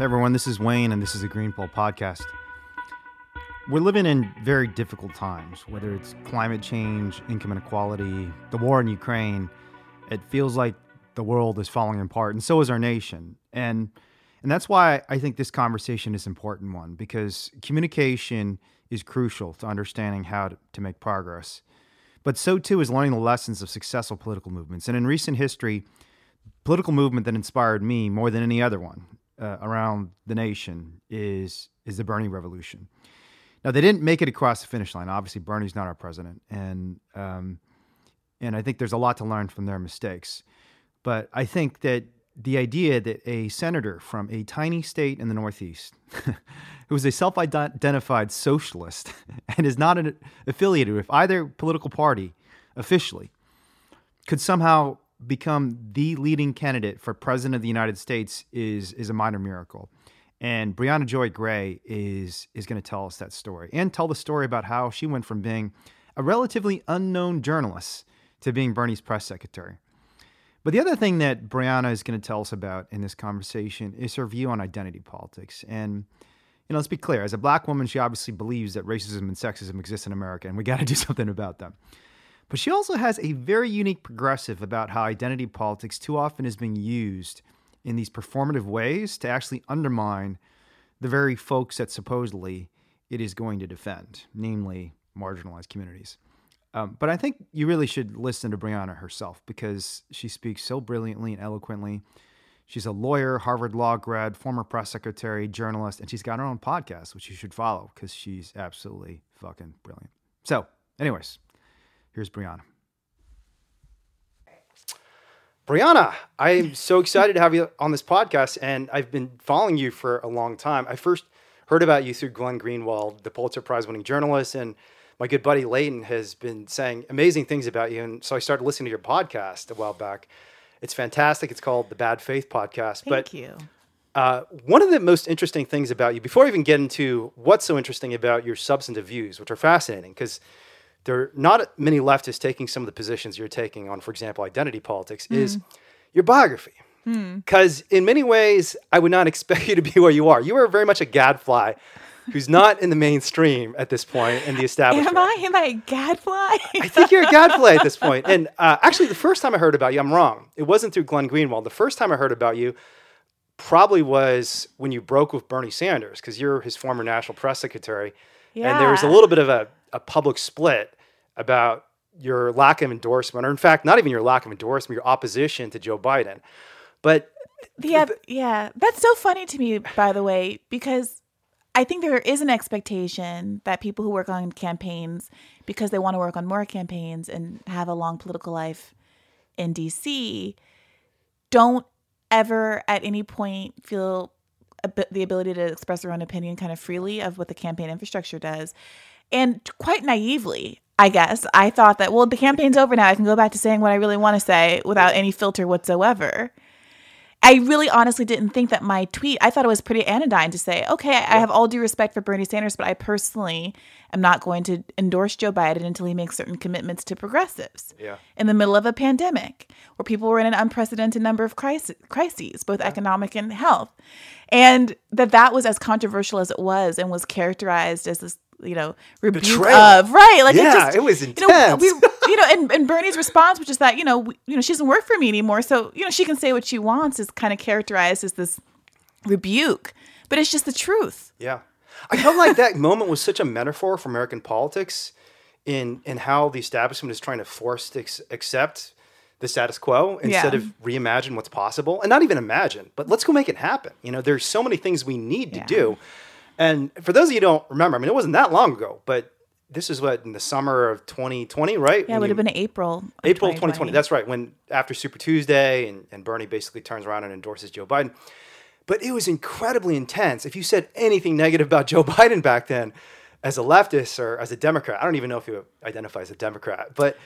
Hey everyone, this is Wayne, and this is the Green Pole podcast. We're living in very difficult times, whether it's climate change, income inequality, the war in Ukraine. It feels like the world is falling apart, and so is our nation. And and that's why I think this conversation is an important one because communication is crucial to understanding how to, to make progress. But so too is learning the lessons of successful political movements. And in recent history, political movement that inspired me more than any other one uh, around the nation is is the Bernie Revolution. Now they didn't make it across the finish line. Obviously, Bernie's not our president, and um, and I think there's a lot to learn from their mistakes. But I think that the idea that a senator from a tiny state in the Northeast, who is a self-identified socialist and is not an, affiliated with either political party officially, could somehow become the leading candidate for president of the United States is is a minor miracle. And Briahna Joy Gray is is going to tell us that story and tell the story about how she went from being a relatively unknown journalist to being Bernie's press secretary. But the other thing that Briahna is going to tell us about in this conversation is her view on identity politics. And you know, let's be clear, as a black woman, she obviously believes that racism and sexism exist in America and we got to do something about them. But she also has a very unique progressive about how identity politics too often is being used in these performative ways to actually undermine the very folks that supposedly it is going to defend, namely marginalized communities. Um, but I think you really should listen to Briahna herself because she speaks so brilliantly and eloquently. She's a lawyer, Harvard Law grad, former press secretary, journalist, and she's got her own podcast, which you should follow because she's absolutely fucking brilliant. So, anyways, Here's Briahna. Briahna, I'm so excited to have you on this podcast, and I've been following you for a long time. I first heard about you through Glenn Greenwald, the Pulitzer Prize winning journalist, and my good buddy Layton has been saying amazing things about you. And so I started listening to your podcast a while back. It's fantastic. It's called the Bad Faith Podcast. Thank but, you. Uh, one of the most interesting things about you, before I even get into what's so interesting about your substantive views, which are fascinating, because there are not many leftists taking some of the positions you're taking on, for example, identity politics, mm. is your biography. Because mm. in many ways, I would not expect you to be where you are. You are very much a gadfly who's not in the mainstream at this point in the establishment. Am I? Am I a gadfly? I think you're a gadfly at this point. And uh, actually, the first time I heard about you, I'm wrong. It wasn't through Glenn Greenwald. The first time I heard about you probably was when you broke with Bernie Sanders, because you're his former national press secretary. Yeah. And there was a little bit of a a public split about your lack of endorsement, or in fact, not even your lack of endorsement, your opposition to Joe Biden. But yeah, th- yeah, that's so funny to me, by the way, because I think there is an expectation that people who work on campaigns, because they want to work on more campaigns and have a long political life in DC, don't ever at any point feel the ability to express their own opinion kind of freely of what the campaign infrastructure does. And quite naively, I guess, I thought that, well, the campaign's over now. I can go back to saying what I really want to say without any filter whatsoever. I really honestly didn't think that my tweet, I thought it was pretty anodyne to say, okay, I have all due respect for Bernie Sanders, but I personally am not going to endorse Joe Biden until he makes certain commitments to progressives. Yeah. In the middle of a pandemic where people were in an unprecedented number of crises, crises both yeah. economic and health. And that that was as controversial as it was and was characterized as this you know rebuke Betrayal. of right like yeah, it, just, it was intense. You know, we, you know and, and Bernie's response which is that you know we, you know she doesn't work for me anymore so you know she can say what she wants is kind of characterized as this rebuke but it's just the truth yeah I felt like that moment was such a metaphor for American politics in in how the establishment is trying to force to ex- accept the status quo instead yeah. of reimagine what's possible and not even imagine but let's go make it happen you know there's so many things we need to yeah. do and for those of you who don't remember, I mean, it wasn't that long ago, but this is what in the summer of 2020, right? Yeah, it would have been April. April 2020. 2020. That's right. When after Super Tuesday and, and Bernie basically turns around and endorses Joe Biden. But it was incredibly intense. If you said anything negative about Joe Biden back then, as a leftist or as a Democrat, I don't even know if you identify as a Democrat, but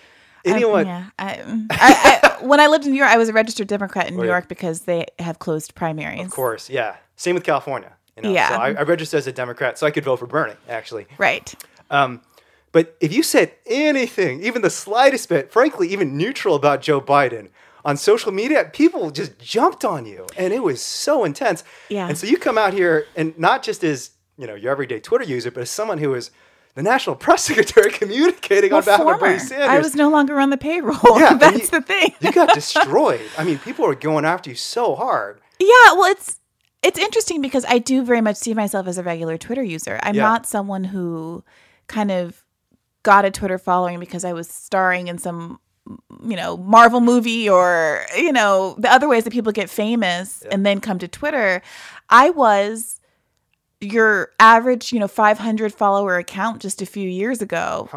anyone. Um, yeah. I, I, I, when I lived in New York, I was a registered Democrat in New York because they have closed primaries. Of course, yeah. Same with California. You know? Yeah. So I, I, registered as a Democrat, so I could vote for Bernie, actually. Right. Um, but if you said anything, even the slightest bit, frankly, even neutral about Joe Biden, on social media, people just jumped on you, and it was so intense. Yeah. And so you come out here, and not just as you know your everyday Twitter user, but as someone who is the national press secretary communicating Well, on behalf former. of Bernie Sanders. I was no longer on the payroll. Yeah, That's you- the thing. you got destroyed. I mean, people were going after you so hard. Yeah, well, it's it's interesting because I do very much see myself as a regular Twitter user. I'm Yeah. not someone who kind of got a Twitter following because I was starring in some you know Marvel movie or you know the other ways that people get famous and then come to Twitter. I was your average, you know, 500 follower account just a few years ago.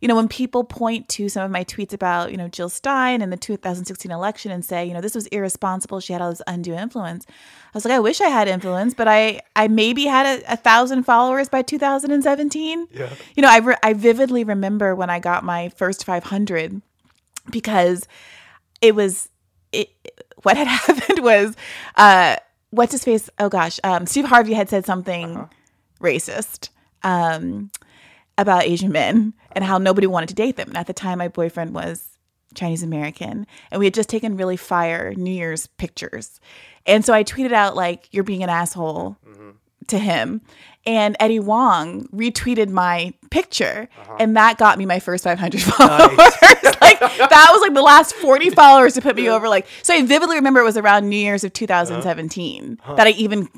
You know, when people point to some of my tweets about, you know, Jill Stein and the 2016 election and say, you know, this was irresponsible, she had all this undue influence. I was like, I wish I had influence, but I I maybe had a, a thousand followers by 2017. Yeah. You know, I re- I vividly remember when I got my first 500 because it was it what had happened was uh what's his face? Oh gosh. Um steve harvey had said something racist um about asian men and how nobody wanted to date them. And at the time my boyfriend was chinese american and we had just taken really fire new year's pictures. And so i tweeted out like you're being an asshole to him and eddie huang retweeted my picture uh-huh. and that got me my first 500 followers. Like that was like the last 40 followers to put me over like so i vividly remember it was around new year's of 2017 uh-huh. that i even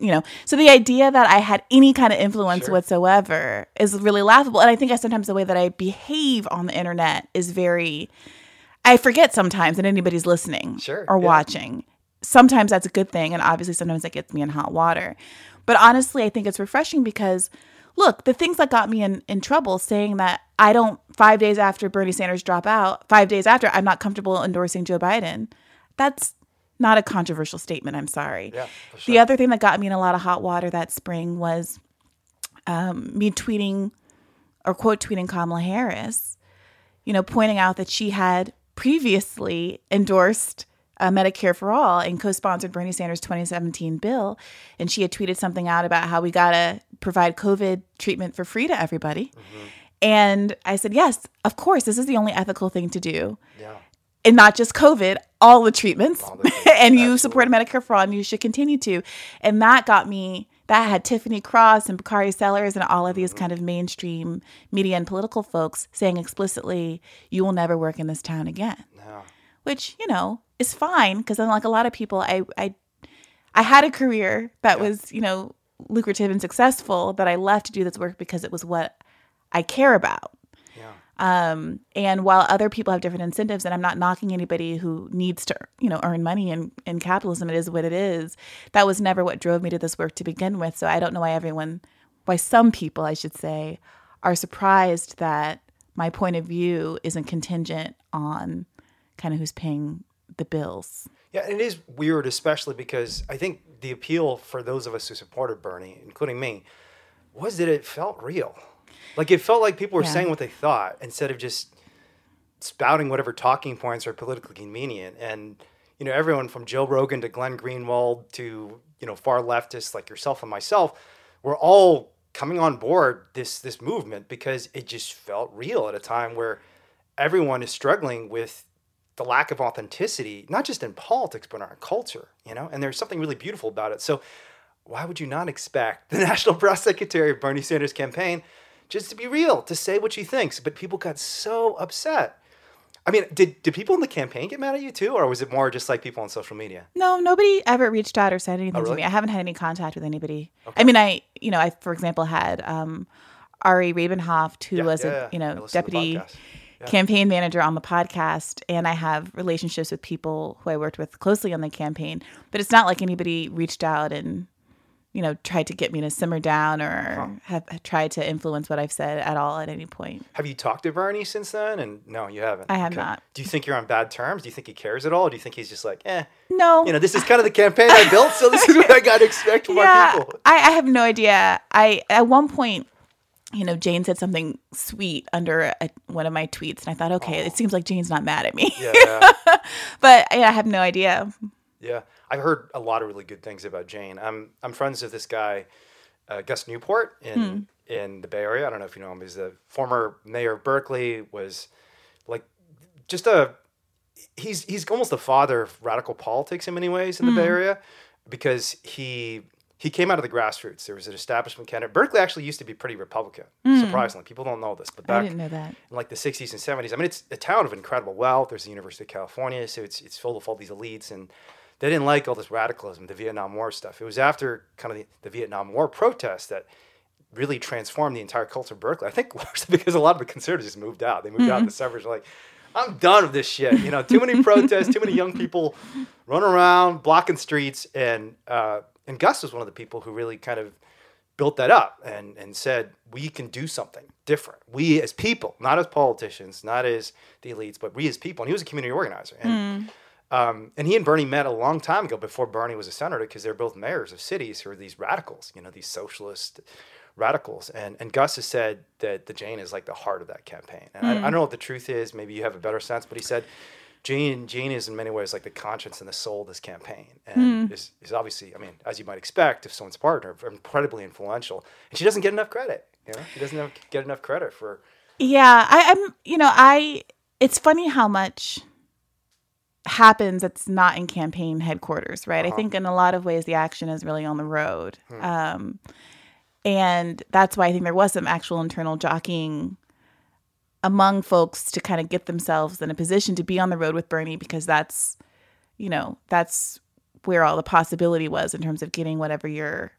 you know so the idea that i had any kind of influence whatsoever is really laughable and i think i sometimes the way that i behave on the internet is very i forget sometimes that anybody's listening Sure, or yeah. watching. Sometimes that's a good thing and obviously sometimes that gets me in hot water but honestly i think it's refreshing because look the things that got me in, in trouble saying that i don't five days after bernie sanders drop out five days after i'm not comfortable endorsing joe biden that's not a controversial statement i'm sorry. Yeah, for the other thing that got me in a lot of hot water that spring was um, me tweeting or quote tweeting kamala harris you know pointing out that she had previously endorsed uh, Medicare for All and co sponsored Bernie Sanders' 2017 bill. And she had tweeted something out about how we got to provide COVID treatment for free to everybody. And I said, yes, of course, this is the only ethical thing to do. Yeah. And not just COVID, all the treatments. the treatments, and you absolutely. support Medicare for All and you should continue to. And that got me. That had Tiffany Cross and Bakari Sellers and all of these kind of mainstream media and political folks saying explicitly, you will never work in this town again which you know is fine because unlike a lot of people i i i had a career that was you know lucrative and successful that i left to do this work because it was what i care about. Yeah. um and while other people have different incentives and i'm not knocking anybody who needs to you know earn money in in capitalism it is what it is that was never what drove me to this work to begin with. So i don't know why everyone why some people i should say are surprised that my point of view isn't contingent on kind of who's paying the bills Yeah, and it is weird, especially because I think the appeal for those of us who supported Bernie, including me, was that it felt real. Like it felt like people were Yeah. saying what they thought instead of just spouting whatever talking points are politically convenient. And you know, everyone from Joe Rogan to Glenn Greenwald to you know far leftists like yourself and myself, we're all coming on board this this movement because it just felt real at a time where everyone is struggling with the lack of authenticity, not just in politics, but in our culture, you know? And there's something really beautiful about it. So why would you not expect the National Press Secretary of Bernie Sanders' campaign just to be real, to say what she thinks? But people got so upset. I mean, did, did people in the campaign get mad at you too? Or was it more just like people on social media? no nobody ever reached out or said anything to Oh, really? me i haven't had any contact with anybody i mean i you know i for example had um ari rabin-havt who Yeah, was yeah, a you know to deputy. Yeah. campaign manager on the podcast and i have relationships with people who i worked with closely on the campaign but it's not like anybody reached out and you know tried to get me to simmer down or have tried to influence what i've said at all at any point Have you talked to Bernie since then? And no, you haven't. I have not. Do you think you're on bad terms? Do you think he cares at all? Do you think he's just like, eh, no you know, this is kind of the campaign I built, so this is what I got to expect from yeah, our people? I, I have no idea. I at one point, you know, Jane said something sweet under a, one of my tweets, and I thought, okay, it seems like Jane's not mad at me. Yeah. but yeah, I have no idea. Yeah, I've heard a lot of really good things about Jane. I'm I'm friends with this guy, uh, Gus Newport in in the Bay Area. I don't know if you know him. He's the former mayor of Berkeley. Was like just a he's he's almost the father of radical politics in many ways in the Hmm. Bay Area because he he came out of the grassroots. There was an establishment candidate. Berkeley actually used to be pretty Republican. Surprisingly, people don't know this, but Hmm. I back didn't know that. in like the 60s and 70s. I mean, it's a town of incredible wealth. There's the University of California, so it's it's full of all these elites, and they didn't like all this radicalism, the Vietnam War stuff. It was after kind of the, the Vietnam War protests that really transformed the entire culture of Berkeley. I think because a lot of the conservatives just moved out. They moved out in the suburbs. Like, I'm done with this shit. You know, too many protests, too many young people running around blocking streets, and uh, and Gus was one of the people who really kind of built that up and, and said we can do something different. We as people, not as politicians, not as the elites, but we as people. And he was a community organizer. And, um, and he and Bernie met a long time ago before Bernie was a senator because they're both mayors of cities who are these radicals, you know, these socialist radicals. And, and Gus has said that the Jane is like the heart of that campaign. And I, I don't know what the truth is. Maybe you have a better sense, but he said Jane, Jane is in many ways like the conscience and the soul of this campaign, and is, is obviously, I mean, as you might expect, if someone's partner, incredibly influential, and she doesn't get enough credit. You know, she doesn't get enough credit for. Yeah, I, I'm. You know, I. It's funny how much happens that's not in campaign headquarters, right? I Uh-huh. think in a lot of ways the action is really on the road, Hmm. um, and that's why I think there was some actual internal jockeying among folks to kind of get themselves in a position to be on the road with Bernie because that's, you know, that's where all the possibility was in terms of getting whatever your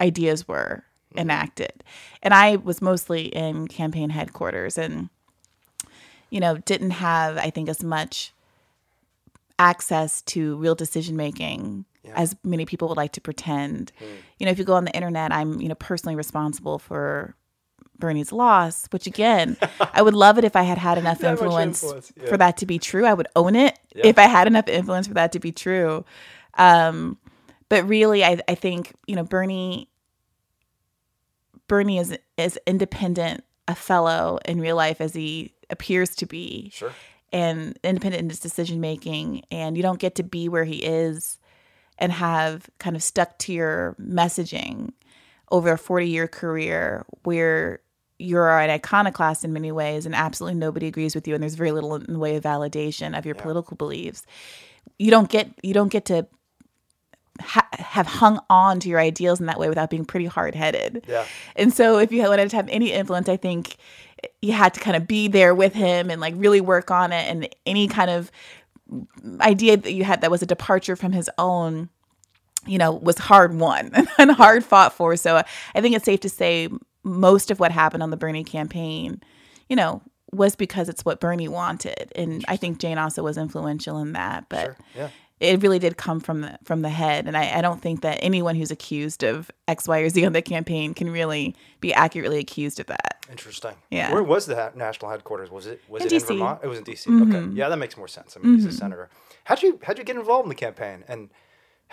ideas were mm-hmm. enacted. And I was mostly in campaign headquarters and, you know, didn't have, I think, as much access to real decision making as many people would like to pretend. Hmm. You know, if you go on the internet, I'm, you know, personally responsible for Bernie's loss, which again, I would love it if I had had enough influence, influence, yeah. for that to be true. I would own it Yeah. if I had enough influence for that to be true. Um, but really, I, I think, you know, Bernie Bernie is is independent a fellow in real life as he appears to be Sure. and independent in his decision making and you don't get to be where he is and have kind of stuck to your messaging over a 40 year career where you're an iconoclast in many ways and absolutely nobody agrees with you and there's very little in the way of validation of your political beliefs you don't get you don't get to ha- have hung on to your ideals in that way without being pretty hard-headed Yeah. and so if you wanted to have any influence, I think you had to kind of be there with him and like really work on it. And any kind of idea that you had that was a departure from his own, you know, was hard won and hard fought for. So uh, I think it's safe to say most of what happened on the Bernie campaign, you know, was because it's what Bernie wanted. And I think Jane also was influential in that. But Sure. Yeah. it really did come from the from the head and I, I don't think that anyone who's accused of x y or z on the campaign can really be accurately accused of that Interesting. Yeah. Where was the national headquarters? Was it was In it in Vermont? It was in DC. Mm-hmm. Okay. Yeah, that makes more sense. I mean, he's a senator. How'd you how'd you get involved in the campaign? And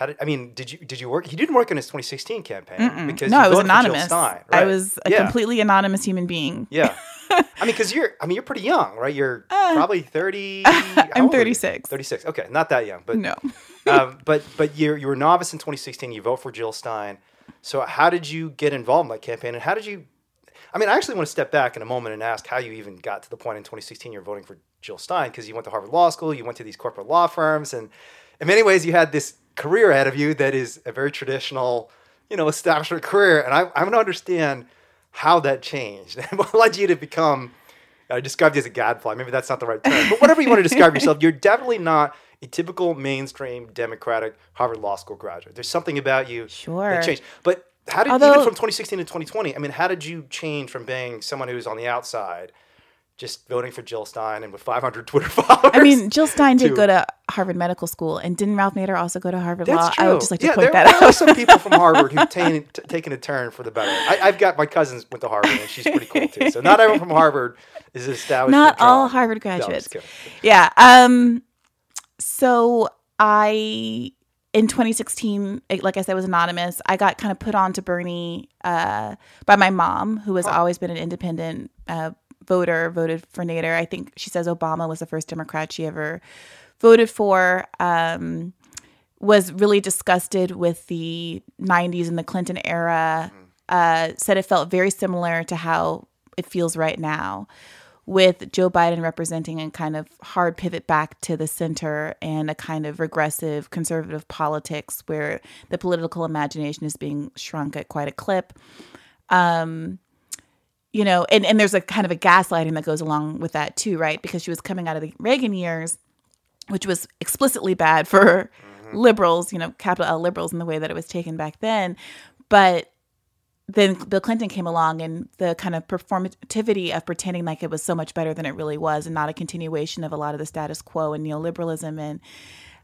how did I mean? Did you did you work? He didn't work in his 2016 campaign because no you i was voted for Jill anonymous Stein, i was a yeah. completely anonymous human being Yeah. I mean, because you're, I mean, you're pretty young, right? You're probably 30. Uh, I'm old are you? 36. 36. Okay. Not that young, but, no um, but, but you're, you were a novice in 2016. You vote for Jill Stein. So how did you get involved in that campaign? And how did you, I mean, I actually want to step back in a moment and ask how you even got to the point in 2016 you're voting for Jill Stein because you went to Harvard Law School, you went to these corporate law firms, and in many ways you had this career ahead of you that is a very traditional, you know, establishment career. And I, I want to understand how that changed and what led you to become. I described you as a gadfly. Maybe that's not the right term, but whatever you want to describe yourself, you're definitely not a typical mainstream Democratic Harvard Law School graduate. There's something about you Sure. that changed. But how did Although- even from 2016 to 2020? I mean, how did you change from being someone who's on the outside, just voting for Jill Stein and with 500 Twitter followers? i mean jill stein did to- go to harvard medical school and didn't ralph nader also go to harvard That's law true. i would just like to yeah, point there, that there are out some people from Harvard who've taken, t- taken a turn for the better. I, I've got my cousins went to Harvard, and she's pretty cool too. So not everyone from Harvard is established. not all job. harvard No, graduates kidding. yeah um so i in 2016 like i said was anonymous i got kind of put on to bernie uh, by my mom who has always been an independent uh, voter voted for nader i think she says obama was the first democrat she ever voted for um, was really disgusted with the 90s and the clinton era uh, said it felt very similar to how it feels right now with Joe Biden representing a kind of hard pivot back to the center and a kind of regressive conservative politics where the political imagination is being shrunk at quite a clip. Um, you know, and, and there's a kind of a gaslighting that goes along with that too, right? Because she was coming out of the Reagan years, which was explicitly bad for liberals, you know, capital L liberals in the way that it was taken back then. But then Bill Clinton came along and the kind of performativity of pretending like it was so much better than it really was and not a continuation of a lot of the status quo and neoliberalism and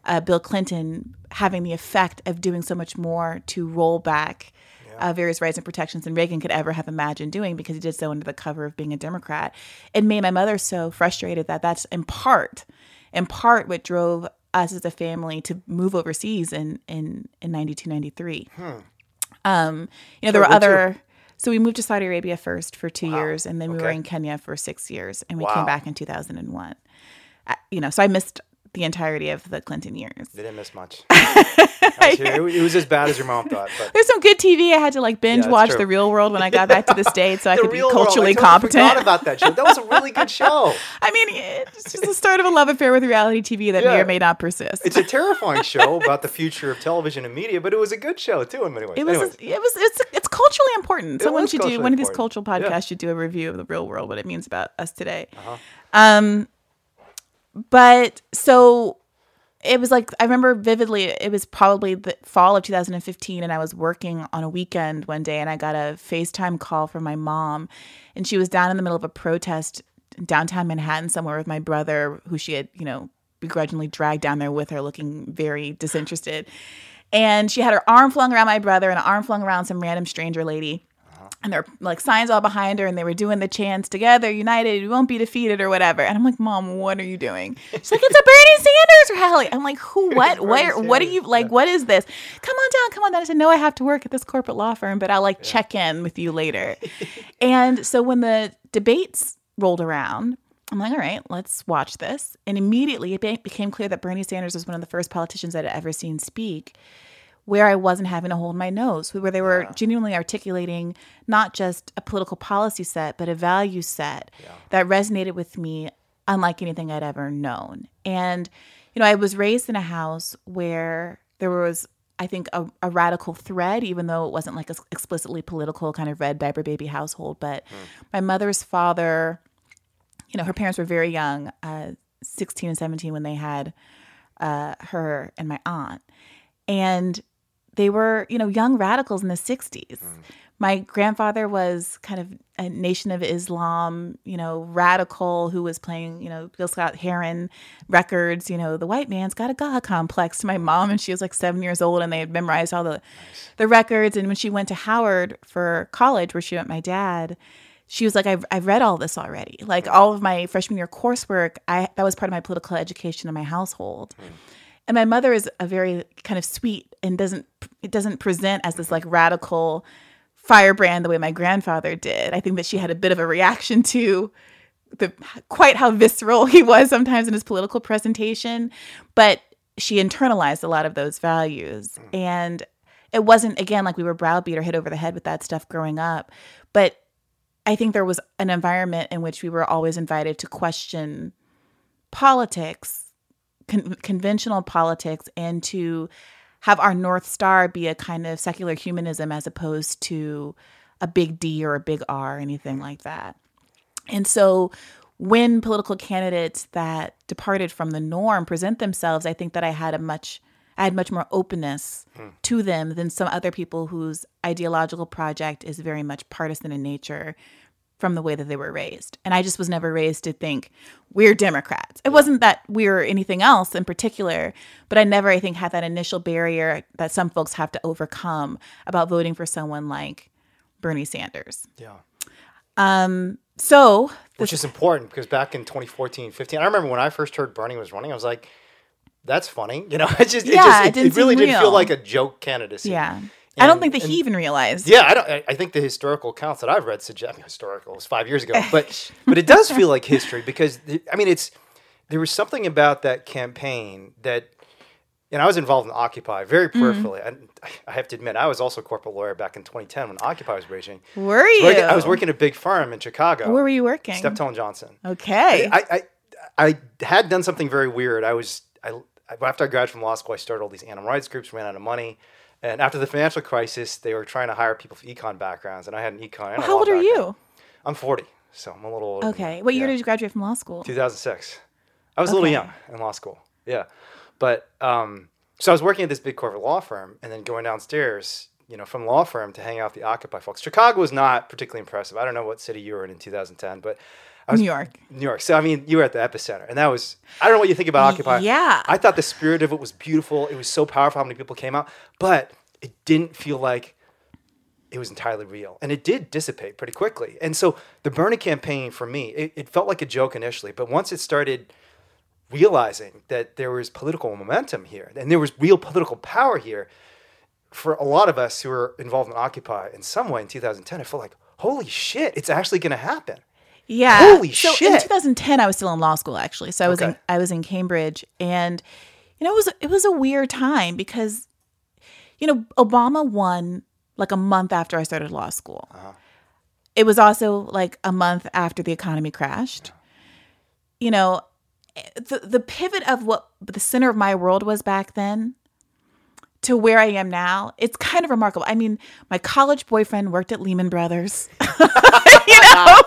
uh, Bill Clinton having the effect of doing so much more to roll back uh, various rights and protections than Reagan could ever have imagined doing because he did so under the cover of being a Democrat. It made my mother so frustrated that that's in part, in part, what drove us as a family to move overseas in in in 92, 93. Um, you know, there So were other. So we moved to Saudi Arabia first for two Wow. years, and then we were in Kenya for six years, and we Wow. came back in 2001. Uh, you know, so I missed the entirety of the Clinton years. They didn't miss much. It, was as bad as your mom thought. But There's some good TV. I had to like binge that's watch true. The Real World when I got back to the States so I could be Real World, culturally I competent. Forgot about that show. That was a really good show. I mean, it's just the start of a love affair with reality TV that may or may not persist. It's a terrifying show about the future of television and media, but it was a good show too. In many ways. it was, Anyways, it was, it's, it's culturally important. Someone should do culturally one of these cultural podcasts Yeah. should do a review of the real world, what it means about us today. Uh-huh. Um, but so it was like I remember vividly. It was probably the fall of 2015, and I was working on a weekend one day, and I got a FaceTime call from my mom, and she was down in the middle of a protest downtown Manhattan somewhere with my brother, who she had, you know, begrudgingly dragged down there with her, looking very disinterested. And she had her arm flung around my brother and an arm flung around some random stranger lady. And there were like signs all behind her, and they were doing the chants together, united, we won't be defeated, or whatever. And I'm like, Mom, what are you doing? She's like, It's a Bernie Sanders rally. I'm like, Who, what, where, what are you like? yeah. What is this? Come on down, come on down. I said, No, I have to work at this corporate law firm, but I'll like check in with you later. and so when the debates rolled around, I'm like, all right, let's watch this. And immediately it became clear that Bernie Sanders was one of the first politicians I'd ever seen speak where I wasn't having to hold my nose, where they were genuinely articulating not just a political policy set, but a value set that resonated with me unlike anything I'd ever known. And, you know, I was raised in a house where there was, I think, a, a radical thread, even though it wasn't like a s- explicitly political kind of red diaper baby household. But my mother's father, you know, her parents were very young, uh, 16 and 17 when they had uh, her and my aunt. And they were, you know, young radicals in the 60s. Mm. My grandfather was kind of a Nation of Islam, you know, radical who was playing, you know, Gil Scott Heron records. You know, the white man's got a God complex to my mom, and she was like seven years old, and they had memorized all the the records. And when she went to Howard for college, where she met my dad, she was like, I've, I've read all this already. Like all of my freshman year coursework, I that was part of my political education in my household. Mm. And my mother is a very kind of sweet and doesn't it doesn't present as this like radical firebrand the way my grandfather did. I think that she had a bit of a reaction to the quite how visceral he was sometimes in his political presentation, but she internalized a lot of those values. And it wasn't again like we were browbeat or hit over the head with that stuff growing up, but I think there was an environment in which we were always invited to question politics, con- conventional politics, and to have our North Star be a kind of secular humanism as opposed to a big D or a big R or anything like that. And so when political candidates that departed from the norm present themselves, I think that I had a much I had much more openness hmm. to them than some other people whose ideological project is very much partisan in nature from the way that they were raised. And I just was never raised to think we're Democrats. It wasn't that we're anything else in particular, but I never, I think, had that initial barrier that some folks have to overcome about voting for someone like Bernie Sanders. yeah. Um, so Which is important because back in 2014, 15, I remember when I first heard Bernie was running, I was like, that's funny. You know, it just, it, Yeah, just, it it, didn't it really seem did feel like a joke candidacy. yeah, I don't think that and- he even realized. Yeah, I don't. I- I think the historical accounts that I've read suggest I mean, historical. It was five years ago, but but it does feel like history because the- I mean, it's there was something about that campaign that and I was involved in Occupy very Mm. peripherally. And I have to admit, I was also a corporate lawyer back in 2010 when Occupy was raging. Were you? Working- I was working at a big firm in Chicago. Where were you working? Steptoe and Johnson. Okay. I, I I had done something very weird. I was I after I graduated from law school, I started all these animal rights groups, ran out of money. And after the financial crisis, they were trying to hire people with econ backgrounds, and I had an econ. a How old are background. you? I'm 40, so I'm a little older. Okay. What year Yeah. did you graduate from law school? 2006. I was a little young in law school. Yeah. But um, so I was working at this big corporate law firm and then going downstairs, you know, from law firm to hang out with the Occupy folks. Chicago was not particularly impressive. I don't know what city you were in in 2010, but was New York. New York. So I mean, you were at the epicenter, and that was I don't know what you think about Occupy. yeah. I thought the spirit of it was beautiful. It was so powerful how many people came out, but it didn't feel like it was entirely real, and it did dissipate pretty quickly. And so the Bernie campaign for me, it, it felt like a joke initially, but once it started realizing that there was political momentum here and there was real political power here for a lot of us who were involved in Occupy in some way in 2010, I felt like, holy shit, it's actually going to happen. Yeah. Holy so in 2010, I was still in law school actually. So I was in I was in Cambridge, and you know it was it was a weird time because you know Obama won like a month after I started law school. Uh-huh. It was also like a month after the economy crashed. You know, the the pivot of what the center of my world was back then to where I am now, it's kind of remarkable. I mean, my college boyfriend worked at Lehman Brothers. you know,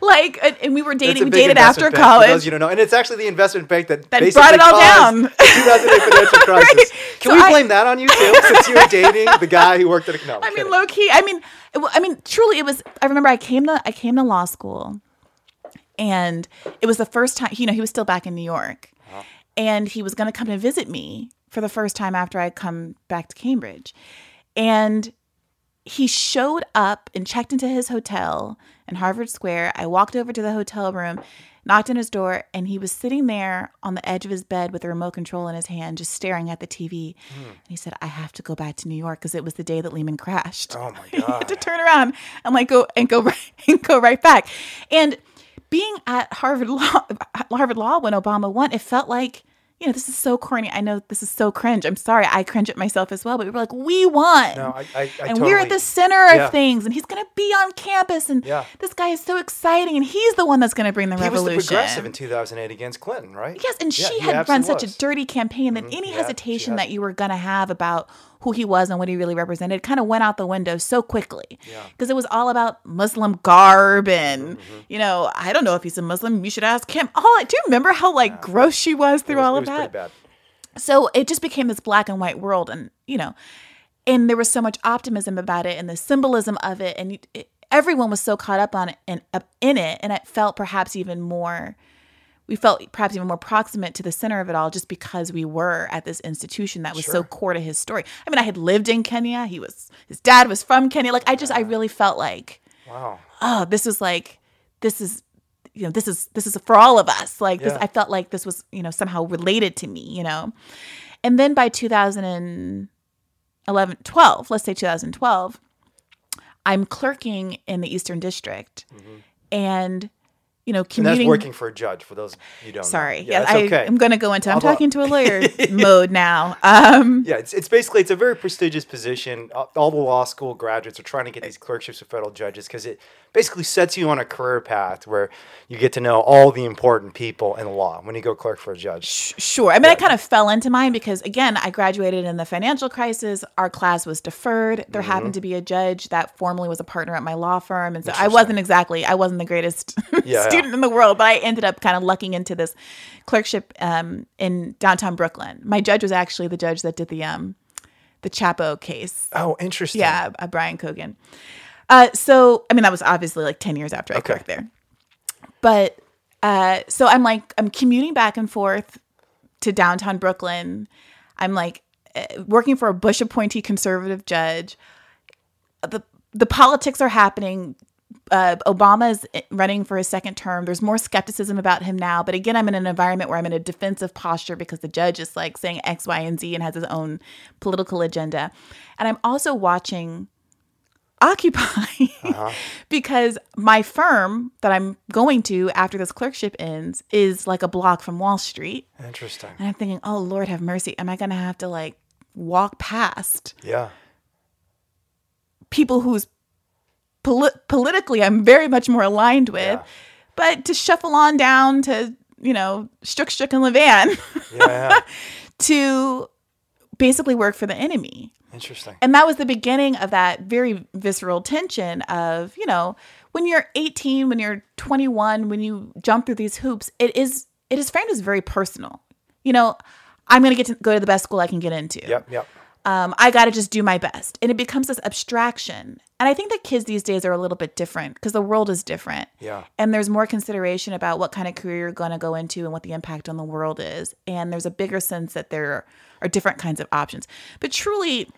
like, and, and we were dating, we dated after bank, for those college. you don't know, and it's actually the investment bank that That brought it all down. 2008 financial crisis. Right. Can So we I- blame that on you too, since you were dating the guy who worked at a no? I'm I mean, kidding. low key. I mean, I mean, truly, it was. I remember I came to I came to law school, and it was the first time. You know, he was still back in New York, Uh-huh. and he was going to come to visit me for the first time after I'd come back to Cambridge, and he showed up and checked into his hotel in Harvard Square. I walked over to the hotel room, knocked on his door, and he was sitting there on the edge of his bed with a remote control in his hand, just staring at the TV. Hmm. And he said, I have to go back to New York because it was the day that Lehman crashed. Oh my God. He had to turn around and like go and go right and go right back. And being at Harvard Law Harvard Law when Obama won, it felt like you know, this is so corny. I know this is so cringe. I'm sorry. I cringe at myself as well. But we were like, we won. No, I, I, I and we're at the center of Yeah. things, and he's going to be on campus, and Yeah. this guy is so exciting, and he's the one that's going to bring the He was revolution. the progressive in 2008 against Clinton, right? Yes, and Yeah, she had run absolutely such a was. Mm-hmm. dirty campaign that any Yeah, she hesitation that you were going to have about who he was and what he really represented kind of went out the window so quickly. Yeah. Because it was all about Muslim garb and, Mm-hmm. you know, I don't know if he's a Muslim. You should ask him. All do you remember how like gross she was through was, all of that? so it just became this black and white world and you know and there was so much optimism about it and the symbolism of it and it, everyone was so caught up on it and up in it and it felt perhaps even more we felt perhaps even more proximate to the center of it all just because we were at this institution that was so core to his story. I mean i had lived in kenya. He was his dad was from kenya. Like i just i really felt like Wow. oh this was like this is you know this is this is for all of us. Like this i felt like this was you know somehow related to me you know? And then by 2011 12 let's say 2012 i'm clerking in the eastern district. Mm-hmm. And you know And commuting that's working for a judge. For those you don't. know. sorry Yeah, yeah, I, okay. i'm going to go into i'm Although- talking to a lawyer mode now um Yeah, it's, it's basically it's a very prestigious position. All the law school graduates are trying to get these clerkships with federal judges because it basically sets you on a career path where you get to know all the important people in law when you go clerk for a judge. Sure. I mean, I kind of fell into mine because, again, I graduated in the financial crisis. Our class was deferred. There Mm-hmm. happened to be a judge that formerly was a partner at my law firm. And so I wasn't exactly, I wasn't the greatest Yeah, student in the world, but I ended up kind of lucking into this clerkship um, in downtown Brooklyn. My judge was actually the judge that did the, um, the Chapo case. Oh, interesting. Yeah, uh, Brian Cogan. Uh, so, I mean, that was obviously like 10 years after I Okay. clerked there. But uh, so I'm like, I'm commuting back and forth to downtown Brooklyn. I'm like uh, working for a Bush appointee conservative judge. The, the politics are happening. Uh, Obama is running for his second term. There's more skepticism about him now. But again, I'm in an environment where I'm in a defensive posture because the judge is like saying X, Y, and Z and has his own political agenda. And I'm also watching Occupy Uh-huh. because my firm that I'm going to after this clerkship ends is like a block from Wall Street. Interesting. And I'm thinking, oh, Lord have mercy. Am I going to have to like walk past Yeah. people who's poli- politically I'm very much more aligned with? Yeah. But to shuffle on down to, you know, Shook Shook and Levan Yeah. to basically work for the enemy. Interesting. And that was the beginning of that very visceral tension of, you know, when you're 18, when you're 21, when you jump through these hoops, it is it is framed as very personal. You know, I'm going to get to go to the best school I can get into. Yep. Yep. Um, I got to just do my best. And it becomes this abstraction. And I think that kids these days are a little bit different because the world is different. Yeah. And there's more consideration about what kind of career you're going to go into and what the impact on the world is. And there's a bigger sense that there are different kinds of options. But truly,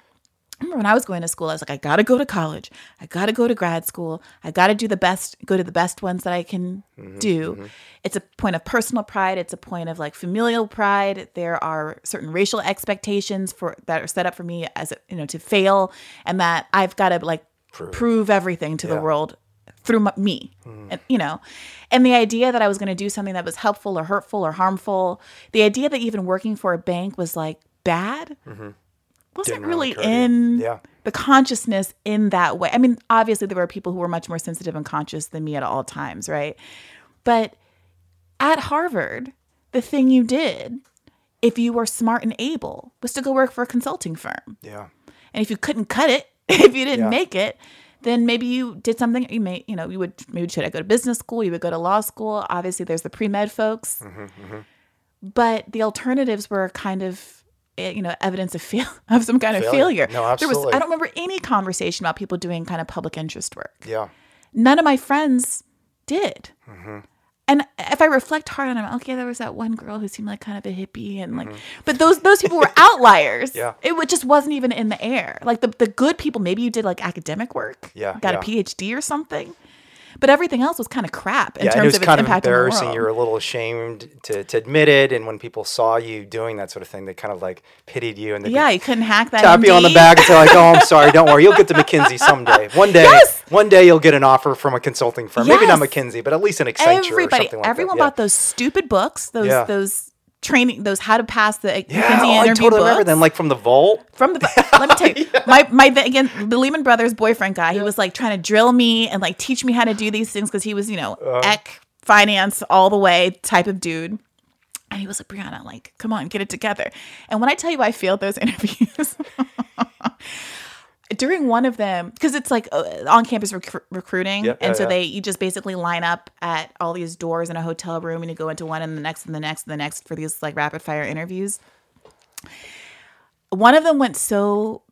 I remember when I was going to school, I was like, I got to go to college. I got to go to grad school. I got to do the best, go to the best ones that I can mm-hmm, do. Mm-hmm. It's a point of personal pride. It's a point of like familial pride. There are certain racial expectations for that are set up for me as a, you know to fail, and that I've got to like prove, everything to the world through m- me, mm. and you know, and the idea that I was going to do something that was helpful or hurtful or harmful, the idea that even working for a bank was like bad, mm-hmm. Wasn't really really occur to you. in Yeah. the consciousness in that way. I mean, obviously there were people who were much more sensitive and conscious than me at all times, right? But at Harvard, the thing you did, if you were smart and able, was to go work for a consulting firm. Yeah. And if you couldn't cut it, if you didn't Yeah. make it, then maybe you did something you may, you know, you would maybe should I go to business school, you would go to law school. Obviously there's the pre-med folks. Mm-hmm, But the alternatives were kind of you know, evidence of fail of some kind of Failure. failure. No, There was absolutely. I don't remember any conversation about people doing kind of public interest work Yeah. none of my friends did. Mm-hmm. And if I reflect hard on it, okay, there was that one girl who seemed like kind of a hippie, and like, but those those people were outliers. Mm-hmm. Yeah. it just wasn't even in the air. Like the the good people, maybe you did like academic work, Yeah, got yeah. a PhD or something, but everything else was kind of crap in yeah, terms it was of its kind of impact on embarrassing. You were a little ashamed to, to admit it, and when people saw you doing that sort of thing, they kind of like pitied you and they yeah, you couldn't hack that. tap you on the back and say like, "Oh, I'm sorry, don't worry, you'll get to McKinsey someday. One day, Yes! one day you'll get an offer from a consulting firm. Maybe not McKinsey, but at least an Accenture or Everybody, something like everyone that." bought those stupid books, those Yeah. those training, those how to pass the Yeah, McKinsey oh, I interview totally remember books. them, like from the vault. from the let me tell you my my again the Lehman Brothers boyfriend guy he was like trying to drill me and like teach me how to do these things because he was you know Uh-huh. ec finance all the way type of dude and he was like Briahna like come on get it together and when I tell you I failed those interviews during one of them because it's like uh, on campus recru- recruiting. Yeah, and yeah, so yeah. they you just basically line up at all these doors in a hotel room and you go into one and the next and the next and the next for these like rapid fire interviews. One of them went so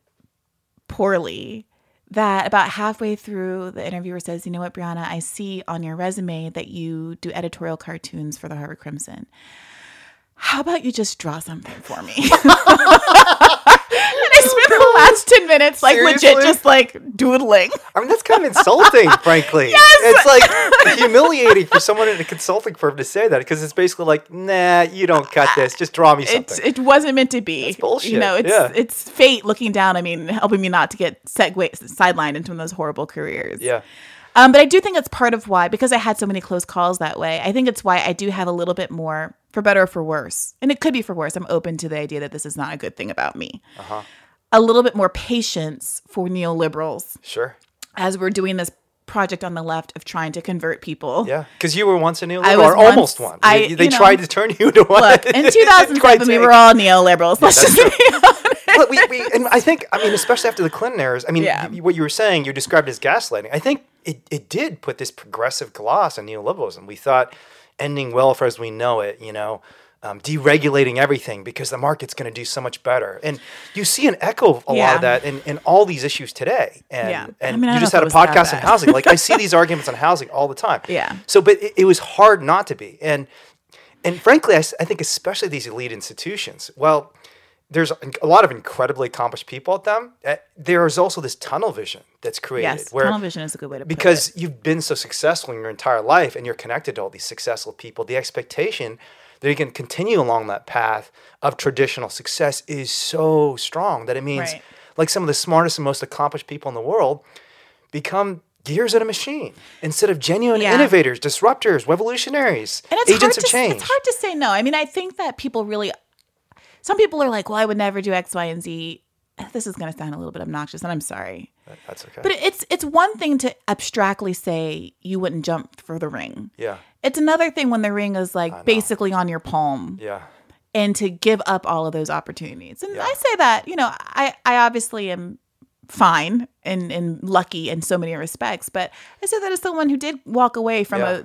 poorly that about halfway through the interviewer says you know what briahna? I see on your resume that you do editorial cartoons for the harvard crimson. How about you just draw something for me spent the last 10 minutes like legit just like doodling I mean, that's kind of insulting, frankly. Yes! It's like humiliating for someone in a consulting firm to say that because it's basically like, nah, you don't cut this. Just draw me something. it wasn't meant to be. bullshit, You know, it's yeah. it's fate looking down. I mean, helping me not to get segue sidelined into one of those horrible careers. yeah. Um, but I do think it's part of why, because I had so many close calls that way. I think it's why I do have a little bit more, for better or for worse, and it could be for worse. I'm open to the idea that this is not a good thing about me. Uh-huh. A little bit more patience for neoliberals Sure. as we're doing this project on the left of trying to convert people. Yeah. Because you were once a neoliberal, or almost one. I- They, they know, tried to turn you into one. Look, in Quite 2007, we were all neoliberals. Let's just be honest. But we, we, and I think, I mean, especially after the Clinton eras, I mean, Yeah. y- what you were saying, you described as gaslighting. I think it, it did put this progressive gloss on neoliberalism. We thought ending welfare as we know it, you know, um, deregulating everything because the market's going to do so much better. And you see an echo of a lot of that in, in all these issues today. And, Yeah. I mean, you just had a if it was that podcast on housing. Like I see these arguments on housing all the time. Yeah. So, but it, it was hard not to be. And, and frankly, I think especially these elite institutions, well, there's a lot of incredibly accomplished people at them. uh, There is also this tunnel vision that's created Yes, where tunnel vision is a good way to put it. because you've been so successful in your entire life and you're connected to all these successful people, the expectation that you can continue along that path of traditional success is so strong that it means Right. like some of the smartest and most accomplished people in the world become gears in a machine instead of genuine Yeah. innovators, disruptors, revolutionaries, And it's agents of to, change. It's hard to say no. I mean, I think that people really, some people are like, well, I would never do X, Y, and Z. This is going to sound a little bit obnoxious, and I'm sorry. That's okay. But it's it's one thing to abstractly say you wouldn't jump for the ring. yeah, It's another thing when the ring is like basically on your palm yeah, and to give up all of those opportunities. And Yeah. I say that, you know, I, I obviously am fine and, and lucky in so many respects, but I say that as someone who did walk away from Yeah. a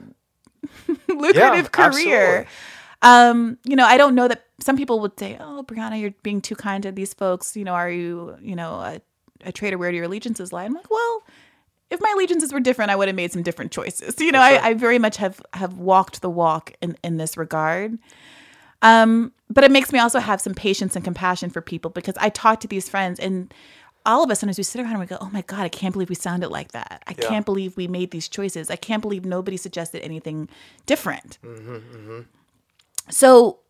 lucrative Yeah, career. Um, you know, I don't know that some people would say, "Oh, Briahna, you're being too kind to these folks. You know, are you, you know, a, a traitor? Where do your allegiances lie?" I'm like, well, if my allegiances were different, I would have made some different choices. You know, sure. I, I very much have have walked the walk in in this regard. Um, but it makes me also have some patience and compassion for people because I talk to these friends and all of us sometimes we sit around and we go, Oh my God, I can't believe we sounded like that. I Yeah. can't believe we made these choices. I can't believe nobody suggested anything different. So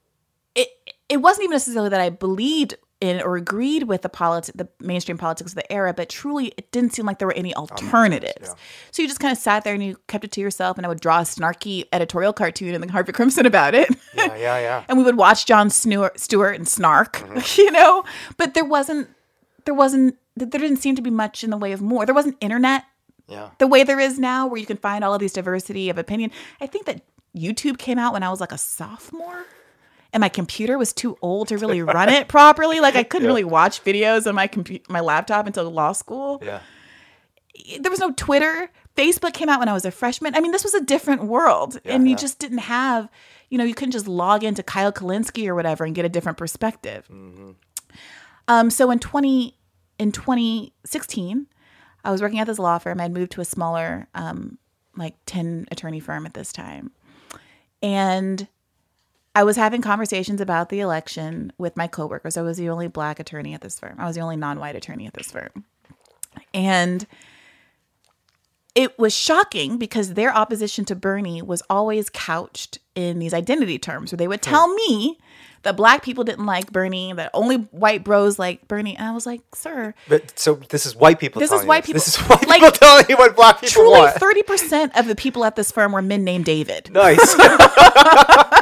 it it wasn't even necessarily that I believed in or agreed with the politi- the mainstream politics of the era, but truly it didn't seem like there were any alternatives. yeah. So you just kind of sat there and you kept it to yourself, and I would draw a snarky editorial cartoon in the Harvard Crimson about it. yeah, yeah, yeah. and we would watch Jon Stewart, Stewart and snark, Mm-hmm. you know. But there wasn't, there wasn't, there didn't seem to be much in the way of more. There wasn't internet yeah. the way there is now, where you can find all of these diversity of opinion. I think that YouTube came out when I was like a sophomore. And my computer was too old to really run it properly. Like I couldn't Yeah. really watch videos on my computer, my laptop until law school Yeah. there was no Twitter. Facebook came out when I was a freshman. I mean, this was a different world, Yeah, and you yeah. just didn't have, you know, you couldn't just log into Kyle Kulinski or whatever and get a different perspective. Mm-hmm. Um, so in twenty in twenty sixteen, I was working at this law firm. I'd moved to a smaller, um, like ten attorney firm at this time, and I was having conversations about the election with my coworkers. I was the only black attorney at this firm. I was the only non-white attorney at this firm. And it was shocking because their opposition to Bernie was always couched in these identity terms where they would tell me that black people didn't like Bernie, that only white bros like Bernie. And I was like, sir, But so this is white people. This is you people. This is white like, people telling you what black people truly want. 30% of the people at this firm were men named David. nice.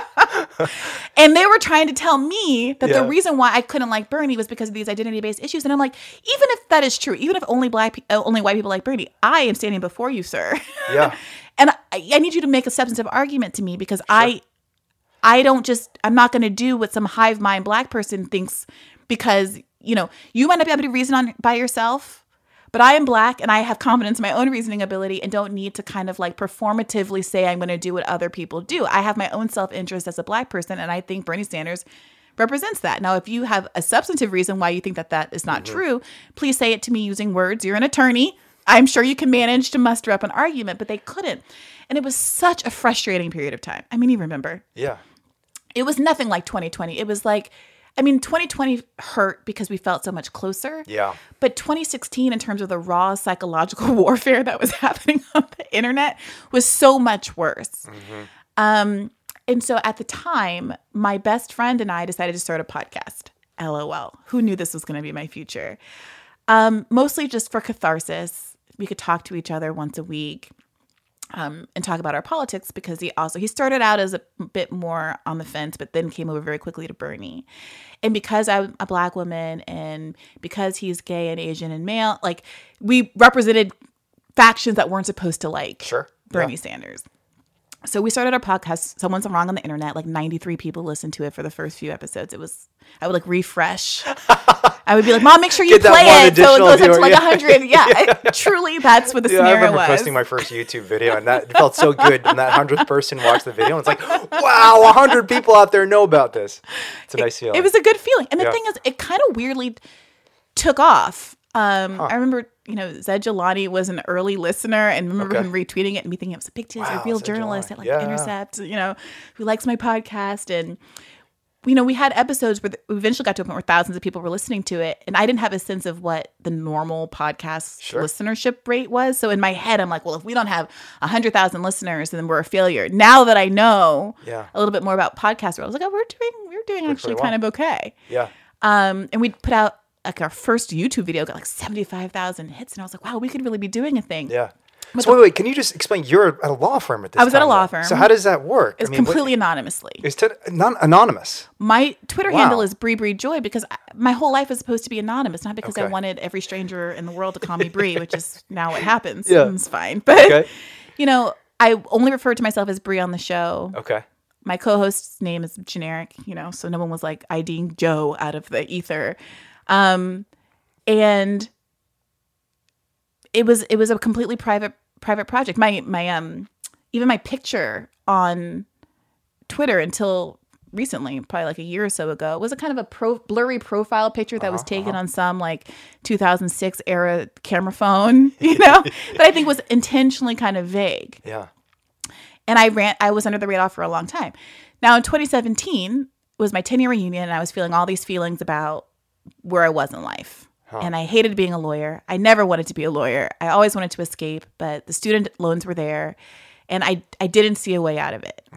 And they were trying to tell me that Yeah. the reason why I couldn't like Bernie was because of these identity-based issues. And I'm like, even if that is true, even if only black, pe- uh, only white people like Bernie, I am standing before you, sir. yeah. and I, I need you to make a substantive argument to me because I, I don't just, I'm not going to do what some hive mind black person thinks because you know you might not be able to reason on by yourself. But I am black and I have confidence in my own reasoning ability and don't need to kind of like performatively say I'm going to do what other people do. I have my own self interest as a black person, and I think Bernie Sanders represents that. Now, if you have a substantive reason why you think that that is not mm-hmm. true, please say it to me using words. You're an attorney. I'm sure you can manage to muster up an argument, but they couldn't. And it was such a frustrating period of time. I mean, you remember, Yeah. it was nothing like 2020. It was like, I mean, 2020 hurt because we felt so much closer. Yeah. But 2016, in terms of the raw psychological warfare that was happening on the internet, was so much worse. Um, and so at the time, my best friend and I decided to start a podcast. LOL. Who knew this was going to be my future? Um, mostly just for catharsis. We could talk to each other once a week um, and talk about our politics because he also he started out as a bit more on the fence, but then came over very quickly to Bernie. And because I'm a black woman and because he's gay and Asian and male, like we represented factions that weren't supposed to like Sure. Bernie Yeah. Sanders. So we started our podcast. Someone's wrong on the internet. Like 93 people listened to it for the first few episodes. It was, I would like refresh. I would be like, Mom, make sure you Get play it. So it goes up to like yeah. 100. Yeah. I- truly, that's what the Yeah, I remember was. posting my first YouTube video, and that felt so good. And that hundredth person watched the video, and it's like, wow, hundred people out there know about this. It's a nice feeling. It was a good feeling. And the Yeah. thing is, it kind of weirdly took off. Um, I remember, you know, Zaid Jilani was an early listener and remember Okay. him retweeting it and me thinking it was a big deal. Wow, a real Zed journalist at like Yeah. Intercept, you know, who likes my podcast. And, you know, we had episodes where we eventually got to a point where thousands of people were listening to it. And I didn't have a sense of what the normal podcast Sure. listenership rate was. So in my head, I'm like, well, if we don't have 100,000 listeners, then we're a failure. Now that I know Yeah. a little bit more about podcasts, I was like, oh, we're doing, we're doing actually well. kind of okay. yeah. Um, and we put out like our first YouTube video got like 75,000 hits. And I was like, wow, we could really be doing a thing. Yeah. So wait, wait. Can you just explain? You're at a law firm at this. I was at a law firm. So how does that work? It's I mean, what- completely anonymously. It's t- non anonymous. My Twitter Wow. handle is Bree Bree Joy because I, my whole life is supposed to be anonymous, not because I wanted every stranger in the world to call me Bree, which is now what happens. Yeah. It's fine. But, Okay. you know, I only refer to myself as Bree on the show. Okay. My co host's name is generic, you know, so no one was like IDing Joe out of the ether. Um, and it was it was a completely private private project. My my um even my picture on Twitter until recently, probably like a year or so ago, was a kind of a pro, blurry profile picture that was taken on some like 2006 era camera phone, you know, that I think was intentionally kind of vague. Yeah. And I ran, I was under the radar for a long time. Now in 2017 was my 10 year reunion, and I was feeling all these feelings about where I was in life. And I hated being a lawyer. I never wanted to be a lawyer. I always wanted to escape, but the student loans were there, and I I didn't see a way out of it.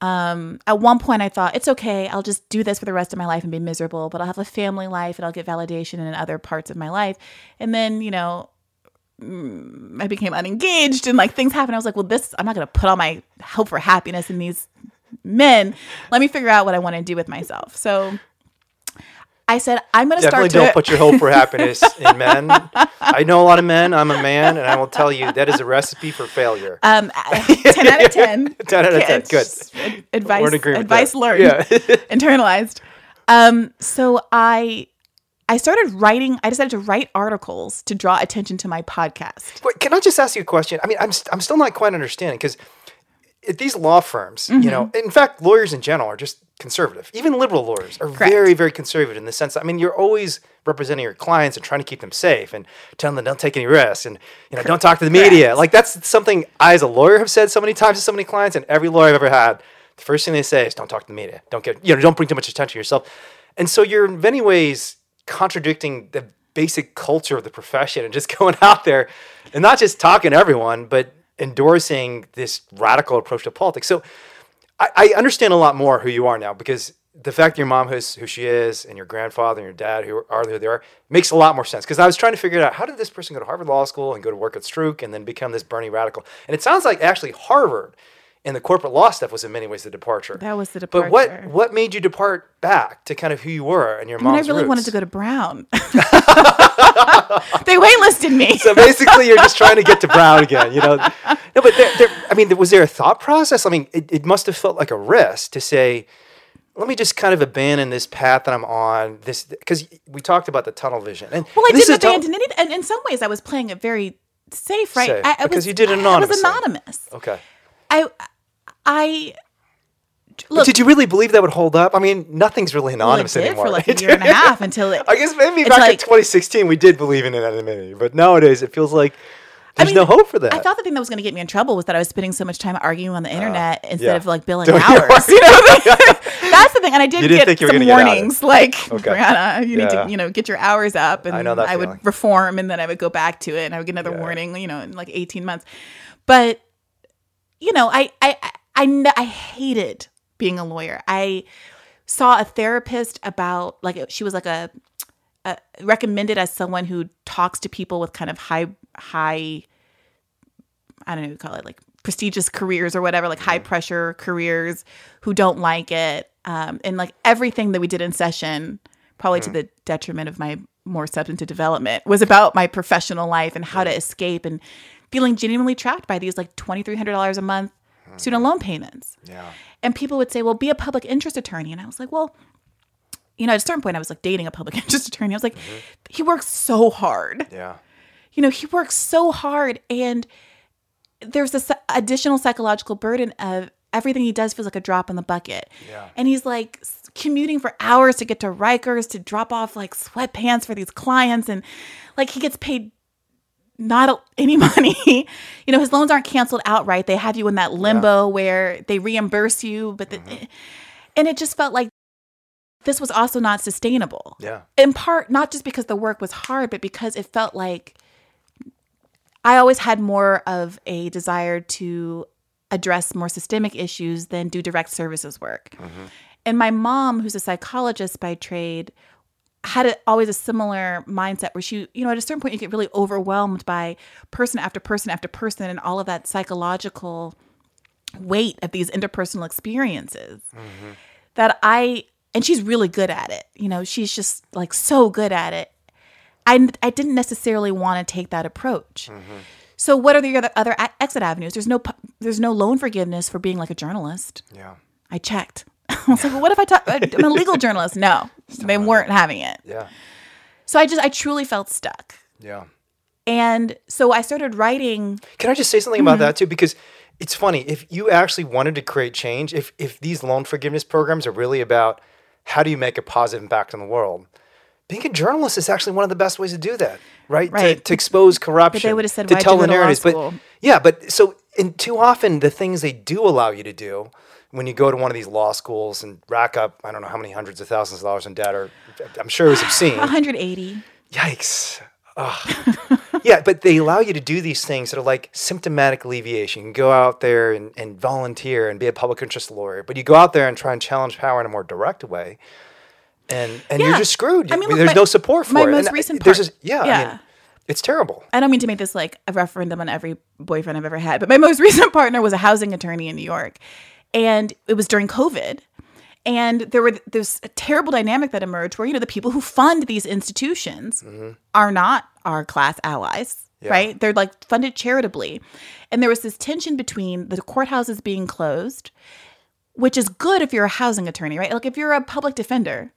Um, at one point, I thought it's okay. I'll just do this for the rest of my life and be miserable. But I'll have a family life, and I'll get validation in other parts of my life. And then, you know, mm, I became unengaged, and like things happened. I was like, well, this I'm not going to put all my hope for happiness in these men. Let me figure out what I want to do with myself. So. I said, I'm going to start. Definitely don't to put your hope for happiness in men. I know a lot of men. I'm a man, and I will tell you that is a recipe for failure. Um, 10 out of 10. 10 out of 10. Good. Advice, We're in agreement advice learned, Yeah. internalized. Um, so I, I started writing. I decided to write articles to draw attention to my podcast. Wait, can I just ask you a question? I mean, I'm, st- I'm still not quite understanding because at these law firms, Mm-hmm. you know, in fact, lawyers in general are just conservative. Even liberal lawyers are Correct. very, very conservative in the sense. That, I mean, you're always representing your clients and trying to keep them safe and telling them don't take any risks and you know don't talk to the media. Correct. Like that's something I, as a lawyer, have said so many times to so many clients, and every lawyer I've ever had, the first thing they say is don't talk to the media. Don't get you know don't bring too much attention to yourself. And so you're in many ways contradicting the basic culture of the profession and just going out there and not just talking to everyone, but endorsing this radical approach to politics. So I, I understand a lot more who you are now because the fact that your mom is who she is and your grandfather and your dad who are who they are makes a lot more sense. Because I was trying to figure out how did this person go to Harvard Law School and go to work at Stroock and then become this Bernie radical? And it sounds like actually Harvard and the corporate law stuff was in many ways the departure. That was the departure. But what what made you depart back to kind of who you were and your I mean, I really wanted to go to Brown. they waitlisted me. So basically, you're just trying to get to Brown again, you know. No, but there, there, I mean, was there a thought process? I mean, it, it must have felt like a risk to say, let me just kind of abandon this path that I'm on. This because we talked about the tunnel vision, and Well, I didn't tunnel- abandon it. And in some ways, I was playing it very safe, right? Safe, I, I because was, you did it I was anonymous. Okay. I, I. Look, did you really believe that would hold up? I mean, nothing's really well, it anonymous did anymore. for like a year and a half until it. I guess maybe back in 2016 we did believe in anonymity, but nowadays it feels like I there's mean, no hope for that. I thought the thing that was going to get me in trouble was that I was spending so much time arguing on the internet instead Uh, yeah. of like billing your hours. You know, that's the thing. And I did get think you were some get out of it. warnings, like Okay. Briahna, you need to, you know, get your hours up, and I know that I would reform, and then I would go back to it, and I would get another Yeah. warning, you know, in like eighteen months. But you know, I I I I, I hated being a lawyer. I saw a therapist about like she was like a, a recommended as someone who talks to people with kind of high high I don't know what you call it like prestigious careers or whatever, like high pressure careers who don't like it. Um, and like everything that we did in session, probably to the detriment of my more substantive development, was about my professional life and how to escape and feeling genuinely trapped by these like twenty three hundred dollars a month student mm-hmm. loan payments. yeah. And people would say, well, be a public interest attorney. And I was like, well, you know, at a certain point, I was like dating a public interest attorney. I was like, mm-hmm. he works so hard. Yeah. You know, he works so hard. And there's this additional psychological burden of everything he does feels like a drop in the bucket. Yeah. And he's like commuting for hours to get to Rikers to drop off like sweatpants for these clients. And like he gets paid not any money. you know, his loans aren't canceled outright. They have you in that limbo where they reimburse you, but the, mm-hmm. and it just felt like this was also not sustainable. Yeah. In part, not just because the work was hard, but because it felt like I always had more of a desire to address more systemic issues than do direct services work. Mm-hmm. And my mom, who's a psychologist by trade, had a, always a similar mindset where she, you know, at a certain point you get really overwhelmed by person after person after person and all of that psychological weight of these interpersonal experiences mm-hmm. that I and she's really good at it. You know, she's just like so good at it. I I didn't necessarily want to take that approach. Mm-hmm. So what are the other other exit avenues? There's no there's no loan forgiveness for being like a journalist. Yeah. I checked. I was like, well, what if I talk? Uh, I'm a legal journalist. No, they weren't having it. Yeah. So I just I truly felt stuck. Yeah. And so I started writing. Can I just say something about mm-hmm. that too? Because it's funny if you actually wanted to create change, if if these loan forgiveness programs are really about how do you make a positive impact on the world, being a journalist is actually one of the best ways to do that, right? To, Right. to expose corruption. They would've said, to "Why'd you tell the to narratives. But school?" yeah, but so and too often the things they do allow you to do when you go to one of these law schools and rack up I don't know how many hundreds of thousands of dollars in debt, or I'm sure it was obscene. 180. Yikes. Yeah, but they allow you to do these things that are like symptomatic alleviation. You can go out there and, and volunteer and be a public interest lawyer, but you go out there and try and challenge power in a more direct way, and and you're just screwed. I mean, look, there's my- no support for my it. most And recent there's part- this- yeah, I mean, it's terrible. I don't mean to make this like a referendum on every boyfriend I've ever had, but my most recent partner was a housing attorney in New York, and it was during COVID. And there were this terrible dynamic that emerged where you know the people who fund these institutions mm-hmm. are not our class allies, Yeah. right? They're like funded charitably, and there was this tension between the courthouses being closed, which is good if you're a housing attorney, right? Like if you're a public defender,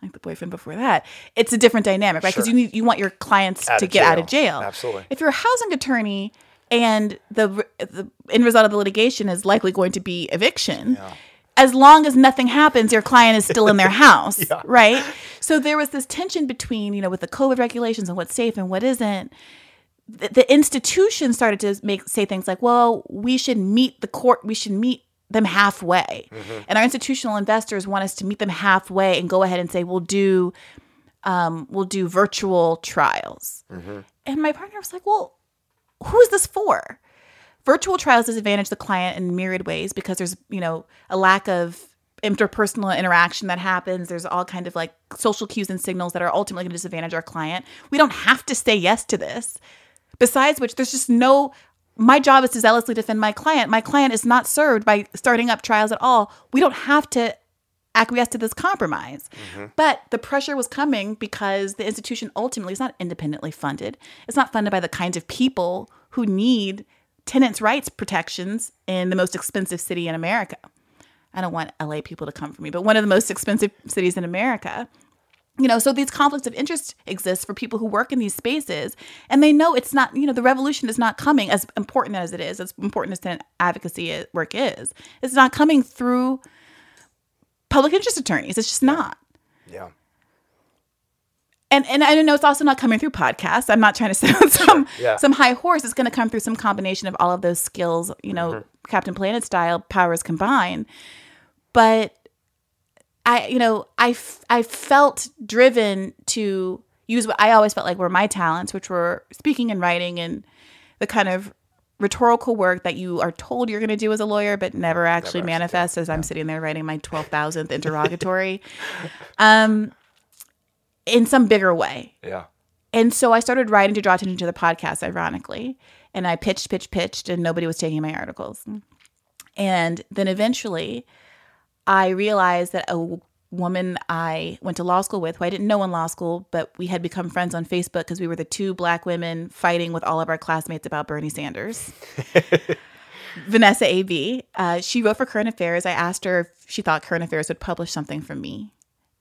like the boyfriend before that, it's a different dynamic, right? Because Sure. you need you want your clients Out to get out of jail. jail. Absolutely. If you're a housing attorney and the the end result of the litigation is likely going to be eviction, as long as nothing happens, your client is still in their house, right? So there was this tension between, you know, with the COVID regulations and what's safe and what isn't. The, the institution started to make say things like, "Well, we should meet the court. We should meet." them halfway and our institutional investors want us to meet them halfway and go ahead and say we'll do um, we'll do virtual trials and my partner was like well who is this for? Virtual trials disadvantage the client in myriad ways because there's, you know, a lack of interpersonal interaction that happens. There's all kind of like social cues and signals that are ultimately going to disadvantage our client. We don't have to say yes to this. Besides which, there's just no my job is to zealously defend my client. My client is not served by starting up trials at all. We don't have to acquiesce to this compromise. Mm-hmm. But the pressure was coming because the institution ultimately is not independently funded. It's not funded by the kinds of people who need tenants' rights protections in the most expensive city in America. I don't want LA people to come for me, but one of the most expensive cities in America. You know, so these conflicts of interest exist for people who work in these spaces, and they know it's not, you know, the revolution is not coming as important as it is, as important as tenant advocacy work is. It's not coming through public interest attorneys. It's just not. Yeah. And and I don't know it's also not coming through podcasts. I'm not trying to sit on some yeah. some high horse. It's going to come through some combination of all of those skills, you know, mm-hmm. Captain Planet style powers combined. But I, you know, I, f- I felt driven to use what I always felt like were my talents, which were speaking and writing and the kind of rhetorical work that you are told you're going to do as a lawyer, but never actually actually manifest as I'm sitting there writing my 12,000th interrogatory um, in some bigger way. Yeah. And so I started writing to draw attention to the podcast, ironically. And I pitched, pitched, pitched, and nobody was taking my articles. And then eventually I realized that a woman I went to law school with, who I didn't know in law school, but we had become friends on Facebook because we were the two black women fighting with all of our classmates about Bernie Sanders. Vanessa A. Bee Uh, she wrote for Current Affairs. I asked her if she thought Current Affairs would publish something from me.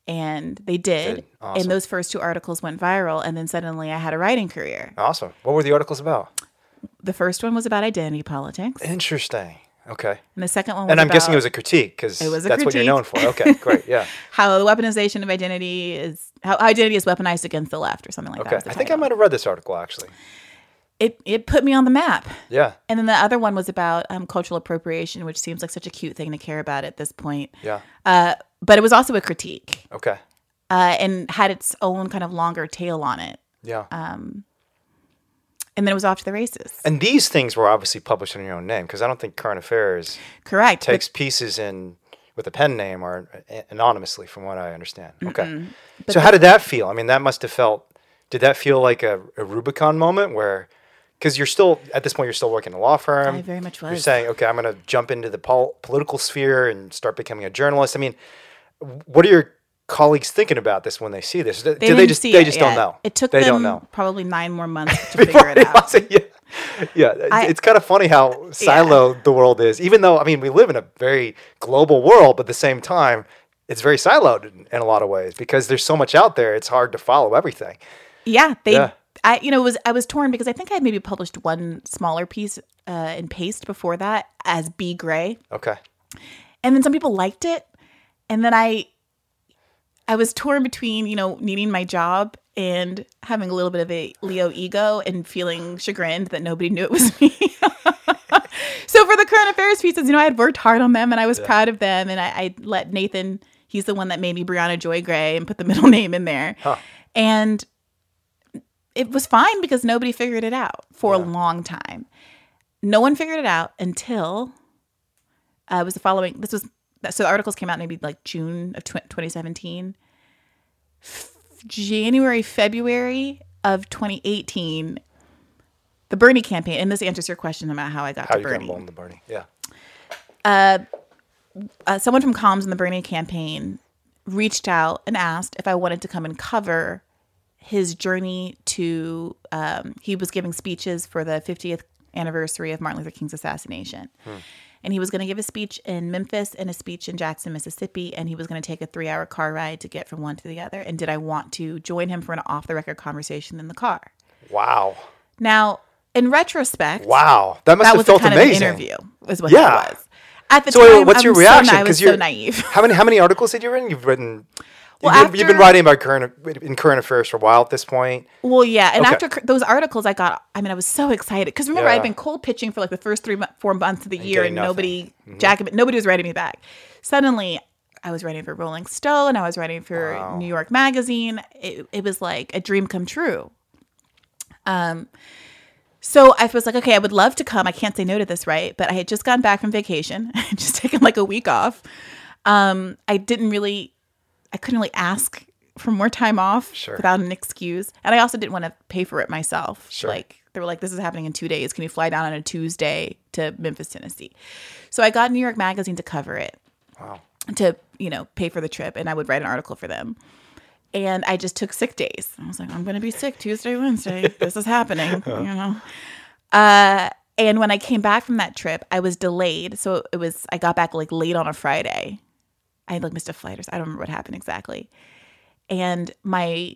And they did. Awesome. And those first two articles went viral. And then suddenly I had a writing career. Awesome. What were the articles about? The first one was about identity politics. Interesting. Okay. And the second one was And I'm about guessing it was a critique because It was a that's what you're known for. Okay, great. Yeah. how the weaponization of identity is how identity is weaponized against the left or something like that. Okay. I think I might have read this article actually. It it put me on the map. Yeah. And then the other one was about um, cultural appropriation, which seems like such a cute thing to care about at this point. Yeah. Uh, but it was also a critique Okay. uh, and had its own kind of longer tail on it. Yeah. And then it was off to the races. and these things were obviously published in your own name because I don't think Current Affairs Correct. but- takes pieces in with a pen name or a- anonymously, from what I understand. Okay. So how did that feel? I mean, that must have felt. Did that feel like a, a Rubicon moment where, because you're still at this point, you're still working in a law firm. I very much was. You're saying, okay, I'm going to jump into the pol- political sphere and start becoming a journalist. I mean, what are your colleagues thinking about this when they see this? Do They they just see they just don't know? It took they them don't know. probably nine more months to figure it out. yeah, yeah. it's- I- it's kind of funny how siloed the world is. Even though I mean we live in a very global world, but at the same time, it's very siloed in, in a lot of ways because there's so much out there. It's hard to follow everything. Yeah, they. Yeah. I you know was I was torn because I think I had maybe published one smaller piece uh, in Paste before that as B Gray, Okay. and then some people liked it, and then I. I was torn between, you know, needing my job and having a little bit of a Leo ego and feeling chagrined that nobody knew it was me. so for the current affairs pieces, you know, I had worked hard on them and I was proud of them. And I, I let Nathan, he's the one that made me Briahna Joy Gray and put the middle name in there. And it was fine because nobody figured it out for a long time. No one figured it out until uh, it was the following. This was so the articles came out maybe like June of tw- 2017. F- January, February of 2018, the Bernie campaign, and this answers your question about how I got How to you got Bernie. the Bernie? Yeah. uh, someone from comms in the Bernie campaign reached out and asked if I wanted to come and cover his journey to. Um, he was giving speeches for the 50th anniversary of Martin Luther King's assassination. And he was going to give a speech in Memphis and a speech in Jackson, Mississippi. And he was going to take a three hour car ride to get from one to the other. And did I want to join him for an off the record conversation in the car? Wow. Now, in retrospect, Wow. That must that have was felt kind amazing. of an interview, was what Yeah. that was. At the So wait, time, what's your I'm reaction? Because I was you're so naive. How many how many articles had you written? You've written. Well, you've, been, you've been writing about current in current affairs for a while at this point. Well, yeah, and Okay. after those articles, I got. I mean, I was so excited because remember Yeah. I'd been cold pitching for like the first three, four months of the year, getting and nobody, Jack, nobody was writing me back. Suddenly, I was writing for Rolling Stone. I was writing for New York Magazine. It, it was like a dream come true. Um, so I was like, okay, I would love to come. I can't say no to this, right? But I had just gone back from vacation. Just taken like a week off. Um, I didn't really, I couldn't really ask for more time off Sure. without an excuse. And I also didn't want to pay for it myself. Sure. Like they were like, this is happening in two days. Can you fly down on a Tuesday to Memphis, Tennessee? So I got New York Magazine to cover it. Wow. To, you know, pay for the trip and I would write an article for them. And I just took sick days. I was like, I'm gonna be sick Tuesday, Wednesday. This is happening. You know. Uh and when I came back from that trip, I was delayed. So it was I got back like late on a Friday. I like missed a flight or I don't remember what happened exactly. And my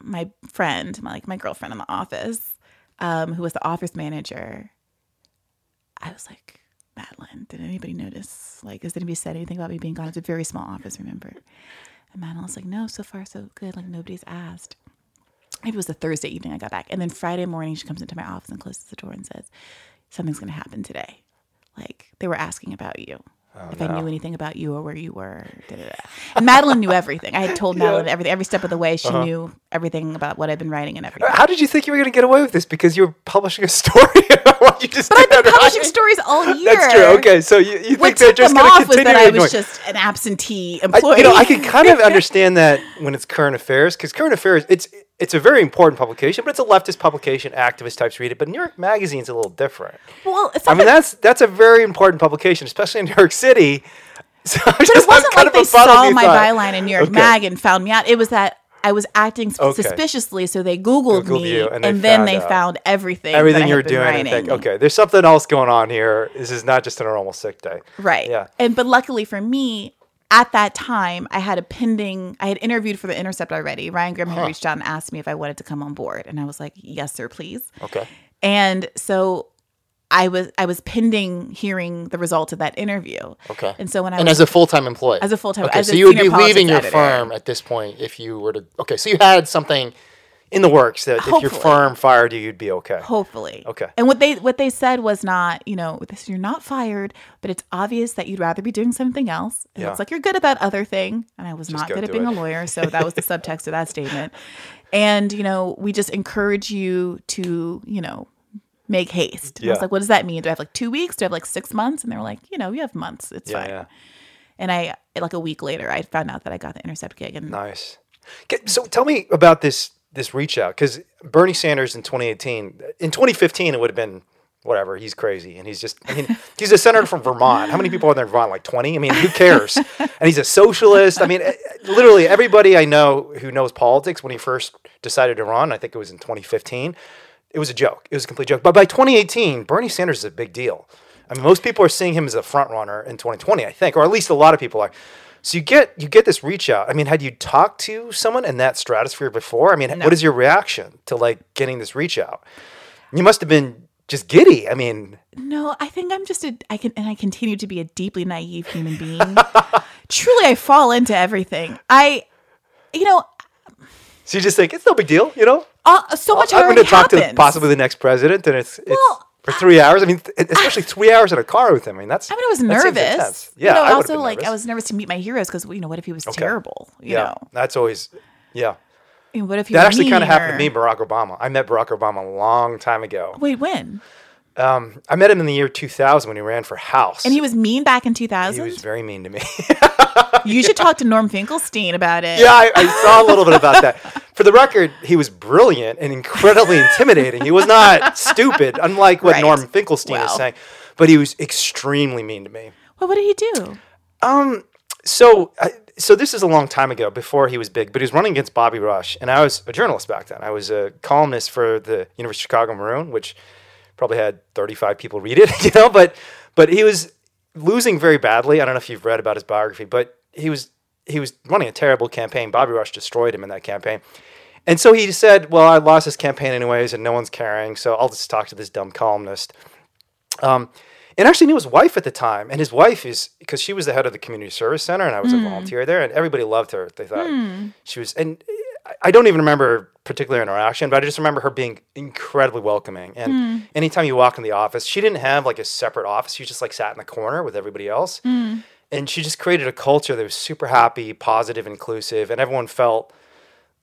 my friend, my like my girlfriend in the office, um, who was the office manager, I was like, Madeline, did anybody notice? Like, has anybody said anything about me being gone? It's a very small office, remember? And Madeline was like, no, so far so good. Like nobody's asked. It was a Thursday evening I got back. And then Friday morning she comes into my office and closes the door and says, Something's gonna happen today. Like they were asking about you. Oh, if I knew anything about you or where you were. Da, da, da. And Madeline knew everything. I had told Madeline everything every step of the way. She uh-huh. knew everything about what I'd been writing and everything. Uh, how did you think you were going to get away with this? Because you were publishing a story about what you just But I've been publishing stories all year. That's true. Okay, so you, you What think they're just going to off was continue that I was just an absentee I, employee. you know, I can kind of understand that when it's current affairs, because current affairs, it's it's a very important publication, but it's a leftist publication. Activist types read it, but New York Magazine's a little different. well, it's I mean, that's that's a very important publication, especially in New York City. So But it wasn't like they saw my byline in New York Okay. Mag and found me out. It was that I was acting Okay. suspiciously, so they Googled, Googled me, and, and they then they out. found everything. everything you're doing. And think, okay, there's something else going on here. This is not just a normal sick day. Right. Yeah. And but luckily for me, at that time, I had a pending. I had interviewed for the Intercept already. Ryan Grim had uh-huh. reached out and asked me if I wanted to come on board, and I was like, "Yes, sir, please." Okay. And so. I was I was pending hearing the result of that interview. Okay. And so when I and was as a full time employee. As a full-time- Okay, as so you would be leaving your editor. firm at this point if you were to. Okay, so you had something. In the works that if your firm fired you, you'd be okay. Hopefully. Okay. And what they what they said was not, you know, this you're not fired, but it's obvious that you'd rather be doing something else. And Yeah. it's like you're good at that other thing. And I was not go good at being it. a lawyer, so that was the subtext of that statement. And, you know, we just encourage you to, you know, make haste. And I was like, what does that mean? Do I have like two weeks? Do I have like six months? And they were like, you know, you have months. It's Yeah, fine. yeah. And I like a week later, I found out that I got the Intercept gig, and Nice. So tell me about this this reach out because Bernie Sanders in 2018, in 2015, it would have been whatever. He's crazy, and he's just. I mean, he's a senator from Vermont. How many people are there in Vermont? Like 20. I mean, who cares? and he's a socialist. I mean, eh, literally everybody I know who knows politics when he first decided to run, I think it was in 2015. It was a joke. It was a complete joke. But by 2018, Bernie Sanders is a big deal. I mean, most people are seeing him as a front runner in 2020, I think, or at least a lot of people are. So you get you get this reach out. I mean, had you talked to someone in that stratosphere before? I mean, what is your reaction to like getting this reach out? You must have been just giddy. I mean, No, I think I'm just a I can and I continue to be a deeply naive human being. Truly I fall into everything. I you know, so you just think it's no big deal, you know? uh, so much I'm going to talk to possibly the next president, and it's, it's Well, for three hours. I mean, th- especially three hours in a car with him. I mean, that's. I mean, I was nervous. intense. You Yeah, know, I also like I was nervous to meet my heroes because you know, what if he was Okay. terrible? You yeah, know, that's always. Yeah, I mean, what if he that actually kind of happened to me, Barack Obama. I met Barack Obama a long time ago. Wait, when? I met him in the year 2000 when he ran for House. And he was mean back in 2000? he was very mean to me. you should talk to Norm Finkelstein about it. yeah, I, I saw a little bit about that. For the record, he was brilliant and incredibly intimidating. He was not stupid, unlike what Right. Norm Finkelstein is Well. saying, but he was extremely mean to me. Well, what did he do? Um, So, I, so this is a long time ago, before he was big, but he was running against Bobby Rush, and I was a journalist back then. I was a columnist for the University of Chicago Maroon, which probably had 35 people read it, you know. But, but he was losing very badly. I don't know if you've read about his biography, but he was he was running a terrible campaign. Bobby Rush destroyed him in that campaign. And so he said, "Well, I lost this campaign anyways, and no one's caring. So I'll just talk to this dumb columnist." Um, and actually knew his wife at the time, and his wife is because she was the head of the community service center, and I was a volunteer there, and everybody loved her. They thought she was, and I- don't even remember a particular interaction, but I just remember her being incredibly welcoming. And anytime you walk in the office, she didn't have like a separate office; she just like sat in the corner with everybody else, and she just created a culture that was super happy, positive, inclusive, and everyone felt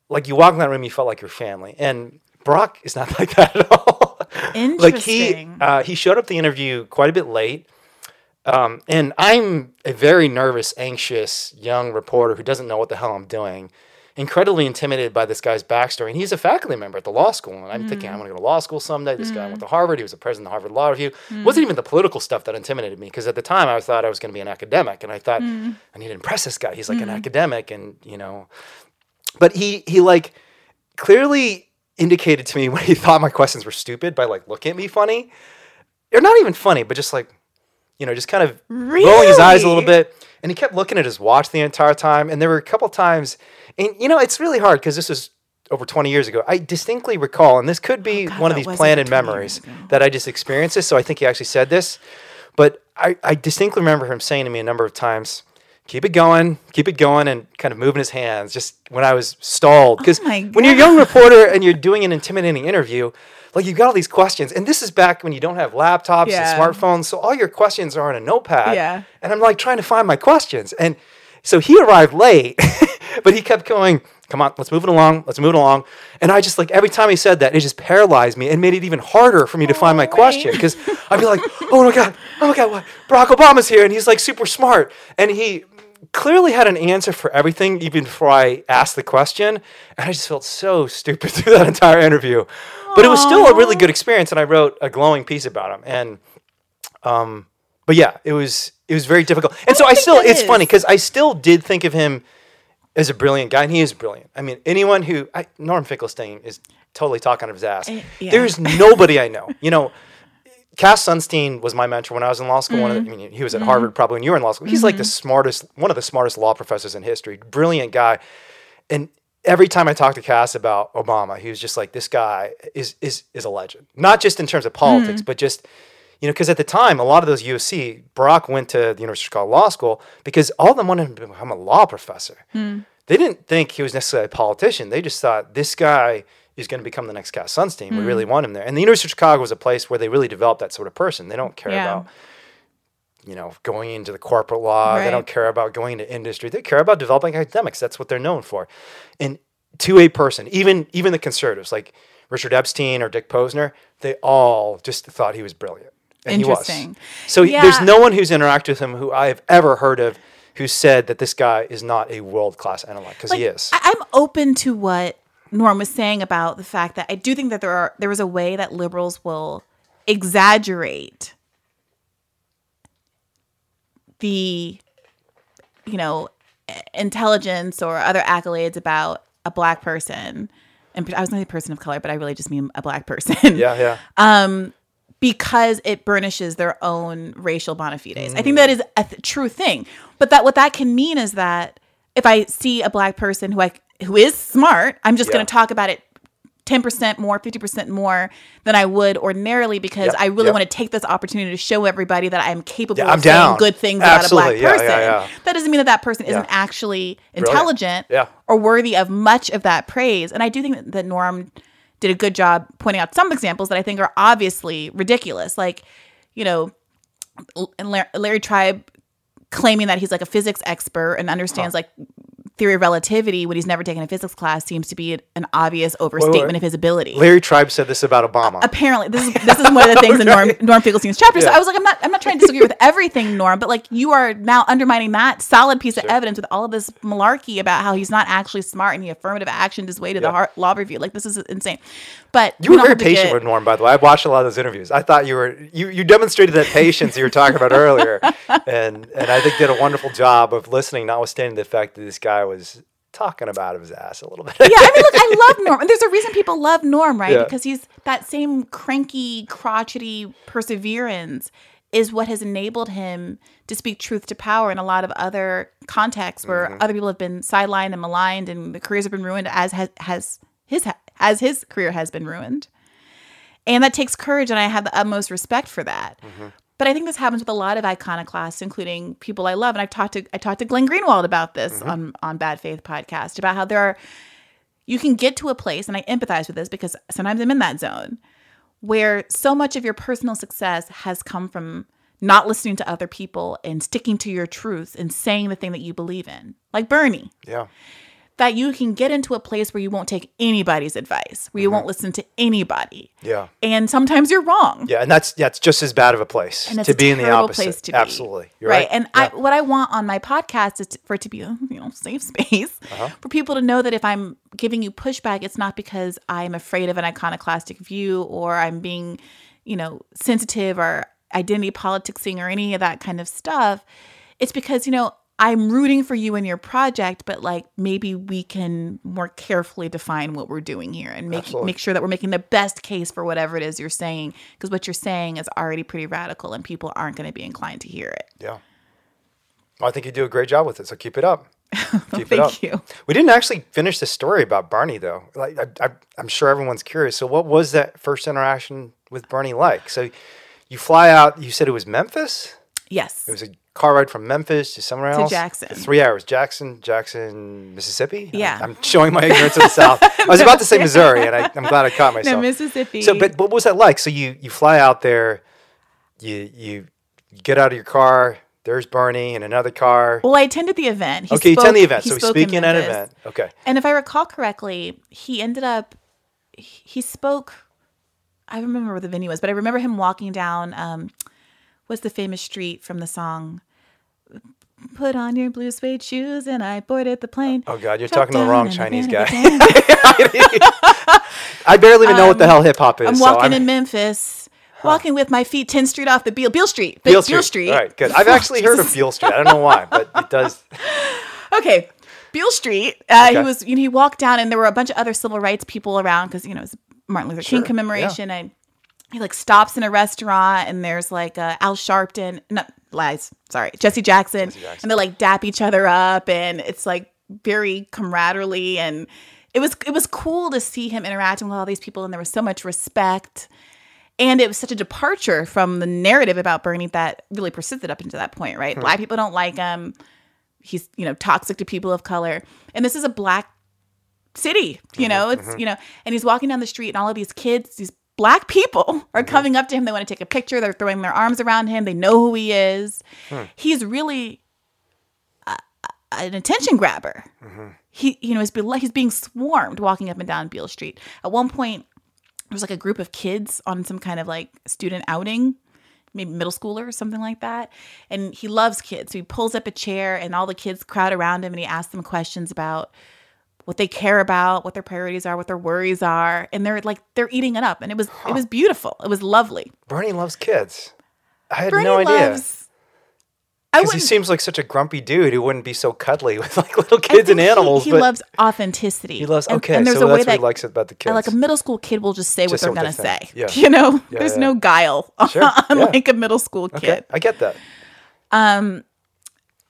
like you walk in that room, you felt like your family. And Barack is not like that at all. Interesting. like he uh, he showed up the interview quite a bit late. Um, and I'm a very nervous, anxious young reporter who doesn't know what the hell I'm doing. Incredibly intimidated by this guy's backstory. And he's a faculty member at the law school. And I'm thinking, mm. I'm going to go to law school someday. This guy went to mm. Harvard. He was a president of the Harvard Law Review. It wasn't even the political stuff that intimidated me because at the time I thought I was going to be an academic. And I thought, I need to impress this guy. He's like an academic. And, you know, but he, he like clearly indicated to me when he thought my questions were stupid by like looking at me funny. Or not even funny, but just like, you know, just kind of rolling his eyes a little bit. And he kept looking at his watch the entire time. And there were a couple times, and you know, it's really hard because this was over 20 years ago. I distinctly recall, and this could be oh, God, one of these planted over 20 years memories that I just experienced this. So I think he actually said this. But I, I distinctly remember him saying to me a number of times, keep it going, keep it going, and kind of moving his hands just when I was stalled. Because Oh when you're a young reporter and you're doing an intimidating interview, like you've got all these questions, and this is back when you don't have laptops Yeah. and smartphones, so all your questions are on a notepad. Yeah. And I'm like trying to find my questions. And so he arrived late, but he kept going, come on, let's move it along, let's move it along. And I just like every time he said that, it just paralyzed me and made it even harder for me to find my right. question. Because I'd be like, oh my God, oh my God, what? Barack Obama's here and he's like super smart. And he clearly had an answer for everything even before I asked the question. And I just felt so stupid through that entire interview. But it was still a really good experience. And I wrote a glowing piece about him. And um, but yeah, it was it was very difficult. And so I still it's is. funny because I still did think of him as a brilliant guy, and he is brilliant. I mean, anyone who I, Norm Finkelstein is totally talking out of his ass. Eh, yeah. There's nobody I know. You know, Cass Sunstein was my mentor when I was in law school. One of the, I Mm-hmm. mean, he was at Harvard probably when you were in law school. He's like the smartest, one of the smartest law professors in history. Brilliant guy, and every time I talked to Cass about Obama, he was just like, "This guy is is is a legend." Not just in terms of Mm. politics, but just you know, because at the time, a lot of those USC, Barack went to the University of Chicago Law School because all of them wanted him to become a law professor. Hmm. They didn't think he was necessarily a politician. They just thought this guy is going to become the next Cass Sunstein. We Hmm. really want him there. And the University of Chicago was a place where they really developed that sort of person. They don't care Yeah. about you know, going into the corporate law. They don't care about going into industry. They care about developing academics. That's what they're known for. And to a person, even even the conservatives like Richard Epstein or Dick Posner, they all just thought he was brilliant. And Interesting. he was. So he- there's no one who's interacted with him who I have ever heard of who said that this guy is not a world class analyst because he is. I'm open to what Norm was saying about the fact that I do think that there are there is a way that liberals will exaggerate the you know intelligence or other accolades about a black person and I was going to say person of color but I really just mean a black person yeah, yeah. um, because it burnishes their own racial bona fides. I think that is a th- true thing. But that what that can mean is that if I see a black person who I who is smart, I'm just Yeah. going to talk about it 10% more, 50% more than I would ordinarily because Yep, I really yep. want to take this opportunity to show everybody that I'm capable Yeah, of I'm saying down. good things about a black Absolutely. Person. yeah, yeah. That doesn't mean that that person isn't actually intelligent or worthy of much of that praise. And I do think that, that Norm did a good job pointing out some examples that I think are obviously ridiculous. Like, you know, Larry Tribe claiming that he's like a physics expert and understands like theory of relativity when he's never taken a physics class seems to be an obvious overstatement of his ability. Larry Tribe said this about Obama. Apparently, this is this is one of the things in Norm Norm Finkelstein's chapter. So I was like, I'm not I'm not trying to disagree with everything, Norm, but like you are now undermining that solid piece of evidence with all of this malarkey about how he's not actually smart and he affirmative actioned his way to the Yeah. heart law review. Like this is insane. But You we were very patient get- with Norm, by the way. I watched a lot of those interviews. I thought you were you, you demonstrated that patience you were talking about earlier, and and I think did a wonderful job of listening, notwithstanding the fact that this guy was talking about his ass a little bit. yeah, I mean, look, I love Norm. And there's a reason people love Norm, right? Yeah. Because he's that same cranky, crotchety perseverance is what has enabled him to speak truth to power in a lot of other contexts where Mm-hmm. other people have been sidelined and maligned and the careers have been ruined as has, has his as his career has been ruined. And that takes courage and I have the utmost respect for that. But I think this happens with a lot of iconoclasts, including people I love. And I've talked to I talked to Glenn Greenwald about this mm-hmm. on on Bad Faith podcast about how there are you can get to a place, and I empathize with this because sometimes I'm in that zone where so much of your personal success has come from not listening to other people and sticking to your truths and saying the thing that you believe in, like Bernie. yeah, That you can get into a place where you won't take anybody's advice, where you won't listen to anybody. yeah, And sometimes you're wrong. yeah, and that's that's just as bad of a place to be in the opposite. place to be. Absolutely, You're right. And I, what I want on my podcast is to, for it to be a you know safe space Uh-huh. for people to know that if I'm giving you pushback, it's not because I'm afraid of an iconoclastic view or I'm being, you know, sensitive or identity politicsing or any of that kind of stuff. It's because you know I'm rooting for you in your project, but like maybe we can more carefully define what we're doing here and make Absolutely. make sure that we're making the best case for whatever it is you're saying because what you're saying is already pretty radical and people aren't going to be inclined to hear it. yeah. Well, I think you do a great job with it, so keep it up. Keep it up. Thank you. We didn't actually finish the story about Barney, though. Like, I, I, I'm sure everyone's curious. So, what was that first interaction with Barney like? So, you fly out. You said it was Memphis. Yes. It was a car ride from Memphis to somewhere else. To. Jackson. Three hours. Jackson, Jackson, Mississippi. Yeah. I'm, I'm showing my ignorance of the South. I was about to say Missouri, and I, I'm glad I caught myself. no, Mississippi. So, but what was that like? So you you fly out there, you you get out of your car. There's Bernie in another car. well, I attended the event. He okay, you attend the event. he So in speaking at an event. Okay. And if I recall correctly, he ended up he he spoke. I remember where the venue was, but I remember him walking down. Um, what's the famous street from the song? Put on your blue suede shoes, and I boarded the plane. Oh God, you're Dropped talking to the wrong Chinese guy. I barely even know what the hell hip hop is. Um, I'm so walking I'm- in Memphis, walking with my feet 10th Street off the Beale, Beale Street. Beale Beale Street. Street. All right, good. I've actually heard of Beale Street. I don't know why, but it does. Okay. Beale Street. Uh, He was, you know, he walked down and there were a bunch of other civil rights people around because, you know, it's Martin Luther Sure, King commemoration. And he like stops in a restaurant and there's like uh, Al Sharpton, not lies, sorry, Jesse Jackson, Jackson. And they like dap each other up and it's like very camaraderie. And it was, it was cool to see him interacting with all these people and there was so much respect. And it was such a departure from the narrative about Bernie that really persisted up into that point, right? Hmm. Black people don't like him. He's, you know, toxic to people of color. And this is a black city, you mm-hmm. know, it's, mm-hmm. you know, and he's walking down the street and all of these kids, these black people are mm-hmm. coming up to him. They want to take a picture. They're throwing their arms around him. They know who he is. Hmm. He's really a, a- an attention grabber. Mm-hmm. He, you know, he's, be, he's being swarmed walking up and down Beale Street. At one point, there was like a group of kids on some kind of like student outing maybe middle schooler or something like that. And he loves kids. So he pulls up a chair and all the kids crowd around him and he asks them questions about what they care about, what their priorities are, what their worries are. And they're like they're eating it up. And it was it was beautiful. It was lovely. Bernie loves kids. I had Bernie no idea. loves Because he seems like such a grumpy dude who wouldn't be so cuddly with like little kids and he- animals. He, but loves authenticity. he loves And- okay. And, there's so a way that's what that he likes about the kids. like a middle school kid will just say Just what they're gonna say. Yeah. You know, Yeah, there's yeah. no guile Sure, on yeah. like a middle school okay, kid. I get that. Um,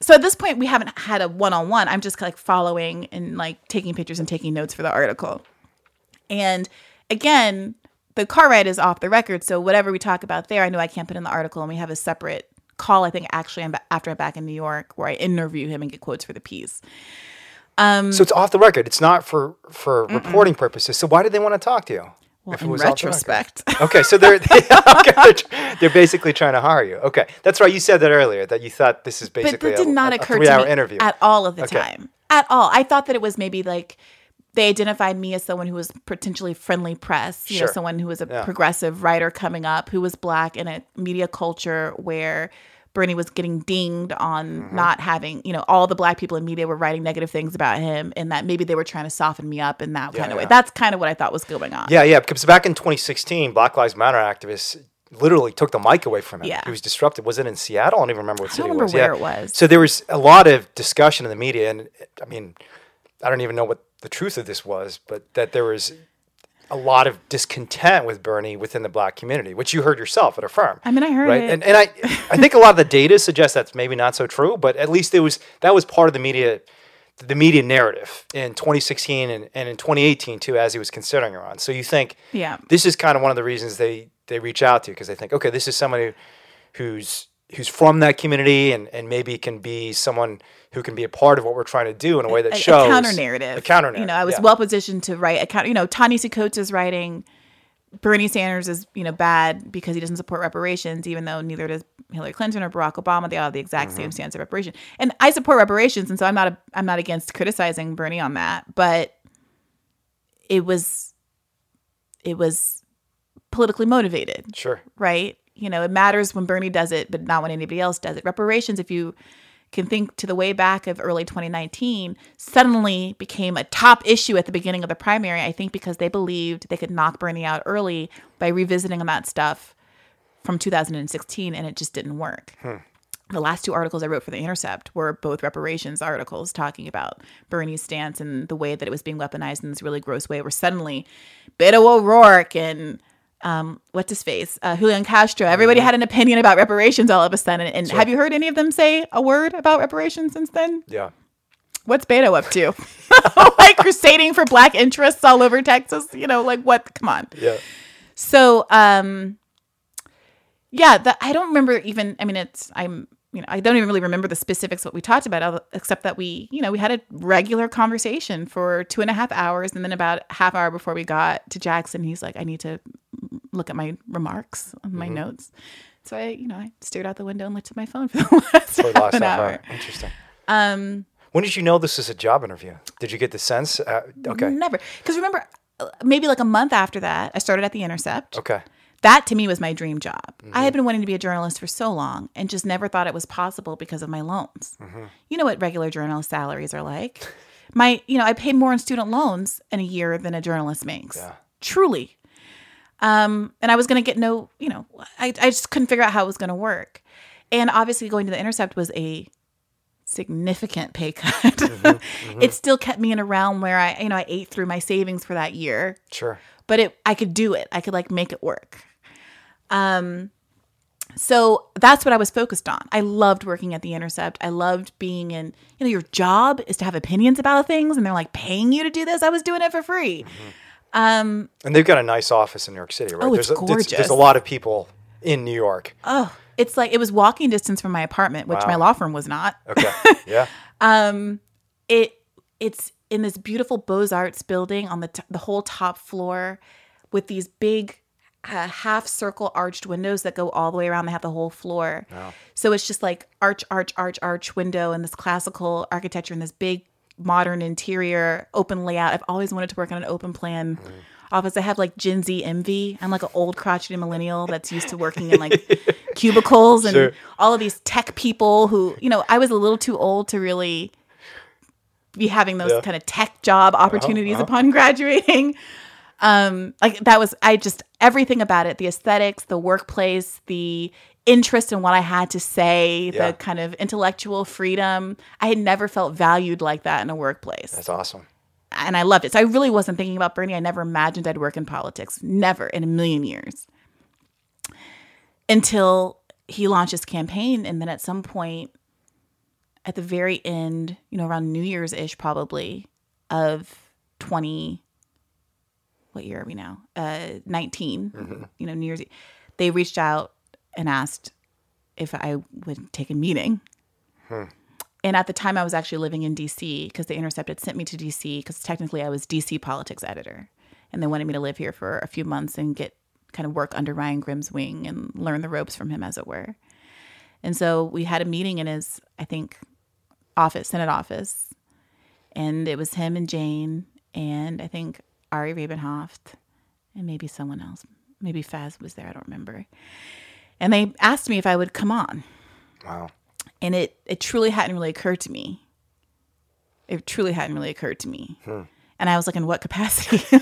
So at this point, we haven't had a one-on-one. I'm just like following and like taking pictures and taking notes for the article. And again, the car ride is off the record, so whatever we talk about there, I know I can't put in the article, and we have a separate call. I think actually, I'm after I'm back in New York, where I interview him and get quotes for the piece. um, So it's off the record. It's not for for reporting purposes. So why did they want to talk to you? Well, if it in was off the record? retrospect, Okay, so they're okay, they're, tr- they're basically trying to hire you. Okay, that's right. You said that earlier that you thought this is basically but that did not a, occur three-hour to me interview. at all of the Okay. time. At all, I thought that it was maybe like they identified me as someone who was potentially friendly press, you know, someone who was a Yeah. progressive writer coming up, who was black in a media culture where Bernie was getting dinged on Mm-hmm. not having, you know, all the black people in media were writing negative things about him, and that maybe they were trying to soften me up in that kind of way. That's kind of what I thought was going on. Yeah, yeah. Because back in 2016, Black Lives Matter activists literally took the mic away from him. Yeah. He was disruptive. Was it in Seattle? I don't even remember what I city it was. where yeah. it was. So there was a lot of discussion in the media, and I mean, I don't even know what the truth of this was, but that there was a lot of discontent with Bernie within the black community, which you heard yourself at a firm. I mean, I heard right? it. And, and I, I think a lot of the data suggests that's maybe not so true, but at least it was that was part of the media, the media narrative in 2016 and, and in 2018 too, as he was considering her on. So you think, Yeah. this is kind of one of the reasons they they reach out to you because they think, okay, this is somebody who's who's from that community and and maybe can be someone who can be a part of what we're trying to do in a way that a, shows counter narrative. A counter narrative. You know, I was yeah. well positioned to write a counter. You know, Ta-Nehisi Coates is writing. Bernie Sanders is, you know, bad because he doesn't support reparations, even though neither does Hillary Clinton or Barack Obama. They all have the exact Mm-hmm. same stance of reparation. And I support reparations, and so I'm not a, I'm not against criticizing Bernie on that. But it was, it was politically motivated Sure. right? You know, it matters when Bernie does it, but not when anybody else does it. Reparations, if you can think to the way back of early 2019, suddenly became a top issue at the beginning of the primary, I think because they believed they could knock Bernie out early by revisiting on that stuff from 2016, and it just didn't work. Hmm. The last two articles I wrote for The Intercept were both reparations articles talking about Bernie's stance and the way that it was being weaponized in this really gross way, where suddenly Beto O'Rourke and um, what's his face, uh, Julian Castro, everybody had an opinion about reparations all of a sudden. And have you heard any of them say a word about reparations since then? Yeah. What's Beto up to? like crusading for black interests all over Texas? You know, like what? Come on. Yeah. So, um, yeah, the, I don't remember even. I mean, it's I'm you know I don't even really remember the specifics what we talked about, except that we you know we had a regular conversation for two and a half hours, and then about half hour before we got to Jackson, he's like, I need to look at my remarks, my Mm-hmm. notes. So I you know I stared out the window and looked at my phone for the last For the half an hour. hour. Interesting. Um, When did you know this was a job interview? Did you get the sense? Uh, okay. never because remember maybe like a month after that, I started at the Intercept. Okay. that to me was my dream job. I Mm-hmm. had been wanting to be a journalist for so long and just never thought it was possible because of my loans. Mm-hmm. You know what regular journalist salaries are like. My, you know, I paid more in student loans in a year than a journalist makes. Yeah. Truly. Um, and I was going to get no, you know, I, I just couldn't figure out how it was going to work. And obviously going to the Intercept was a significant pay cut. Mm-hmm. it still kept me in a realm where I, you know, I ate through my savings for that year Sure. but it I could do it. I could like make it work. Um so that's what I was focused on. I loved working at the Intercept. I loved being in, you know, your job is to have opinions about things and they're like paying you to do this. I was doing it for free. Um And they've got a nice office in New York City, right? Oh, it's there's, a, there's- There's, a lot of people in New York. oh, it's like it was walking distance from my apartment, which my law firm was not. Okay. yeah. Um, it it's in this beautiful Beaux Arts building on the t- the whole top floor, with these big uh, half circle arched windows that go all the way around. They have the whole floor, so it's just like arch, arch, arch, arch window, and this classical architecture and this big modern interior, open layout. I've always wanted to work on an open plan office. I have like Gen Z envy. I'm like an old crotchety millennial that's used to working in like cubicles and Sure. all of these tech people who, you know, I was a little too old to really be having those Yeah. Uh-huh, kind of tech job opportunities upon graduating. Um, like that was I just everything about it, the aesthetics, the workplace, the interest in what I had to say, Yeah. the kind of intellectual freedom. I had never felt valued like that in a workplace That's awesome. and I loved it. So I really wasn't thinking about Bernie. I never imagined I'd work in politics. Never in a million years. Until he launched his campaign. And then at some point, at the very end, you know, around New Year's ish, probably of 20, what year are we now? Uh, 19, you know, New Year's they reached out and asked if I would take a meeting. Hmm. And at the time, I was actually living in DC because the Intercept had sent me to DC because technically I was DC politics editor. And they wanted me to live here for a few months and get kind of work under Ryan Grim's wing and learn the ropes from him, as it were. And so we had a meeting in his, I think, office, Senate office. And it was him and Jane, and I think Ari Rabin-Havt, and maybe someone else. Maybe Faz was there, I don't remember. And they asked me if I would come on Wow. and it it truly hadn't really occurred to me. It truly hadn't really occurred to me. Hmm. And I was like, in what capacity?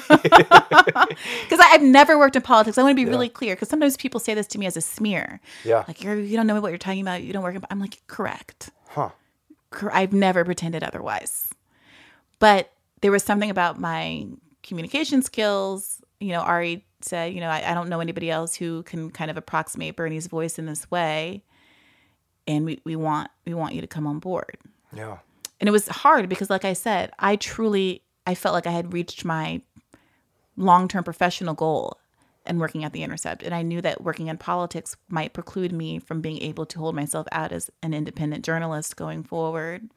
Because I've never worked in politics. I want to be really clear because sometimes people say this to me as a smear. Yeah. Like, you're, you don't know what you're talking about. You don't work in. I'm like, correct. Huh. Cor- I've never pretended otherwise. But there was something about my communication skills. You know, Ari said, you know, I, I don't know anybody else who can kind of approximate Bernie's voice in this way. And we, we want we want you to come on board. Yeah. And it was hard because like I said, I truly I felt like I had reached my long-term professional goal in working at the Intercept. And I knew that working in politics might preclude me from being able to hold myself out as an independent journalist going forward.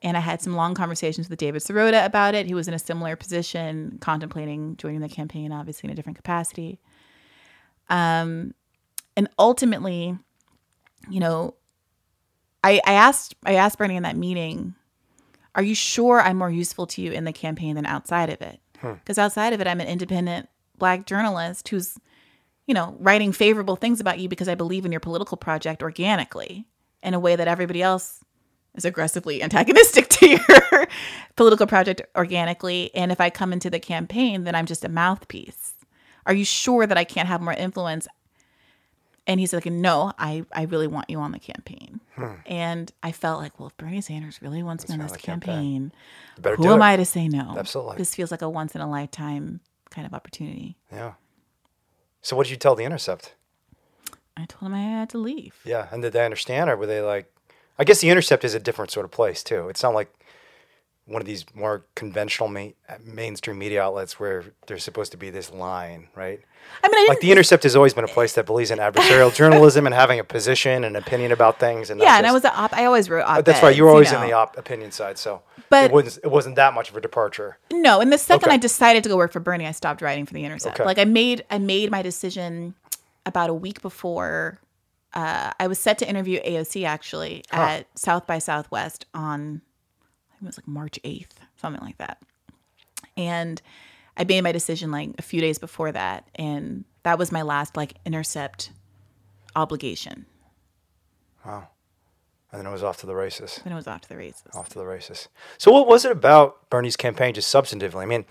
And I had some long conversations with David Sirota about it. He was in a similar position, contemplating joining the campaign, obviously in a different capacity. Um, and ultimately, you know, I, I asked I asked Bernie in that meeting, "Are you sure I'm more useful to you in the campaign than outside of it? Because outside of it, I'm an independent black journalist who's, you know, writing favorable things about you because I believe in your political project organically in a way that everybody else is aggressively antagonistic to your political project organically. And if I come into the campaign, then I'm just a mouthpiece. Are you sure that I can't have more influence and he's like, no, I, I really want you on the campaign. Hmm. And I felt like, well, if Bernie Sanders really wants me on this campaign. campaign, who am it. I to say no? Absolutely. This feels like a once in a lifetime kind of opportunity. Yeah. So what did you tell the Intercept? I told him I had to leave. Yeah, and did they understand, or were they like? I guess the Intercept is a different sort of place too. It's not like one of these more conventional main, mainstream media outlets where there's supposed to be this line, right? I mean, I Like the Intercept has always been a place that believes in adversarial journalism and having a position and opinion about things. And yeah, and I was an op. I always wrote op. That's right. You were always know. in the op- opinion side, so But- it wasn't it wasn't that much of a departure. No, and the second Okay. I decided to go work for Bernie, I stopped writing for the Intercept. Okay. Like I made I made my decision about a week before. Uh, I was set to interview AOC actually at South by Southwest on I think it was like March eighth, something like that. And I made my decision like a few days before that, and that was my last like Intercept obligation. Wow. And then it was off to the races. Then it was off to the races. off to the races. So what was it about Bernie's campaign just substantively? I mean,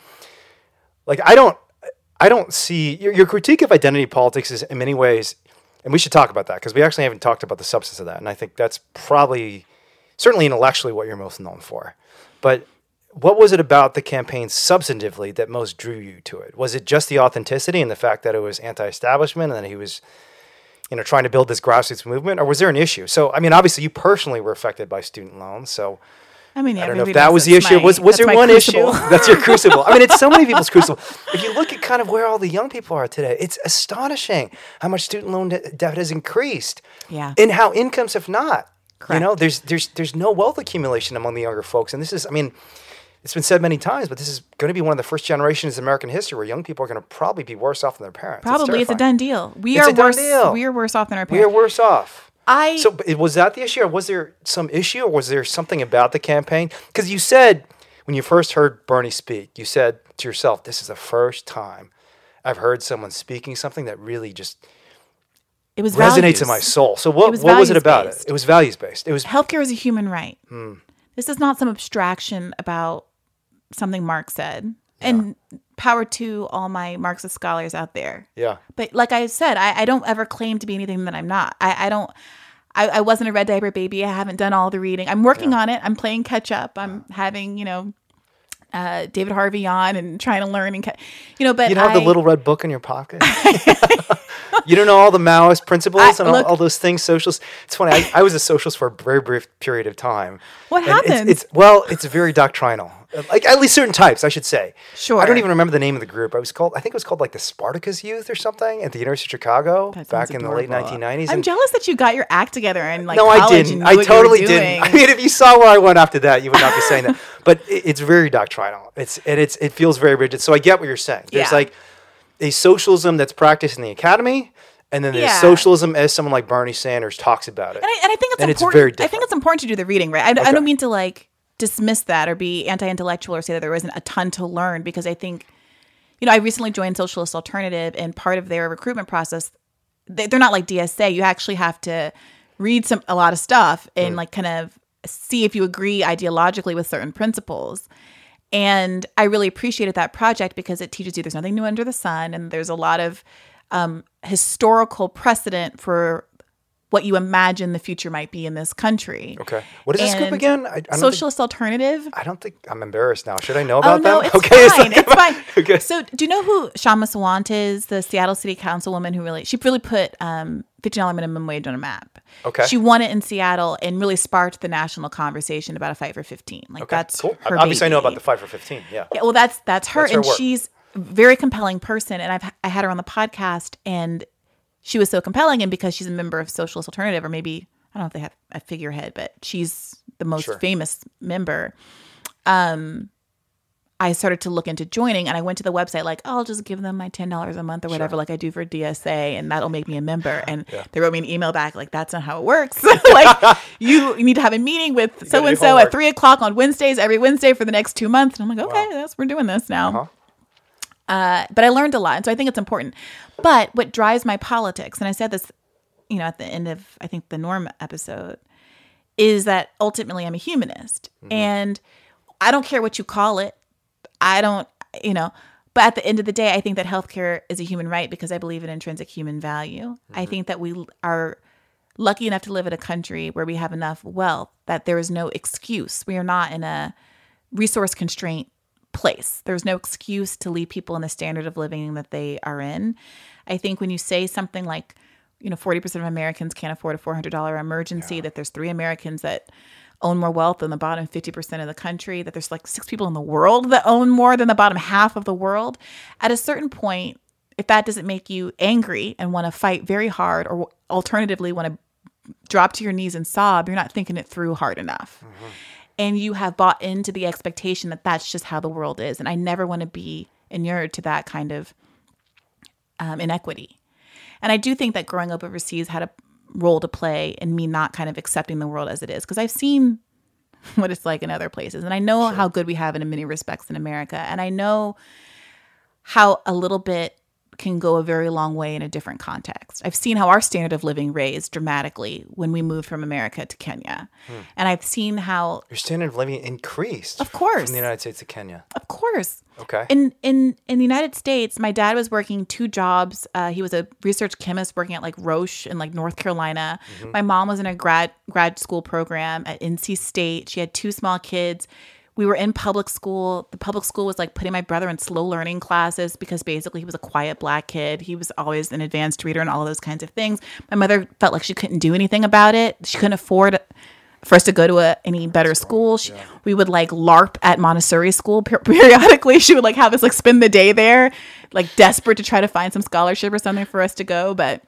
like I don't I don't see your, your critique of identity politics is in many ways and we should talk about that because we actually haven't talked about the substance of that and I think that's probably certainly intellectually what you're most known for. But what was it about the campaign substantively that most drew you to it? Was it just the authenticity and the fact that it was anti-establishment and that he was you know, trying to build this grassroots movement, or was there an issue? So, I mean, obviously, you personally were affected by student loans. So, I mean, yeah, I don't know if that was the issue. my- was was there one crucible. issue? That's your crucible. I mean, it's so many people's crucible. If you look at kind of where all the young people are today, it's astonishing how much student loan debt has increased. Yeah. And how incomes have not. You know, there's there's there's no wealth accumulation among the younger folks, and this is, I mean, it's been said many times, but this is going to be one of the first generations in American history where young people are going to probably be worse off than their parents. Probably it's a done deal. We It's are worse. deal. We are worse off than our parents. We are worse off. I So was that the issue, or was there some issue, or was there something about the campaign? Because you said when you first heard Bernie speak, you said to yourself, "This is the first time I've heard someone speaking something that really just It was resonates values. in my soul." So what was what was it about it? values-based. It was values based. It was Healthcare is a human right. Hmm. This is not some abstraction about something Mark said. And power to all my Marxist scholars out there. yeah. But like I said, I, I don't ever claim to be anything that I'm not. I, I don't. I, I wasn't a red diaper baby. I haven't done all the reading. I'm working on it. I'm playing catch up. I'm having you know, uh, David Harvey on and trying to learn and ca- you know. But You don't have the little red book in your pocket. you don't know all the Maoist principles I- and all, look- all those things. Socialists. It's funny. I, I was a socialist for a very brief period of time. What And it's- happened? It's, well, it's very doctrinal. Like at least certain types, I should say. Sure. I don't even remember the name of the group. I was called. I think it was called like the Spartacus Youth or something at the University of Chicago back in the late 1990s. I'm and- jealous that you got your act together and like no, I didn't. I what you were totally didn't. I mean, if you saw where I went after that, you would not be saying that. But it, it's very doctrinal. It's and it's it feels very rigid. So I get what you're saying. There's Yeah. like a socialism that's practiced in the academy, and then there's Yeah. socialism as someone like Bernie Sanders talks about it. And I, and I think it's And it's important. very I think it's important to do the reading, right? I, I don't mean to like dismiss that or be anti-intellectual or say that there isn't a ton to learn because I think, you know, I recently joined Socialist Alternative and part of their recruitment process, they, they're not like DSA. You actually have to read some a lot of stuff and Hmm. like kind of see if you agree ideologically with certain principles. And I really appreciated that project because it teaches you there's nothing new under the sun, and there's a lot of um, historical precedent for what you imagine the future might be in this country. okay. What is this group again? I, I don't think- Socialist Alternative. I don't think I'm embarrassed now. Should I know Oh about no, them? it's okay, fine. It's fine. Okay. So, do you know who Kshama Sawant is? The Seattle City Councilwoman who really she really put um, fifteen dollar minimum wage on a map. Okay. She won it in Seattle and really sparked the national conversation about a fight for fifteen. Like Okay, that's cool. Her Obviously, I know about the fight for fifteen. Yeah. Yeah, well, that's that's her, That's her and work. she's a very compelling person. And I've I had her on the podcast, and she was so compelling, and because she's a member of Socialist Alternative, or maybe I don't know if they have a figurehead, but she's the most Sure. famous member. Um, I started to look into joining, and I went to the website like, oh, I'll just give them my ten dollars a month or whatever, like I do for DSA, and that'll make me a member. And they wrote me an email back like, that's not how it works. like you, need to have a meeting with so and so at three o'clock on Wednesdays every Wednesday for the next two months. And I'm like, okay, that's we're doing this now. Uh-huh. Uh, but I learned a lot, and so I think it's important. But what drives my politics, and I said this, you know, at the end of I think the Norm episode, is that ultimately I'm a humanist, and I don't care what you call it. I don't, you know. But at the end of the day, I think that healthcare is a human right because I believe in intrinsic human value. I think that we are lucky enough to live in a country where we have enough wealth that there is no excuse. We are not in a resource constraint place. There's no excuse to leave people in the standard of living that they are in. I think when you say something like, you know, 40% of Americans can't afford a $400 emergency, that there's three Americans that own more wealth than the bottom 50% of the country, that there's like six people in the world that own more than the bottom half of the world. At a certain point, if that doesn't make you angry and want to fight very hard, or alternatively, want to drop to your knees and sob, you're not thinking it through hard enough. Mm-hmm. And you have bought into the expectation that that's just how the world is. And I never want to be inured to that kind of um, inequity. And I do think that growing up overseas had a role to play in me not kind of accepting the world as it is because I've seen what it's like in other places. And I know how good we have it in many respects in America. And I know how a little bit can go a very long way in a different context. I've seen how our standard of living raised dramatically when we moved from America to Kenya. And I've seen how, Your standard of living increased. Of course. From the United States to Kenya. of course, Okay. in in in the United States, my dad was working two jobs. Uh, he was a research chemist working at like Roche in like North Carolina. My mom was in a grad grad school program at NC State. She had two small kids. We were in public school. The public school was like putting my brother in slow learning classes because basically he was a quiet black kid. He was always an advanced reader and all of those kinds of things. My mother felt like she couldn't do anything about it. She couldn't afford for us to go to a, any better school. She, We would like LARP at Montessori school per- periodically. She would like have us like spend the day there, like desperate to try to find some scholarship or something for us to go, but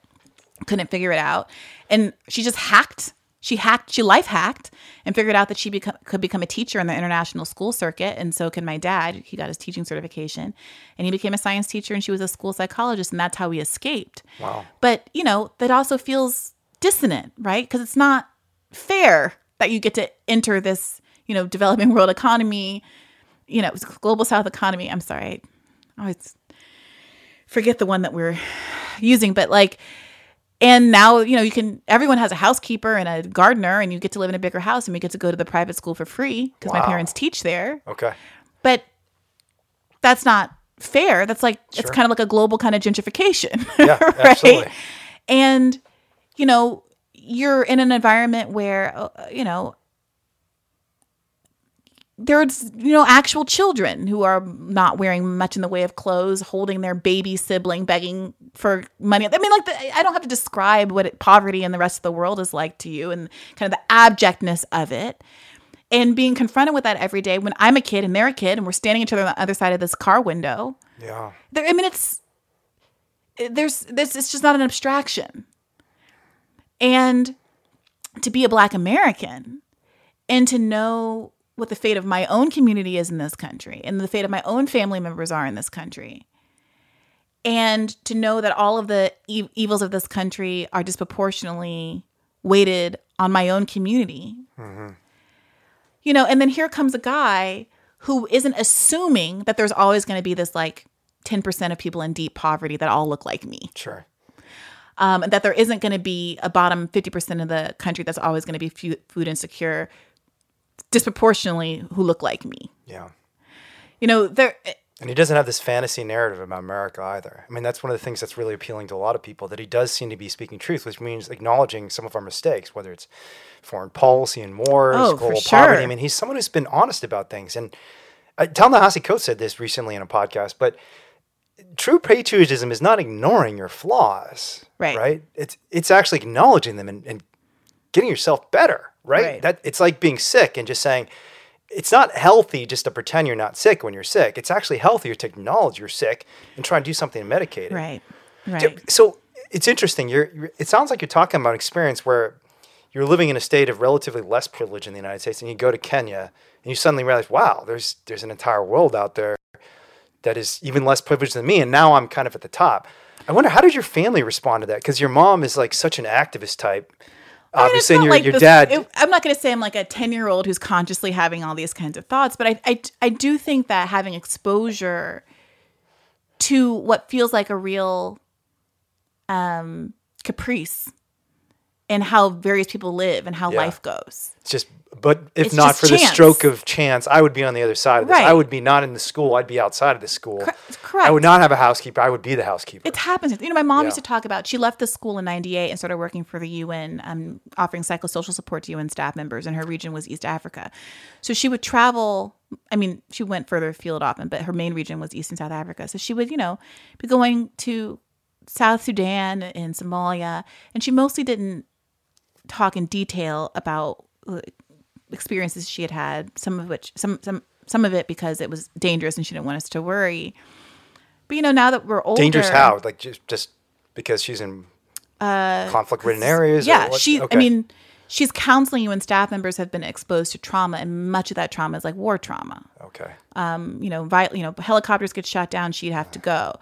couldn't figure it out. And she just hacked. She hacked. She life hacked and figured out that she become, could become a teacher in the international school circuit. And so can my dad. He got his teaching certification, and he became a science teacher. And she was a school psychologist, and that's how we escaped. Wow. But you know that also feels dissonant, right? Because it's not fair that you get to enter this, you know, developing world economy you know, global South economy. I'm sorry, I always forget the one that we're using, but like, and now you know you can. Everyone has a housekeeper and a gardener, and you get to live in a bigger house, and we get to go to the private school for free because my parents teach there. Okay. But that's not fair. That's like it's kind of like a global kind of gentrification. Yeah, right? absolutely. And you know, you're in an environment where uh, you know there's you know actual children who are not wearing much in the way of clothes, holding their baby sibling, begging for money. I mean, like the, I don't have to describe what it, poverty in the rest of the world is like to you, and kind of the abjectness of it and being confronted with that every day when I'm a kid and they're a kid and we're standing each other on the other side of this car window. Yeah. There, I mean, it's there's this. It's just not an abstraction. And to be a Black American and to know what the fate of my own community is in this country and the fate of my own family members are in this country. And to know that all of the e- evils of this country are disproportionately weighted on my own community you know, and then here comes a guy who isn't assuming that there's always going to be this like 10% of people in deep poverty that all look like me. Sure. Um, and that there isn't going to be a bottom 50% of the country that's always going to be food insecure disproportionately who look like me. Yeah. You know, there And he doesn't have this fantasy narrative about America either. I mean, that's one of the things that's really appealing to a lot of people that he does seem to be speaking truth, which means acknowledging some of our mistakes, whether it's foreign policy and wars, Oh, global sure. poverty. I mean, he's someone who's been honest about things. And uh, Ta-Nehisi Coates said this recently in a podcast, but true patriotism is not ignoring your flaws, Right. Right? It's it's actually acknowledging them and, and getting yourself better, right? Right. That it's like being sick and just saying it's not healthy just to pretend you're not sick when you're sick. It's actually healthier to acknowledge you're sick and try and do something to medicate it. right. So- Right. So it's interesting. You're, you're. It sounds like you're talking about an experience where you're living in a state of relatively less privilege in the United States, and you go to Kenya, and you suddenly realize, wow, there's there's an entire world out there that is even less privileged than me, and now I'm kind of at the top. I wonder how did your family respond to that? Because your mom is like such an activist type. I mean, it's Obviously, and not your, like your this- dad. it- I'm not going to say I'm like a 10 year old who's consciously having all these kinds of thoughts, but I, I, I do think that having exposure to what feels like a real um, caprice in how various people live and how Yeah. life goes. It's just, but if It's not for the stroke of chance, I would be on the other side of this. I would be not in the school. I'd be outside of the school. Cor- I would not have a housekeeper. I would be the housekeeper. It happens. You know, my mom used to talk about she left the school in '98 and started working for the UN, um, offering psychosocial support to UN staff members, and her region was East Africa. So she would travel. I mean, she went further afield often, but her main region was East and South Africa. So she would, you know, be going to South Sudan and Somalia, and she mostly didn't talk in detail about experiences she had had. Some of which, some some some of it because it was dangerous and she didn't want us to worry. But you know, now that we're older, Dangerous how? Like just just because she's in conflict-ridden areas? Uh, Yeah, what? she. Okay. I mean, she's counseling you, and staff members have been exposed to trauma, and much of that trauma is like war trauma. okay. Um, you know, vi- you know, helicopters get shot down, she'd have to go.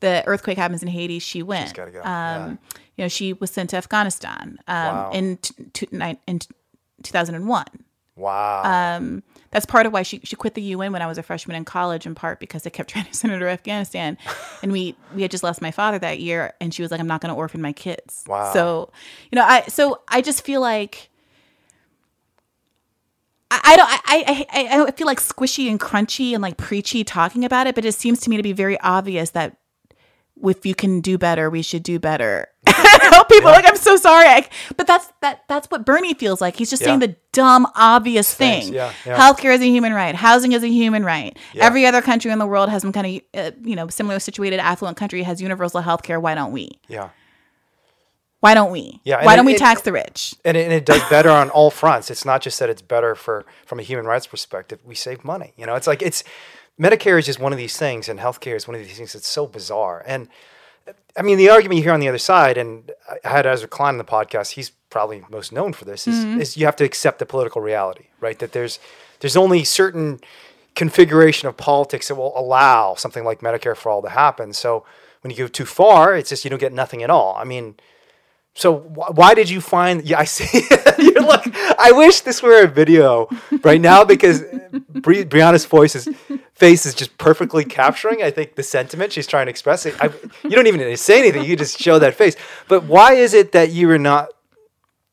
The earthquake happens in Haiti, she went. gotta go, Um, yeah. you know, she was sent to Afghanistan um, Wow. in t- t- in two thousand and one. Wow. Um, that's part of why she, she quit the UN when I was a freshman in college, in part because they kept trying to send her to Afghanistan, and we we had just lost my father that year, and she was like, "I'm not going to orphan my kids." Wow. So, you know, I so I just feel like I, I don't I, I I I feel like squishy and crunchy and like preachy talking about it, but it seems to me to be very obvious that if you can do better, we should do better. Help people like I'm so sorry, I, but that's that that's what Bernie feels like. He's just saying the dumb, obvious thing. yeah, yeah. Healthcare is a human right. Housing is a human right. Yeah. Every other country in the world has some kind of uh, you know similar situated affluent country has universal healthcare. Why don't we? yeah. Why don't we? Yeah, Why don't we it- tax the rich? And it, and it does better on all fronts. It's not just that it's better for from a human rights perspective. We save money. You know, it's like it's Medicare is just one of these things, and healthcare is one of these things that's so bizarre. And I mean, the argument you hear on the other side, and I had Ezra Klein in the podcast. He's probably most known for this. Is, mm-hmm. is you have to accept the political reality, right? That there's there's only certain configuration of politics that will allow something like Medicare for all to happen. So when you go too far, it's just you don't get nothing at all. I mean, So wh- why did you find? Yeah, I see. You're like, I wish this were a video right now because Bri- Briahna's voice is face is just perfectly capturing. I think the sentiment she's trying to express. It. I, you don't even need to say anything. You just show that face. But why is it that you are not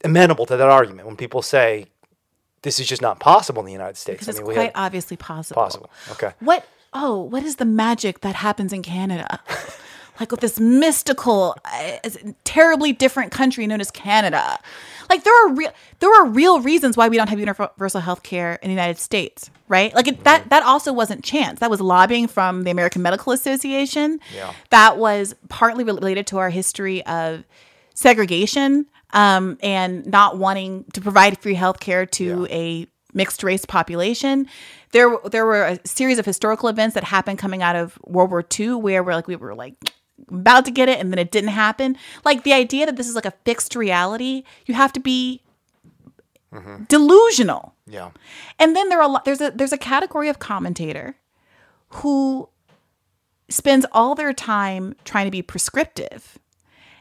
amenable to that argument when people say this is just not possible in the United States? Because it's quite obviously possible. possible. Okay. What? Oh, what is the magic that happens in Canada? Like with this mystical, uh, terribly different country known as Canada. Like there are real, there are real reasons why we don't have universal health care in the United States, right? Like it, that that also wasn't chance. That was lobbying from the American Medical Association. Yeah. That was partly related to our history of segregation um, and not wanting to provide free health care to Yeah. a mixed race population. There, there were a series of historical events that happened coming out of World War II where we're like we were like about to get it and then it didn't happen. Like the idea that this is like a fixed reality, you have to be mm-hmm. delusional. Yeah. And then there are a lot, there's a there's a category of commentator who spends all their time trying to be prescriptive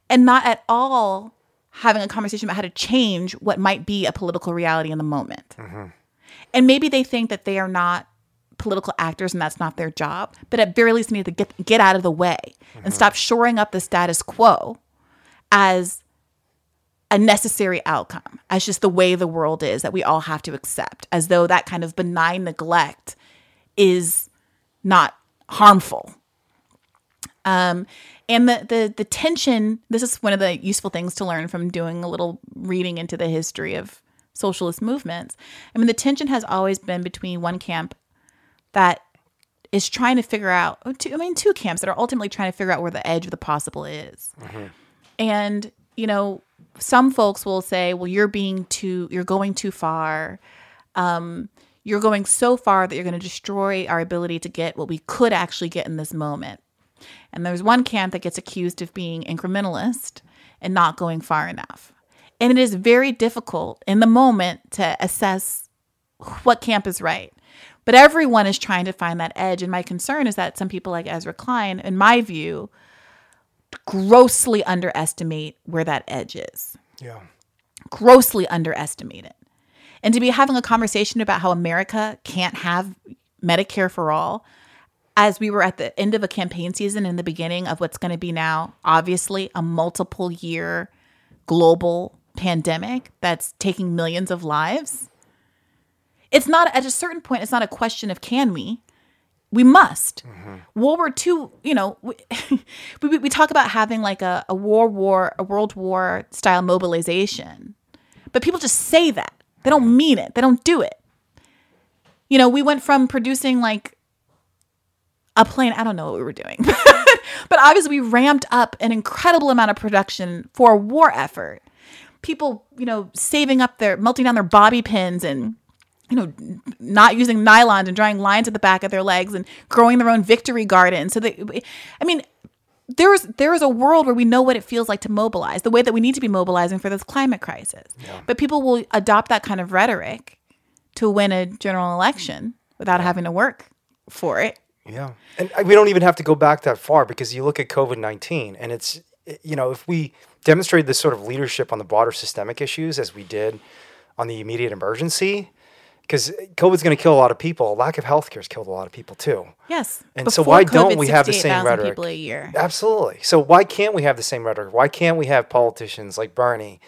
and not at all having a conversation about how to change what might be a political reality in the moment. Mm-hmm. And maybe they think that they are not political actors and that's not their job, but at very least they need to get get out of the way and stop shoring up the status quo as a necessary outcome, as just the way the world is that we all have to accept, as though that kind of benign neglect is not harmful. Um, and the, the the tension. This is one of the useful things to learn from doing a little reading into the history of socialist movements. I mean, the tension has always been between one camp that is trying to figure out. oh, Two, I mean, two camps that are ultimately trying to figure out where the edge of the possible is. And you know, some folks will say, "Well, you're being too. You're going too far." Um, you're going so far that you're going to destroy our ability to get what we could actually get in this moment. And there's one camp that gets accused of being incrementalist and not going far enough. And it is very difficult in the moment to assess what camp is right. But everyone is trying to find that edge. And my concern is that some people like Ezra Klein, in my view, grossly underestimate where that edge is Yeah. grossly underestimate it. And to be having a conversation about how America can't have Medicare for all as we were at the end of a campaign season in the beginning of what's going to be now obviously a multiple year global pandemic that's taking millions of lives. It's not at a certain point it's not a question of can we we must. Mm-hmm. World War II, you know, we, we, we talk about having like a, a war war, a world war style mobilization, but people just say that. They don't mean it. They don't do it. You know, we went from producing like a plane, I don't know what we were doing, but obviously we ramped up an incredible amount of production for a war effort. People, you know, saving up their, melting down their bobby pins and you know, not using nylons and drawing lines at the back of their legs and growing their own victory garden. So they, I mean, there is there is a world where we know what it feels like to mobilize, the way that we need to be mobilizing for this climate crisis. But people will adopt that kind of rhetoric to win a general election without having to work for it. Yeah. And uh, we don't even have to go back that far because you look at COVID 19 and it's, you know, if we demonstrate this sort of leadership on the broader systemic issues as we did on the immediate emergency, because COVID's going to kill a lot of people, lack of healthcare has killed a lot of people too. Yes. And so Before why don't we have the same rhetoric? People a year. Absolutely. So why can't we have the same rhetoric? Why can't we have politicians like Bernie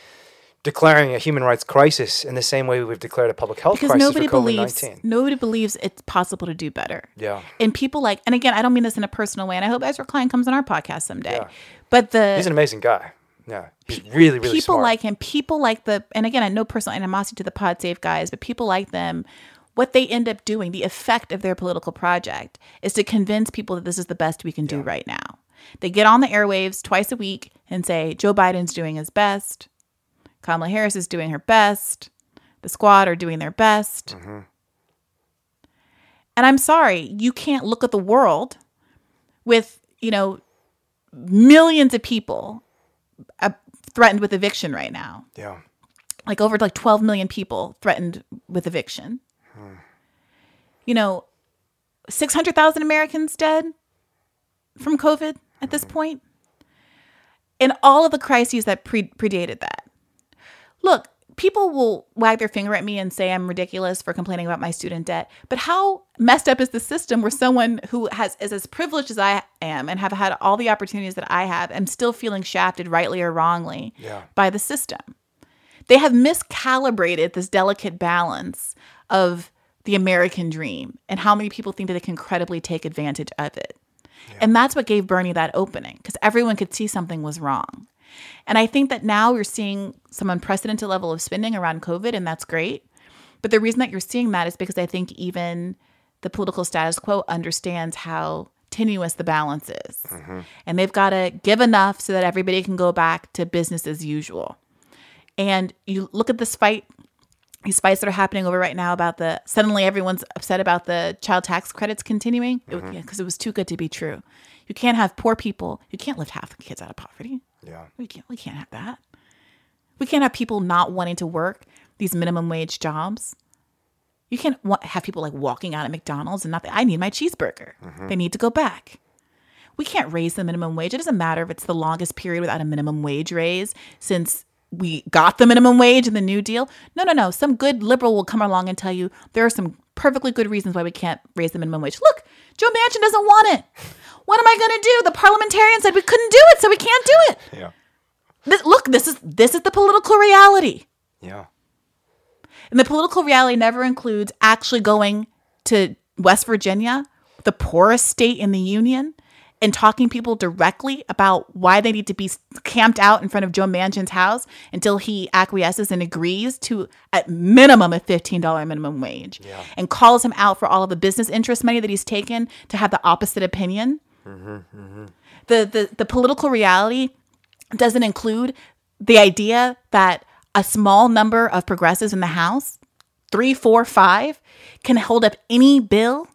declaring a human rights crisis in the same way we've declared a public health because crisis nobody for COVID believes nobody believes it's possible to do better. Yeah. And people like, and again, I don't mean this in a personal way, and I hope Ezra Klein comes on our podcast someday. Yeah. But the He's an amazing guy. Yeah, he's really, really people smart. like him, people like the, and again, I know personal animosity to the Pod Save guys, but people like them. What they end up doing, the effect of their political project, is to convince people that this is the best we can do right now. They get on the airwaves twice a week and say Joe Biden's doing his best, Kamala Harris is doing her best, the squad are doing their best. Mm-hmm. And I'm sorry, you can't look at the world with, you know, millions of people threatened with eviction right now. yeah, Like over like 12 million people threatened with eviction. You know, 600,000 Americans dead from COVID at this point. and all of the crises that pre- predated that. Look, people will wag their finger at me and say I'm ridiculous for complaining about my student debt, but how messed up is the system where someone who has is as privileged as I am and have had all the opportunities that I have am still feeling shafted rightly or wrongly Yeah. by the system? They have miscalibrated this delicate balance of the American dream and how many people think that they can credibly take advantage of it. And that's what gave Bernie that opening because everyone could see something was wrong. And I think that now we're seeing some unprecedented level of spending around COVID, and that's great. But the reason that you're seeing that is because I think even the political status quo understands how tenuous the balance is. Mm-hmm. And they've got to give enough so that everybody can go back to business as usual. And you look at this fight, these fights that are happening over right now about the suddenly everyone's upset about the child tax credits continuing because mm-hmm. it was too good to be true. You can't have poor people. You can't lift half the kids out of poverty. Yeah. We can't. We can't have that. We can't have people not wanting to work these minimum wage jobs. You can't have people like walking out at McDonald's and not. I need my cheeseburger. Mm-hmm. They need to go back. We can't raise the minimum wage. It doesn't matter if it's the longest period without a minimum wage raise since we got the minimum wage in the New Deal. No, no, no. Some good liberal will come along and tell you there are some perfectly good reasons why we can't raise the minimum wage. Look, Joe Manchin doesn't want it. What am I going to do? The parliamentarian said we couldn't do it, so we can't do it. Yeah. This, look, this is this is the political reality. Yeah. And the political reality never includes actually going to West Virginia, the poorest state in the union, and talking people directly about why they need to be camped out in front of Joe Manchin's house until he acquiesces and agrees to at minimum a $15 minimum wage and calls him out for all of the business interest money that he's taken to have the opposite opinion. The, the the political reality doesn't include the idea that a small number of progressives in the House, three, four, five, can hold up any bill,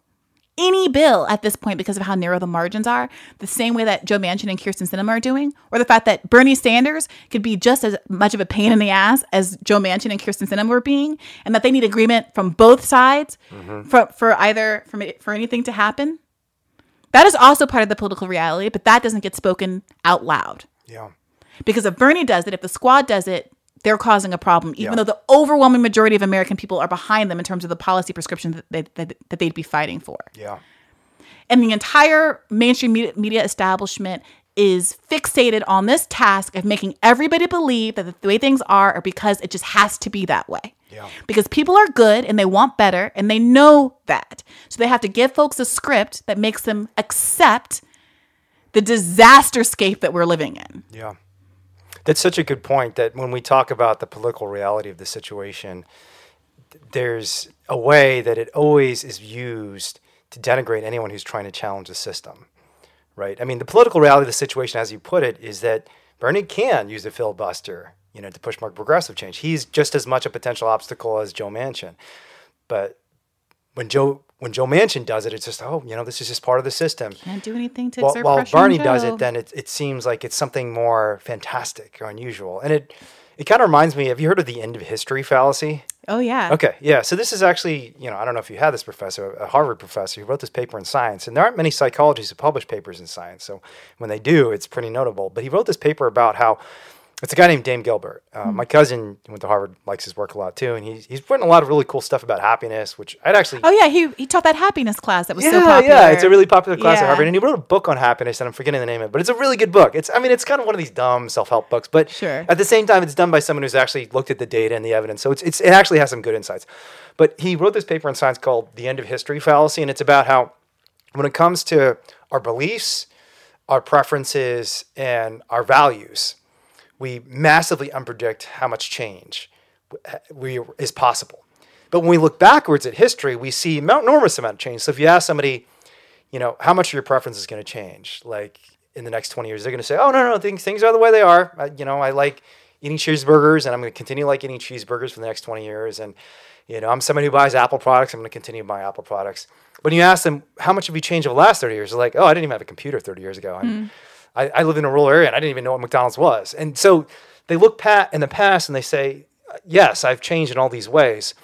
any bill at this point because of how narrow the margins are, the same way that Joe Manchin and Kyrsten Sinema are doing, or the fact that Bernie Sanders could be just as much of a pain in the ass as Joe Manchin and Kyrsten Sinema were being, and that they need agreement from both sides mm-hmm. for, for either for, for anything to happen. That is also part of the political reality, but that doesn't get spoken out loud. Yeah. Because if Bernie does it, if the squad does it, they're causing a problem, even Yeah. though the overwhelming majority of American people are behind them in terms of the policy prescription that, they, that, that they'd be fighting for. Yeah. And the entire mainstream media, media establishment is fixated on this task of making everybody believe that the way things are are because it just has to be that way. Yeah. Because people are good and they want better and they know that. So they have to give folks a script that makes them accept the disaster scape that we're living in. Yeah. That's such a good point that when we talk about the political reality of the situation, there's a way that it always is used to denigrate anyone who's trying to challenge the system. Right? I mean, the political reality of the situation, as you put it, is that Bernie can use the filibuster, you know, to push more progressive change. He's just as much a potential obstacle as Joe Manchin. But when Joe when Joe Manchin does it, it's just oh, you know, this is just part of the system Can't do anything to while, exert while pressure on Barney does it, then it, it seems like it's something more fantastic or unusual. And it it kind of reminds me. Have you heard of the end of history fallacy? Oh yeah. Okay, yeah. So this is actually, you know, I don't know if you had this professor, a Harvard professor, who wrote this paper in Science, and there aren't many psychologists who publish papers in Science. So when they do, it's pretty notable. But he wrote this paper about how it's a guy named Dan Gilbert. Uh, Hmm. My cousin who went to Harvard likes his work a lot too, and he's he's written a lot of really cool stuff about happiness, which I'd actually Oh yeah, he he taught that happiness class that was yeah, so popular. Yeah, it's a really popular class at Harvard, and he wrote a book on happiness, and I'm forgetting the name of it, but it's a really good book. It's, I mean, it's kind of one of these dumb self-help books, but Sure. at the same time, it's done by someone who's actually looked at the data and the evidence, so it's, it's it actually has some good insights. But he wrote this paper in Science called "The End of History Fallacy," and it's about how when it comes to our beliefs, our preferences, and our values, we massively unpredict how much change we, is possible. But when we look backwards at history, we see an enormous amount of change. So if you ask somebody, you know, how much your preference is going to change, like in the next 20 years, they're going to say, oh, no, no, things, things are the way they are. I, you know, I like eating cheeseburgers and I'm going to continue like eating cheeseburgers for the next 20 years. And, you know, I'm somebody who buys Apple products. I'm going to continue buying Apple products. When you ask them, how much have you changed over the last 30 years? They're like, oh, I didn't even have a computer 30 years ago. And I, I lived in a rural area and I didn't even know what McDonald's was. And so they look pat in the past and they say, yes, I've changed in all these ways.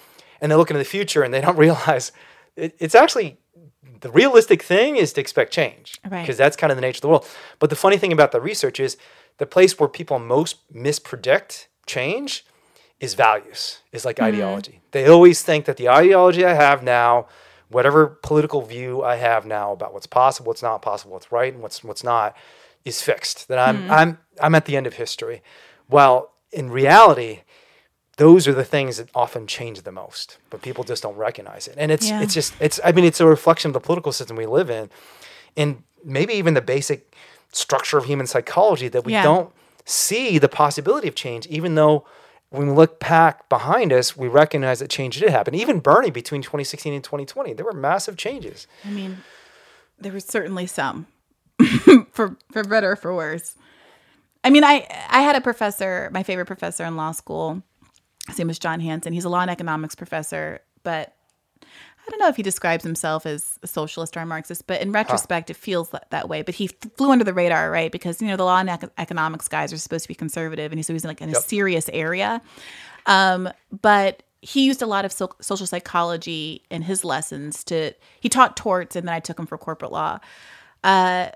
And they look into the future and they don't realize it, it's actually the realistic thing is to expect change Right. because that's kind of the nature of the world. But the funny thing about the research is the place where people most mispredict change is values, is like mm-hmm. ideology. They always think that the ideology I have now, whatever political view I have now about what's possible, what's not possible, what's right and what's what's not, is fixed. That I'm hmm. I'm I'm at the end of history. While in reality, those are the things that often change the most, but people just don't recognize it. And it's Yeah. it's just it's I mean it's a reflection of the political system we live in, and maybe even the basic structure of human psychology that we Yeah. don't see the possibility of change, even though when we look back behind us, we recognize that change did happen. Even Bernie between 2016 and 2020, there were massive changes. I mean, there was certainly some, for for better or for worse. I mean, I I had a professor, my favorite professor in law school. His name was Jon Hanson. He's a law and economics professor, but I don't know if he describes himself as a socialist or a Marxist. But in retrospect, it feels that, that way. But he flew under the radar, right? Because you know the law and ec- economics guys are supposed to be conservative, and he's always like in a serious area. Um, but he used a lot of so- social psychology in his lessons to he taught torts and then i took him for corporate law uh,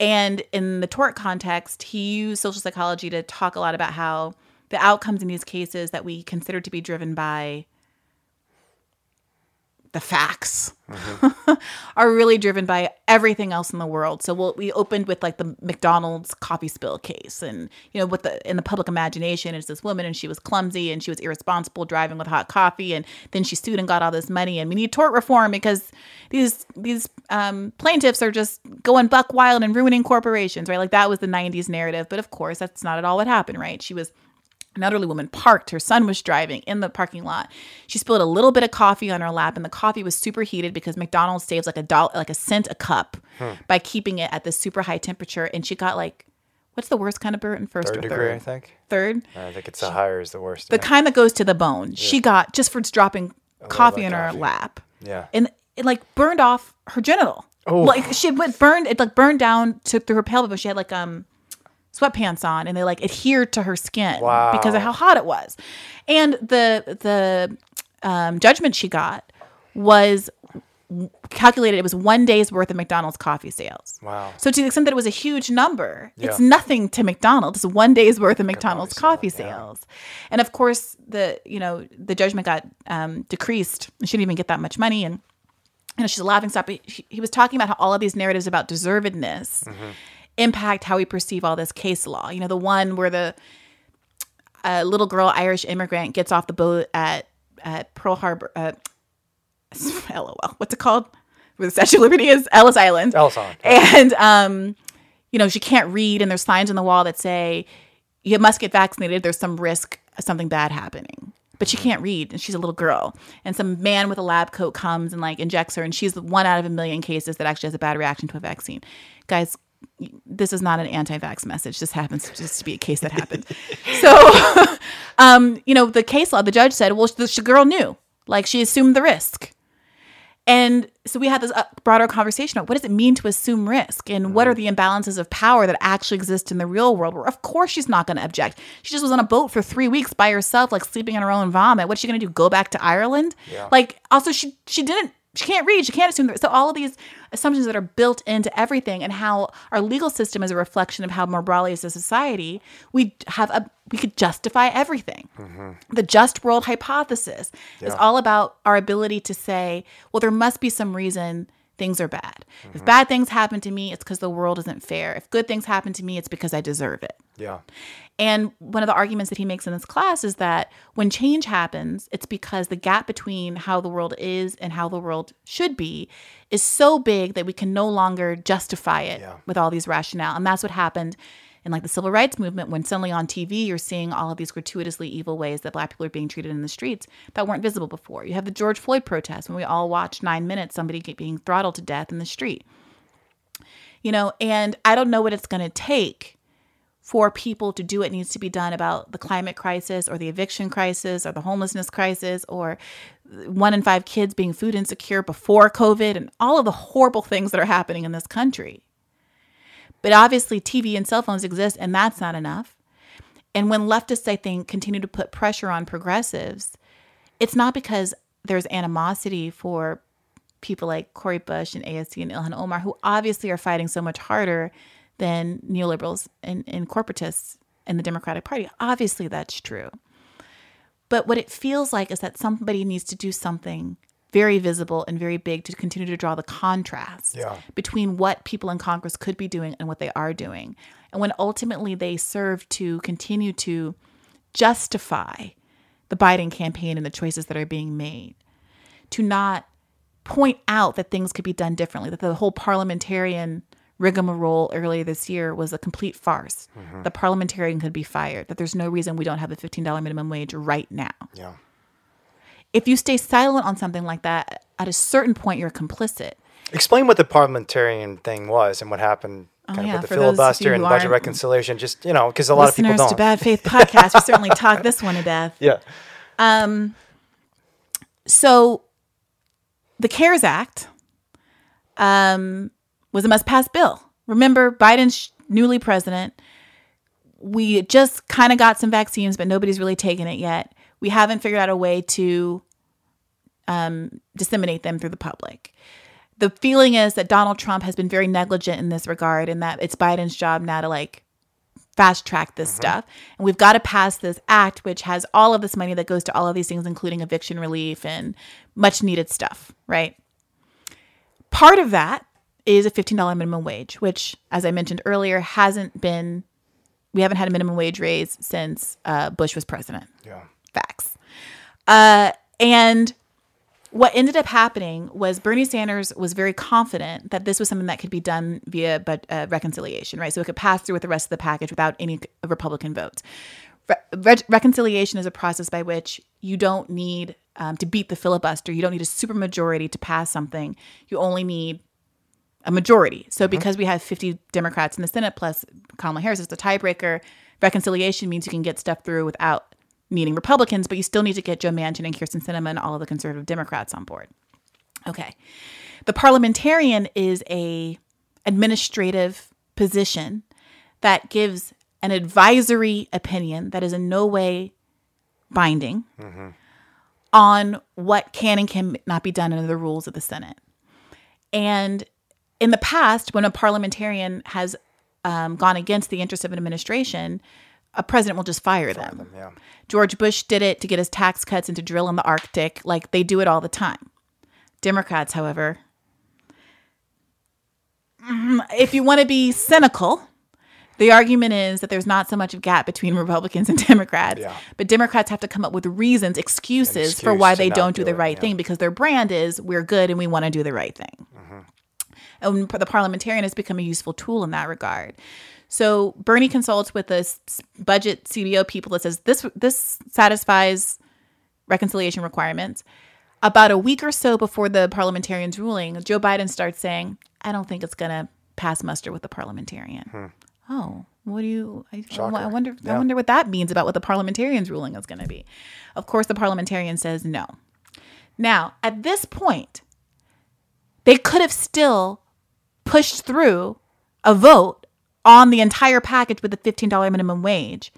and in the tort context he used social psychology to talk a lot about how the outcomes in these cases that we consider to be driven by the facts are really driven by everything else in the world. So we'll, we opened with like the McDonald's coffee spill case, and you know, with the in the public imagination is this woman, and she was clumsy and she was irresponsible driving with hot coffee, and then she sued and got all this money, and we need tort reform because these these um, plaintiffs are just going buck wild and ruining corporations, right? Like that was the '90s narrative, but of course that's not at all what happened, right? She was an elderly woman parked. Her son was driving in the parking lot. She spilled a little bit of coffee on her lap, and the coffee was super heated because McDonald's saves like a dollar, like a cent a cup by keeping it at this super high temperature. And she got like, what's the worst kind of burn? First Third or degree, I think. Third. I think it's the higher is the worst. The yeah. kind that goes to the bone. She got just for dropping coffee in her coffee. lap. Yeah. And it like burned off her genital. Oh. Like she went burned. It like burned down to through her pelvis. But she had like um sweatpants on, and they like adhered to her skin Wow. because of how hot it was. And the the um, judgment she got was calculated. It was one day's worth of McDonald's coffee sales. Wow. So to the extent that it was a huge number, it's nothing to McDonald's. It's one day's worth of McDonald's coffee coffee sales. And of course, the you know the judgment got um, decreased. She didn't even get that much money, and you know she's a laughing stock. But he, he was talking about how all of these narratives about deservedness Mm-hmm. Impact how we perceive all this case law. You know, the one where the uh, little girl Irish immigrant gets off the boat at at Pearl Harbor. Uh, LOL. What's it called? Where the Statue of Liberty is Ellis Island. Ellis Island, And um, you know, she can't read, and there's signs on the wall that say you must get vaccinated. There's some risk of something bad happening. But she can't read, and she's a little girl. And some man with a lab coat comes and like injects her, and she's the one out of a million cases that actually has a bad reaction to a vaccine. Guys, this is not an anti-vax message. This happens just to be a case that happened. so, um, you know, the case law, the judge said, well, the girl knew, like she assumed the risk. And so we had this uh, broader conversation about what does it mean to assume risk and what are the imbalances of power that actually exist in the real world where of course she's not going to object. She just was on a boat for 3 weeks by herself like sleeping in her own vomit. What's she going to do? Go back to Ireland? Like also she she didn't she can't read. She can't assume. The, so all of these assumptions that are built into everything, and how our legal system is a reflection of how more broadly as a society we have a we could justify everything. Mm-hmm. The just world hypothesis is all about our ability to say, well, there must be some reason things are bad. If mm-hmm. bad things happen to me, it's because the world isn't fair. If good things happen to me, it's because I deserve it. Yeah. And one of the arguments that he makes in this class is that when change happens, it's because the gap between how the world is and how the world should be is so big that we can no longer justify it Yeah. with all these rationale. And that's what happened in like the civil rights movement when suddenly on TV you're seeing all of these gratuitously evil ways that black people are being treated in the streets that weren't visible before. You have the George Floyd protests when we all watched 9 minutes somebody being throttled to death in the street. You know, and I don't know what it's going to take for people to do what needs to be done about the climate crisis or the eviction crisis or the homelessness crisis or one in five kids being food insecure before COVID and all of the horrible things that are happening in this country. But obviously, TV and cell phones exist, and that's not enough. And when leftists, I think, continue to put pressure on progressives, it's not because there's animosity for people like Cori Bush and AOC and Ilhan Omar, who obviously are fighting so much harder than neoliberals and, and corporatists in the Democratic Party. Obviously, that's true. But what it feels like is that somebody needs to do something very visible and very big to continue to draw the contrast Yeah. between what people in Congress could be doing and what they are doing. And when ultimately they serve to continue to justify the Biden campaign and the choices that are being made, to not point out that things could be done differently, that the whole parliamentarian rigmarole earlier this year was a complete farce. Mm-hmm. The parliamentarian could be fired, that there's no reason we don't have a $15 minimum wage right now. Yeah. If you stay silent on something like that, at a certain point, you're complicit. Explain what the parliamentarian thing was and what happened kind Oh, yeah, of with the for filibuster and budget reconciliation. Just, you know, because a lot of people don't. to Bad Faith Podcast, we certainly talk this one to death. Yeah. Um. So, the CARES Act um, was a must pass bill. Remember, Biden's newly president. We just kind of got some vaccines, but nobody's really taken it yet. We haven't figured out a way to um, disseminate them through the public. The feeling is that Donald Trump has been very negligent in this regard, and that it's Biden's job now to like fast track this stuff. And we've got to pass this act, which has all of this money that goes to all of these things, including eviction relief and much needed stuff, right? Part of that is a $15 minimum wage, which, as I mentioned earlier, hasn't been, we haven't had a minimum wage raise since uh, Bush was president Yeah. Facts. Uh, and what ended up happening was Bernie Sanders was very confident that this was something that could be done via but uh, reconciliation, right? So it could pass through with the rest of the package without any Republican votes. Re- re- reconciliation is a process by which you don't need um, to beat the filibuster. You don't need a supermajority to pass something. You only need a majority. So because we have 50 Democrats in the Senate plus Kamala Harris is the tiebreaker, reconciliation means you can get stuff through without needing Republicans, but you still need to get Joe Manchin and Kyrsten Sinema and all of the conservative Democrats on board. Okay. The parliamentarian is a administrative position that gives an advisory opinion that is in no way binding on what can and cannot be done under the rules of the Senate. And in the past, when a parliamentarian has um, gone against the interest of an administration, a president will just fire, them. Yeah. George Bush did it to get his tax cuts and to drill in the Arctic. Like they do it all the time. Democrats, however, mm, if you want to be cynical, the argument is that there's not so much of a gap between Republicans and Democrats, Yeah. but Democrats have to come up with reasons, excuses for why they don't do do the it, right yeah. thing because their brand is we're good and we want to do the right thing. And the parliamentarian has become a useful tool in that regard. So Bernie consults with this budget CBO people that says this this satisfies reconciliation requirements. About a week or so before the parliamentarian's ruling, Joe Biden starts saying, "I don't think it's going to pass muster with the parliamentarian." Hmm. Oh, what do you? I, I wonder. I wonder what that means about what the parliamentarian's ruling is going to be. Of course, the parliamentarian says no. Now, at this point, they could have still pushed through a vote on the entire package with the $15 minimum wage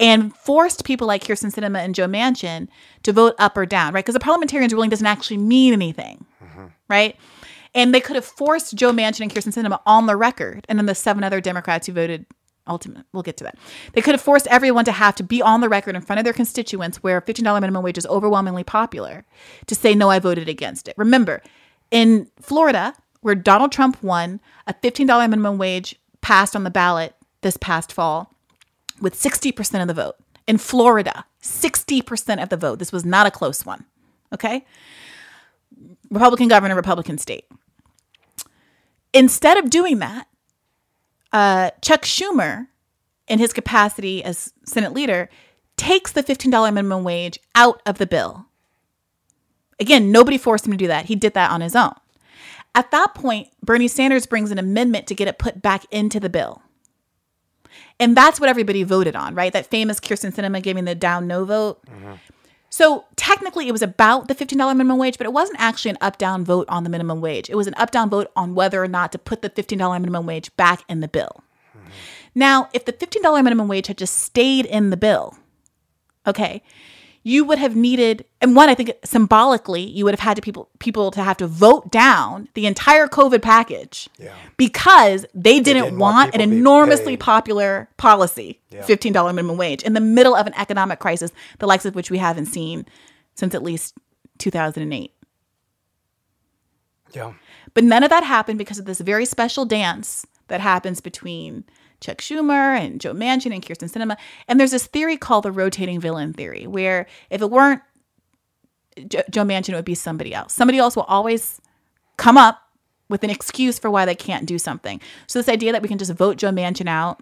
and forced people like Kyrsten Sinema and Joe Manchin to vote up or down, right? Because the parliamentarian's ruling doesn't actually mean anything, mm-hmm. right? And they could have forced Joe Manchin and Kyrsten Sinema on the record, and then the seven other Democrats who voted ultimate. We'll get to that. They could have forced everyone to have to be on the record in front of their constituents, where $15 minimum wage is overwhelmingly popular, to say no, I voted against it. Remember, in Florida, where Donald Trump won, a $15 minimum wage passed on the ballot this past fall with 60% of the vote. In Florida, 60% of the vote. This was not a close one. Okay? Republican governor, Republican state. Instead of doing that, uh, Chuck Schumer, in his capacity as Senate leader, takes the $15 minimum wage out of the bill. Again, nobody forced him to do that. He did that on his own. At that point, Bernie Sanders brings an amendment to get it put back into the bill. And that's what everybody voted on, right? That famous Kyrsten Sinema giving the down no vote. Mm-hmm. So technically, it was about the $15 minimum wage, but it wasn't actually an up down vote on the minimum wage. It was an up down vote on whether or not to put the $15 minimum wage back in the bill. Mm-hmm. Now, if the $15 minimum wage had just stayed in the bill, okay, you would have needed and one i think symbolically you would have had to people people to have to vote down the entire covid package Yeah. because they didn't, didn't want want, an people to be enormously paid. popular policy Yeah. $15 minimum wage in the middle of an economic crisis the likes of which we haven't seen since at least 2008 Yeah. but none of that happened because of this very special dance that happens between Chuck Schumer and Joe Manchin and Kyrsten Sinema. And there's this theory called the rotating villain theory, where if it weren't jo- Joe Manchin, it would be somebody else. Somebody else will always come up with an excuse for why they can't do something. So this idea that we can just vote Joe Manchin out,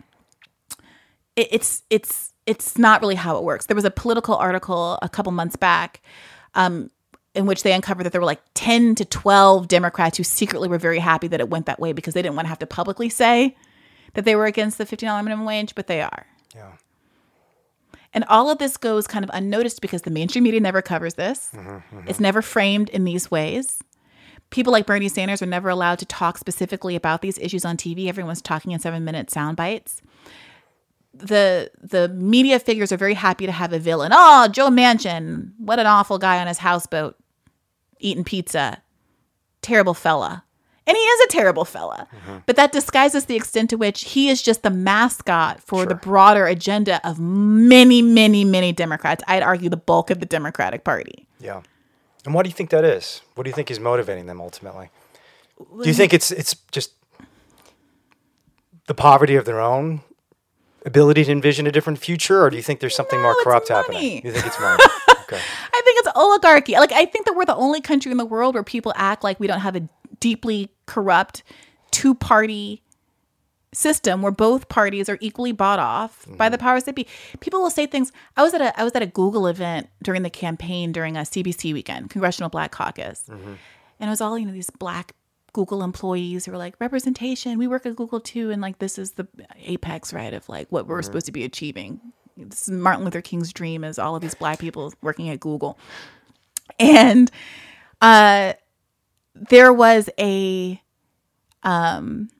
it, it's it's it's not really how it works. There was a Politico article a couple months back um, in which they uncovered that there were like 10 to 12 Democrats who secretly were very happy that it went that way because they didn't want to have to publicly say that they were against the $15 minimum wage, but they are. Yeah. And all of this goes kind of unnoticed because the mainstream media never covers this. Mm-hmm, mm-hmm. It's never framed in these ways. People like Bernie Sanders are never allowed to talk specifically about these issues on TV. Everyone's talking in seven minute sound bites. The the media figures are very happy to have a villain. Oh, Joe Manchin, what an awful guy on his houseboat eating pizza. Terrible fella. And he is a terrible fella. Mm-hmm. But that disguises the extent to which he is just the mascot for the broader agenda of many, many, many Democrats. I'd argue the bulk of the Democratic Party. Yeah. And why do you think that is? What do you think is motivating them ultimately? Do you think it's it's just the poverty of their own ability to envision a different future, or do you think there's something more No, it's corrupt happening? You think it's money? okay. I think it's oligarchy. Like I think that we're the only country in the world where people act like we don't have a deeply corrupt two party system where both parties are equally bought off by the powers that be. People will say things. I was at a I was at a Google event during the campaign during a CBC weekend, Congressional Black Caucus. And it was all, you know, these black Google employees who were like, representation, we work at Google too. And like, this is the apex, right, of like what we're supposed to be achieving. This is Martin Luther King's dream is all of these black people working at Google. And uh, there was a, um,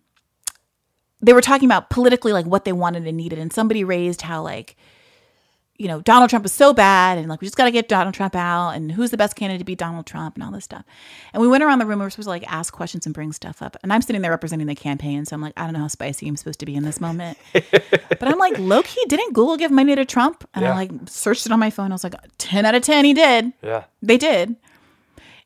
they were talking about politically like what they wanted and needed. And somebody raised how like, you know, Donald Trump is so bad and like we just got to get Donald Trump out and who's the best candidate to beat Donald Trump and all this stuff. And we went around the room, we were supposed to like ask questions and bring stuff up. And I'm sitting there representing the campaign. So I'm like, I don't know how spicy I'm supposed to be in this moment. but I'm like, low key, didn't Google give money to Trump? And I like searched it on my phone. I was like, 10 out of 10, he did. Yeah. They did.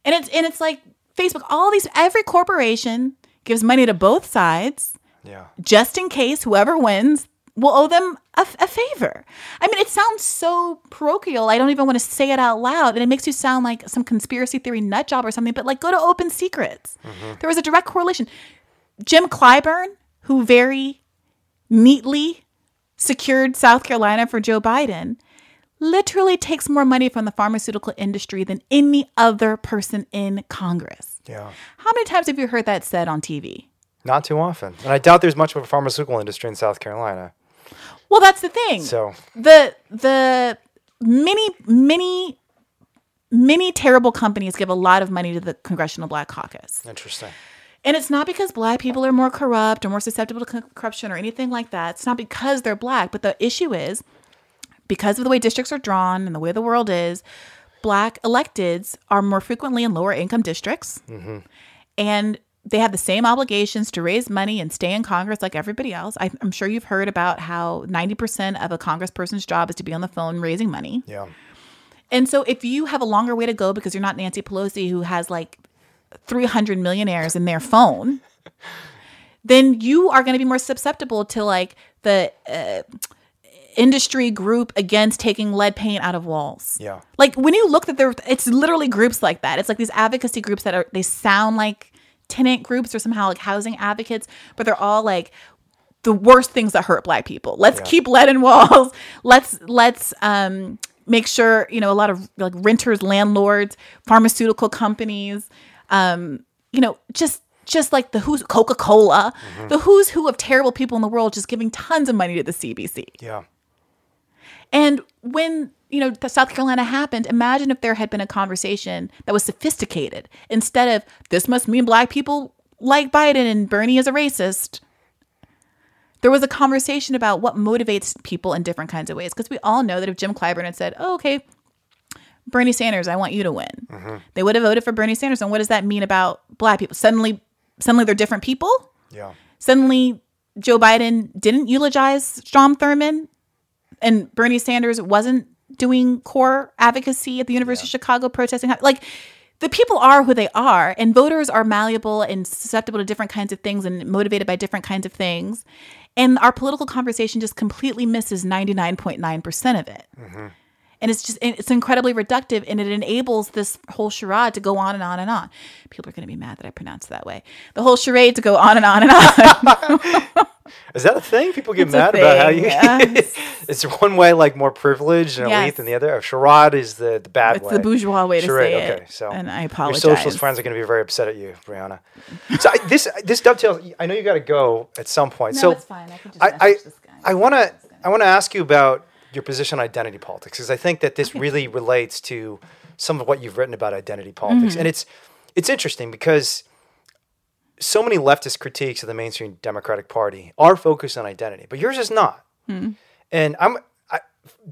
And it's and it's like Facebook, all these every corporation gives money to both sides Yeah. just in case whoever wins will owe them a, a favor. I mean, it sounds so parochial. I don't even want to say it out loud. And it makes you sound like some conspiracy theory nut job or something, but like go to Open Secrets. Mm-hmm. There was a direct correlation. Jim Clyburn, who very neatly secured South Carolina for Joe Biden, literally takes more money from the pharmaceutical industry than any other person in Congress. Yeah. How many times have you heard that said on TV? Not too often. And I doubt there's much of a pharmaceutical industry in South Carolina. Well, that's the thing. So the the many many many terrible companies give a lot of money to the Congressional Black Caucus. interesting. And it's not because black people are more corrupt or more susceptible to corruption or anything like that. It's not because they're black, but the issue is because of the way districts are drawn and the way the world is, black electeds are more frequently in lower income districts. And they have the same obligations to raise money and stay in Congress like everybody else. I, I'm sure you've heard about how 90% of a congressperson's job is to be on the phone raising money. Yeah. And so if you have a longer way to go because you're not Nancy Pelosi who has like 300 millionaires in their phone, then you are going to be more susceptible to like the uh, industry group against taking lead paint out of walls. Yeah. Like when you look at there, it's literally groups like that. It's like these advocacy groups that are they sound like tenant groups or somehow like housing advocates, but they're all like the worst things that hurt black people. Let's Yeah. keep lead in walls. Let's let's um make sure, you know, a lot of like renters, landlords, pharmaceutical companies, um, you know, just just like the who's Coca-Cola, the who's who of terrible people in the world just giving tons of money to the CBC. Yeah. And when you know the South Carolina happened, imagine if there had been a conversation that was sophisticated instead of this must mean black people like Biden and Bernie is a racist. There was a conversation about what motivates people in different kinds of ways because we all know that if Jim Clyburn had said, "Oh, okay, Bernie Sanders, I want you to win. Mm-hmm. They would have voted for Bernie Sanders. And what does that mean about black people? Suddenly, suddenly they're different people. Yeah. Suddenly, Joe Biden didn't eulogize Strom Thurmond, and Bernie Sanders wasn't doing core advocacy at the University of Chicago protesting. Like, the people are who they are, and voters are malleable and susceptible to different kinds of things and motivated by different kinds of things. And our political conversation just completely misses 99.9% of it. Mm-hmm. And it's just, it's incredibly reductive and it enables this whole charade to go on and on and on. People are going to be mad that I pronounced it that way. The whole charade to go on and on and on. Is that a thing? People get It's mad about how you. yeah. it's one way like more privileged and elite Yes. than the other. Charade is the, the bad it's way. the bourgeois way to Charade, say okay, it. so and I apologize. Your socialist friends are going to be very upset at you, Briahna. So I, this this dovetails. I know you got to go at some point. No, so it's fine. I can just I I, this guy. I want to I want to ask you about your position on identity politics because I think that this really relates to some of what you've written about identity politics, Mm-hmm. and it's it's interesting because so many leftist critiques of the mainstream Democratic Party are focused on identity, but yours is not. Hmm. And I'm I,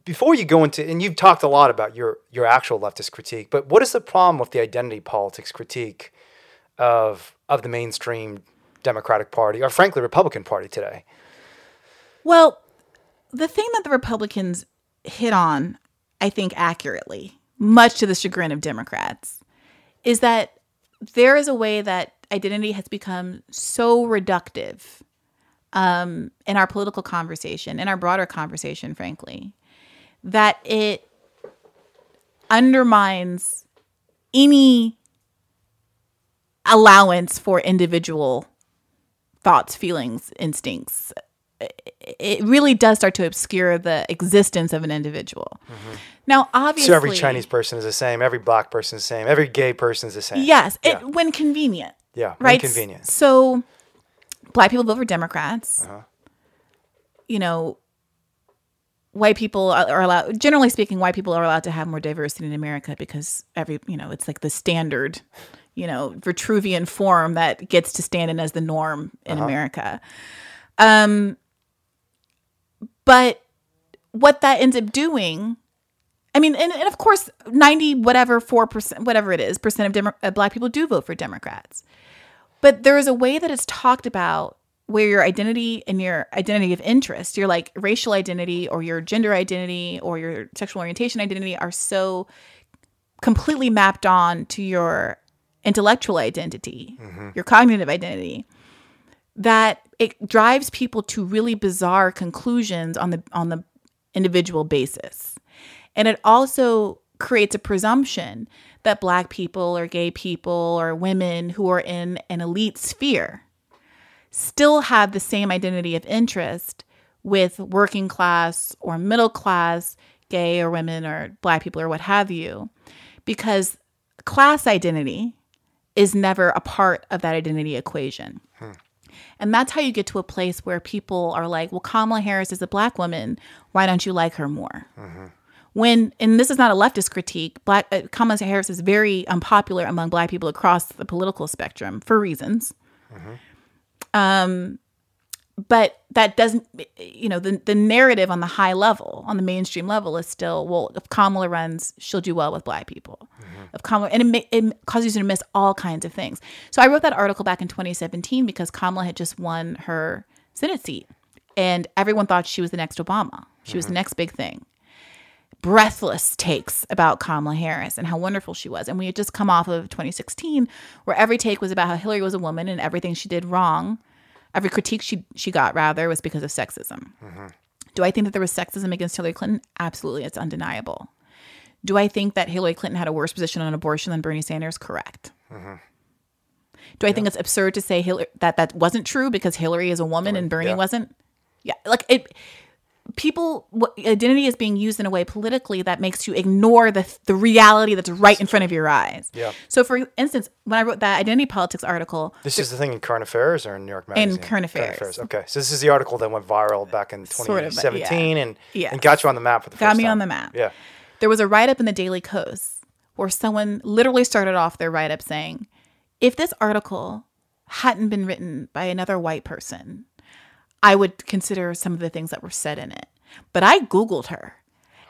before you go into and you've talked a lot about your your actual leftist critique, but what is the problem with the identity politics critique of of the mainstream Democratic Party or frankly Republican Party today? Well, the thing that the Republicans hit on, I think accurately, much to the chagrin of Democrats, is that there is a way that identity has become so reductive um, in our political conversation, in our broader conversation, frankly, that it undermines any allowance for individual thoughts, feelings, instincts. It really does start to obscure the existence of an individual. Now, obviously, So every Chinese person is the same, every black person is the same, every gay person is the same. yes, Yeah. it, when convenient, Yeah, when right? convenient. So, black people vote for Democrats. Uh-huh. You know, white people are are allowed. Generally speaking, white people are allowed to have more diversity in America because every you know it's like the standard, you know, Vitruvian form that gets to stand in as the norm in Uh-huh. America. Um, but what that ends up doing I mean, and, and of course, 90, whatever, 4%, whatever it is, percent of Demo- uh, black people do vote for Democrats. But there is a way that it's talked about where your identity and your identity of interest, your like racial identity or your gender identity or your sexual orientation identity are so completely mapped on to your intellectual identity, your cognitive identity, that it drives people to really bizarre conclusions on the on the individual basis. And it also creates a presumption that black people or gay people or women who are in an elite sphere still have the same identity of interest with working class or middle class gay or women or black people or what have you because class identity is never a part of that identity equation. Hmm. And that's how you get to a place where people are like, well, Kamala Harris is a black woman. Why don't you like her more? When, and this is not a leftist critique, black uh, Kamala Harris is very unpopular among black people across the political spectrum for reasons. Um, but that doesn't, you know, the, the narrative on the high level, on the mainstream level, is still, well, if Kamala runs, she'll do well with black people. Mm-hmm. If Kamala, and it, it causes you to miss all kinds of things. So I wrote that article back in 2017 because Kamala had just won her Senate seat, and everyone thought she was the next Obama. She was the mm-hmm. next big thing. Breathless takes about Kamala Harris and how wonderful she was. And we had just come off of 2016, where every take was about how Hillary was a woman and everything she did wrong every critique she she got rather was because of sexism. Mm-hmm. Do I think that there was sexism against Hillary Clinton? Absolutely, it's undeniable. Do I think that Hillary Clinton had a worse position on abortion than Bernie Sanders? Correct. Mm-hmm. Do I think it's absurd to say Hillary, that that wasn't true because Hillary is a woman and Bernie yeah. wasn't? Yeah, like it. People, what, identity is being used in a way politically that makes you ignore the the reality that's right in front of your eyes. Yeah. So, for instance, when I wrote that identity politics article, This is the thing in Current Affairs or in New York Magazine? In Current Affairs. Okay, so this is the article that went viral back in Sort of, 2017 yeah. and, and got you on the map for the Got first me on the map. Yeah. there was a write up in the Daily Kos where someone literally started off their write up saying, if this article hadn't been written by another white person, I would consider some of the things that were said in it. But I Googled her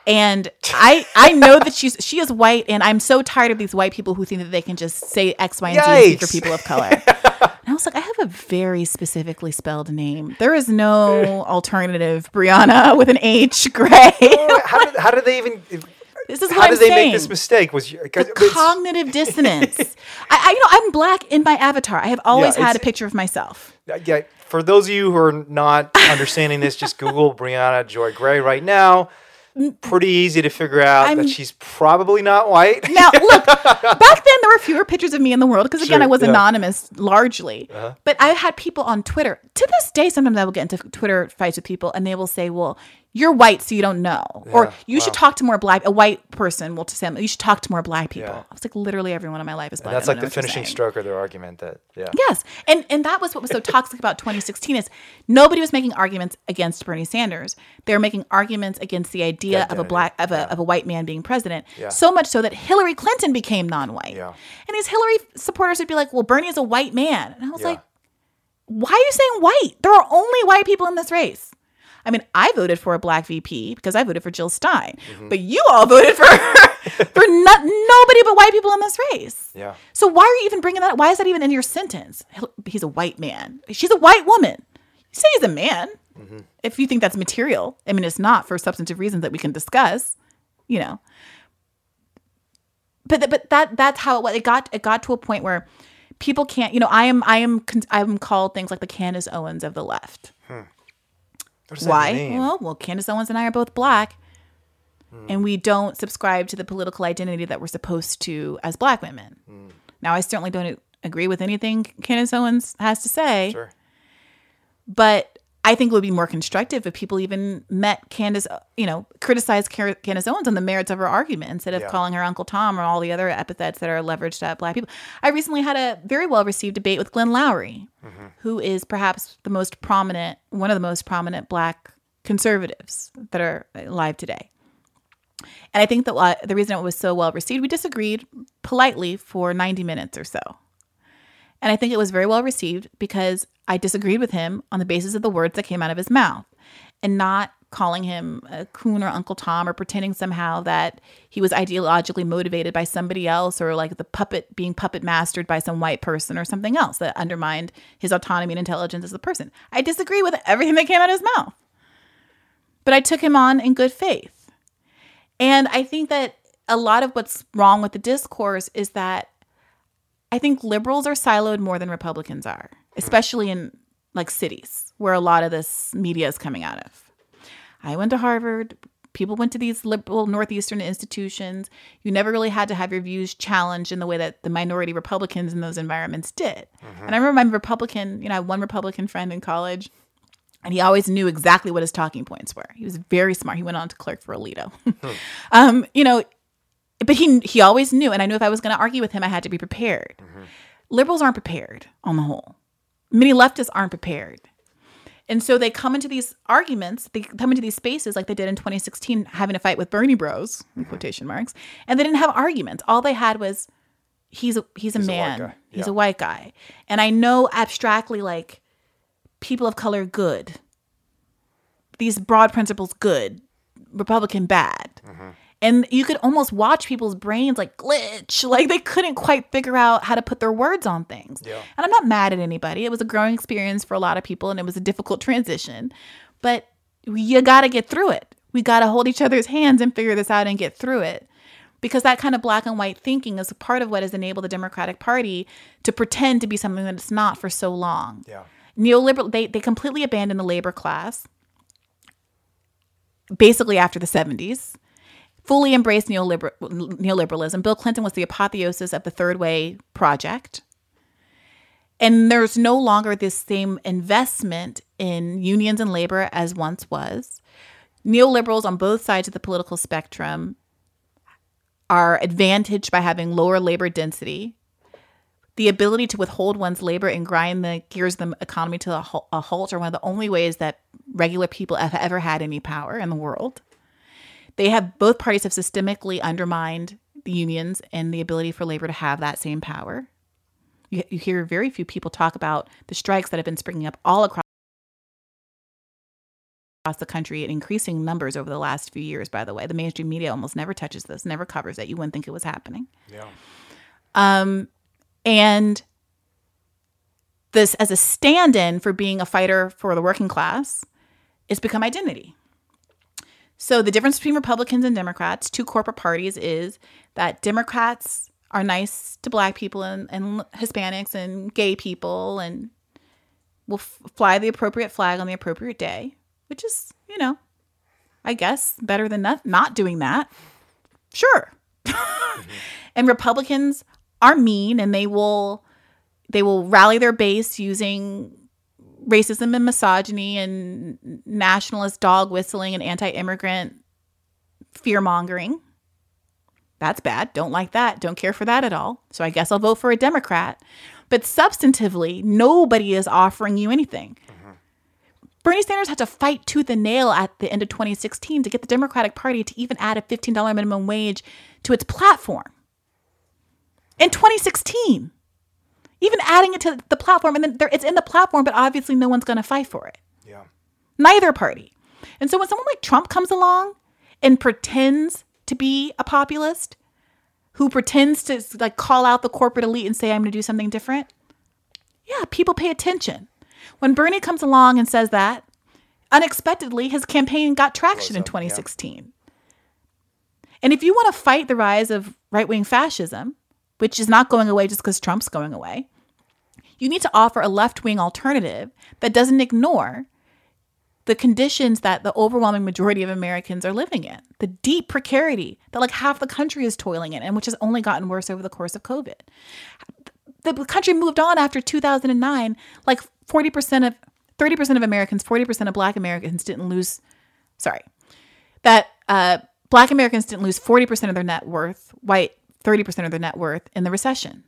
And I I know that she's she is white, and I'm so tired of these white people who think that they can just say X, Y, and Z for people of color. and I was like, I have a very specifically spelled name. There is no alternative Briahna with an H, Gray. how did how did they even? this is How what I'm did they saying. make this mistake? Was you, 'cause the cognitive dissonance. I, I, you know, I'm black in my avatar. I have always had a picture of myself. yeah, for those of you who are not understanding this, just Google Briahna Joy Gray right now. Pretty easy to figure out I'm- that she's probably not white. Now, look, back then there were fewer pictures of me in the world because, again, Sure, I was yeah. anonymous largely. Uh-huh. But I had people on Twitter. To this day, sometimes I will get into Twitter fights with people and they will say, well, you're white, so you don't know. or Yeah, you should talk to more black, a white person will say, you should talk to more black people. Yeah. I was like, literally everyone in my life is black. That's like the finishing stroke of their argument. That yeah, Yes, and and that was what was so toxic about 2016 is nobody was making arguments against Bernie Sanders. They were making arguments against the idea of a black of a yeah. of a white man being president. So much so that Hillary Clinton became non-white. Yeah. And these Hillary supporters would be like, "Well, Bernie is a white man," and I was like, "Why are you saying white? There are only white people in this race." I mean, I voted for a black VP because I voted for Jill Stein, Mm-hmm. but you all voted for for not, nobody but white people in this race. yeah. So why are you even bringing that? Why is that even in your sentence? He's a white man. She's a white woman. You say he's a man. If you think that's material, I mean, it's not for substantive reasons that we can discuss. You know. But but that that's how it was. It got it got to a point where people can't. You know, I am I am I'm called things like the Candace Owens of the left. What does that Why? Well, well, Candace Owens and I are both black, and we don't subscribe to the political identity that we're supposed to as black women. Hmm. Now, I certainly don't agree with anything Candace Owens has to say, Sure. but I think it would be more constructive if people even met Candace, you know, criticized Candace Owens on the merits of her argument instead of Yeah. calling her Uncle Tom or all the other epithets that are leveraged at black people. I recently had a very well received debate with Glenn Loury, who is perhaps the most prominent, one of the most prominent black conservatives that are alive today. And I think that uh, the reason it was so well received, we disagreed politely for 90 minutes or so. And I think it was very well received because I disagreed with him on the basis of the words that came out of his mouth and not calling him a coon or Uncle Tom or pretending somehow that he was ideologically motivated by somebody else or like the puppet being puppet mastered by some white person or something else that undermined his autonomy and intelligence as a person. I disagree with everything that came out of his mouth. But I took him on in good faith. And I think that a lot of what's wrong with the discourse is that I think liberals are siloed more than Republicans are, especially in like cities where a lot of this media is coming out of. I went to Harvard. People went to these liberal Northeastern institutions. You never really had to have your views challenged in the way that the minority Republicans in those environments did. And I remember my Republican, you know, I had one Republican friend in college, and he always knew exactly what his talking points were. He was very smart. He went on to clerk for Alito. um, you know, but he he always knew, and I knew if I was going to argue with him, I had to be prepared. Liberals aren't prepared on the whole. Many leftists aren't prepared. And so they come into these arguments, they come into these spaces like they did in 2016, having a fight with Bernie Bros, in quotation marks, and they didn't have arguments. All they had was he's a he's a He's a white man. He's a white guy. And I know abstractly like people of color good. These broad principles good, Republican bad. Mm-hmm. And you could almost watch people's brains like glitch. Like they couldn't quite figure out how to put their words on things. Yeah. And I'm not mad at anybody. It was a growing experience for a lot of people and it was a difficult transition. But you got to get through it. We got to hold each other's hands and figure this out and get through it. Because that kind of black and white thinking is a part of what has enabled the Democratic Party to pretend to be something that it's not for so long Yeah. neoliberal they, they completely abandoned the labor class basically after the 70s fully embraced neoliber- neoliberalism. Bill clinton was the apotheosis of the third way project. And there's no longer this same investment in unions and labor as once was. Neoliberals on both sides of the political spectrum are advantaged by having lower labor density. The ability to withhold one's labor and grind the gears of the economy to a halt are one of the only ways that regular people have ever had any power in the world. They have both parties have systemically undermined the unions and the ability for labor to have that same power. You, you hear very few people talk about the strikes that have been springing up all across across the country in increasing numbers over the last few years, by the way. The mainstream media almost never touches this, never covers it. You wouldn't think it was happening. Yeah. Um, and this, as a stand in for being a fighter for the working class, it's become identity. So the difference between Republicans and Democrats, two corporate parties, is that Democrats are nice to black people and, and Hispanics and gay people and will f- fly the appropriate flag on the appropriate day, which is, you know, I guess better than not, not doing that. Sure. and Republicans are mean and they will they will rally their base using racism and misogyny and nationalist dog whistling and anti-immigrant fear mongering. That's bad. Don't like that. Don't care for that at all. So I guess I'll vote for a Democrat. But substantively, nobody is offering you anything. Mm-hmm. Bernie Sanders had to fight tooth and nail at the end of 2016 to get the Democratic Party to even add a $15 minimum wage to its platform. In 2016, even adding it to the platform, and then it's in the platform, but obviously no one's going to fight for it. Yeah. Neither party. And so when someone like Trump comes along and pretends to be a populist, who pretends to like call out the corporate elite and say, I'm going to do something different, yeah, people pay attention. When Bernie comes along and says that, unexpectedly, his campaign got traction in up, yeah. 2016. And if you want to fight the rise of right wing fascism, which is not going away just because Trump's going away, you need to offer a left wing alternative that doesn't ignore the conditions that the overwhelming majority of Americans are living in, the deep precarity that like half the country is toiling in, and which has only gotten worse over the course of COVID. The country moved on after 2009, like 40% of 30% of Americans, 40% of black Americans didn't lose, sorry, that uh, black Americans didn't lose 40% of their net worth, white 30% of their net worth in the recession.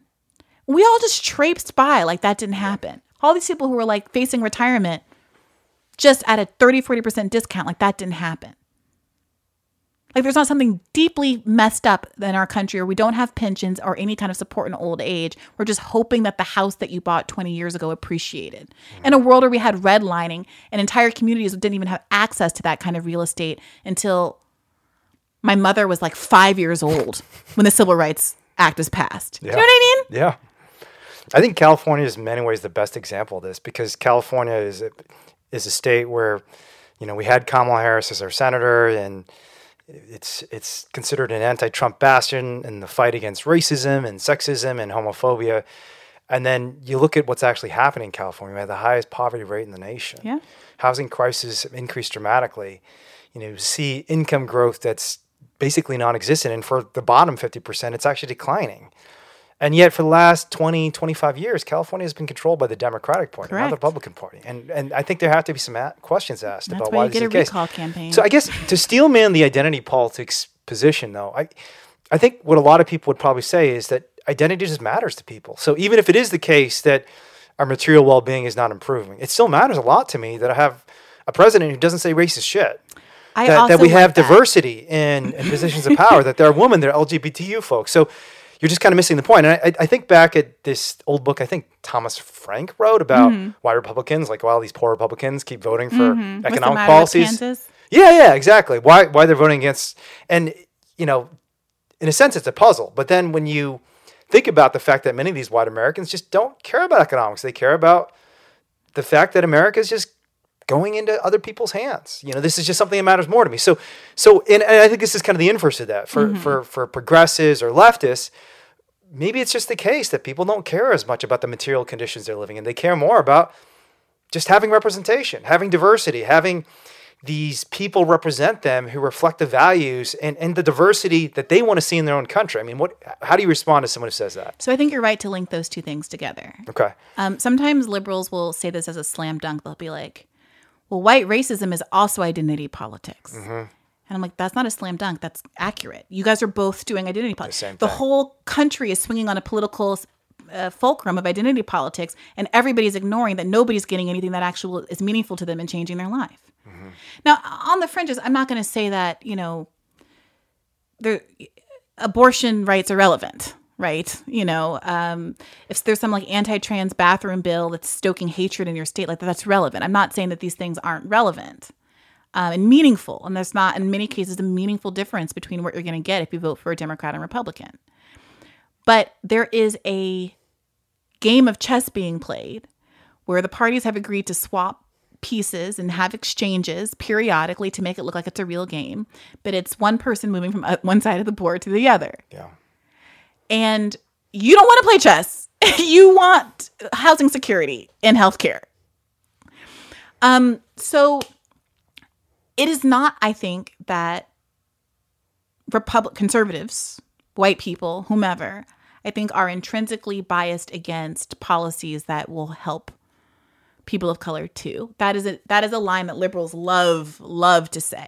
We all just traipsed by like that didn't happen. All these people who were like facing retirement just at a 30, 40% discount, like that didn't happen. Like there's not something deeply messed up in our country or we don't have pensions or any kind of support in old age. We're just hoping that the house that you bought 20 years ago appreciated. In a world where we had redlining and entire communities didn't even have access to that kind of real estate until my mother was like five years old when the Civil Rights Act was passed. Do you know what I mean? Yeah. I think California is in many ways the best example of this because California is a, is a state where, you know, we had Kamala Harris as our senator and it's it's considered an anti-Trump bastion in the fight against racism and sexism and homophobia. And then you look at what's actually happening in California. We have the highest poverty rate in the nation. Yeah. Housing have increased dramatically. You know, see income growth that's basically non-existent and for the bottom 50% it's actually declining. And yet for the last 20 25 years california has been controlled by the democratic party not the republican party. And and i think there have to be some a- questions asked That's about why why you this get is a the case. campaign. so i guess to steelman the identity politics position though i i think what a lot of people would probably say is that identity just matters to people. So even if it is the case that our material well-being is not improving it still matters a lot to me that i have a president who doesn't say racist shit that, that we have that. diversity in, in positions of power, that there are women, there are LGBTQ folks. So you're just kind of missing the point. And I, I think back at this old book, I think Thomas Frank wrote about Mm-hmm. why Republicans, like why all these poor Republicans keep voting for the economic policies. Yeah, yeah, exactly. Why why they're voting against and you know, in a sense it's a puzzle. But then when you think about the fact that many of these white Americans just don't care about economics. They care about the fact that America is just going into other people's hands. You know, this is just something that matters more to me. So so and, and I think this is kind of the inverse of that. For for for progressives or leftists, maybe it's just the case that people don't care as much about the material conditions they're living in. They care more about just having representation, having diversity, having these people represent them who reflect the values and, and the diversity that they want to see in their own country. I mean, what how do you respond to someone who says that? So I think you're right to link those two things together. Okay. Um, sometimes liberals will say this as a slam dunk. They'll be like, well, white racism is also identity politics. Mm-hmm. And I'm like, that's not a slam dunk. That's accurate. You guys are both doing identity politics. same The whole country is swinging on a political uh, fulcrum of identity politics, and everybody's ignoring that nobody's getting anything that actually is meaningful to them and changing their life. Mm-hmm. Now, on the fringes, I'm not going to say that, you know, there, abortion rights are relevant, right? You know, um, if there's some like anti-trans bathroom bill that's stoking hatred in your state, like that's relevant. I'm not saying that these things aren't relevant. um, and meaningful. And there's not, in many cases, a meaningful difference between what you're going to get if you vote for a Democrat and Republican. But there is a game of chess being played where the parties have agreed to swap pieces and have exchanges periodically to make it look like it's a real game. But it's one person moving from uh, one side of the board to the other. Yeah. And you don't want to play chess. you want housing security and healthcare. Um, so it is not, I think, that Republic conservatives, white people, whomever, I think are intrinsically biased against policies that will help people of color too. That is a that is a line that liberals love love to say.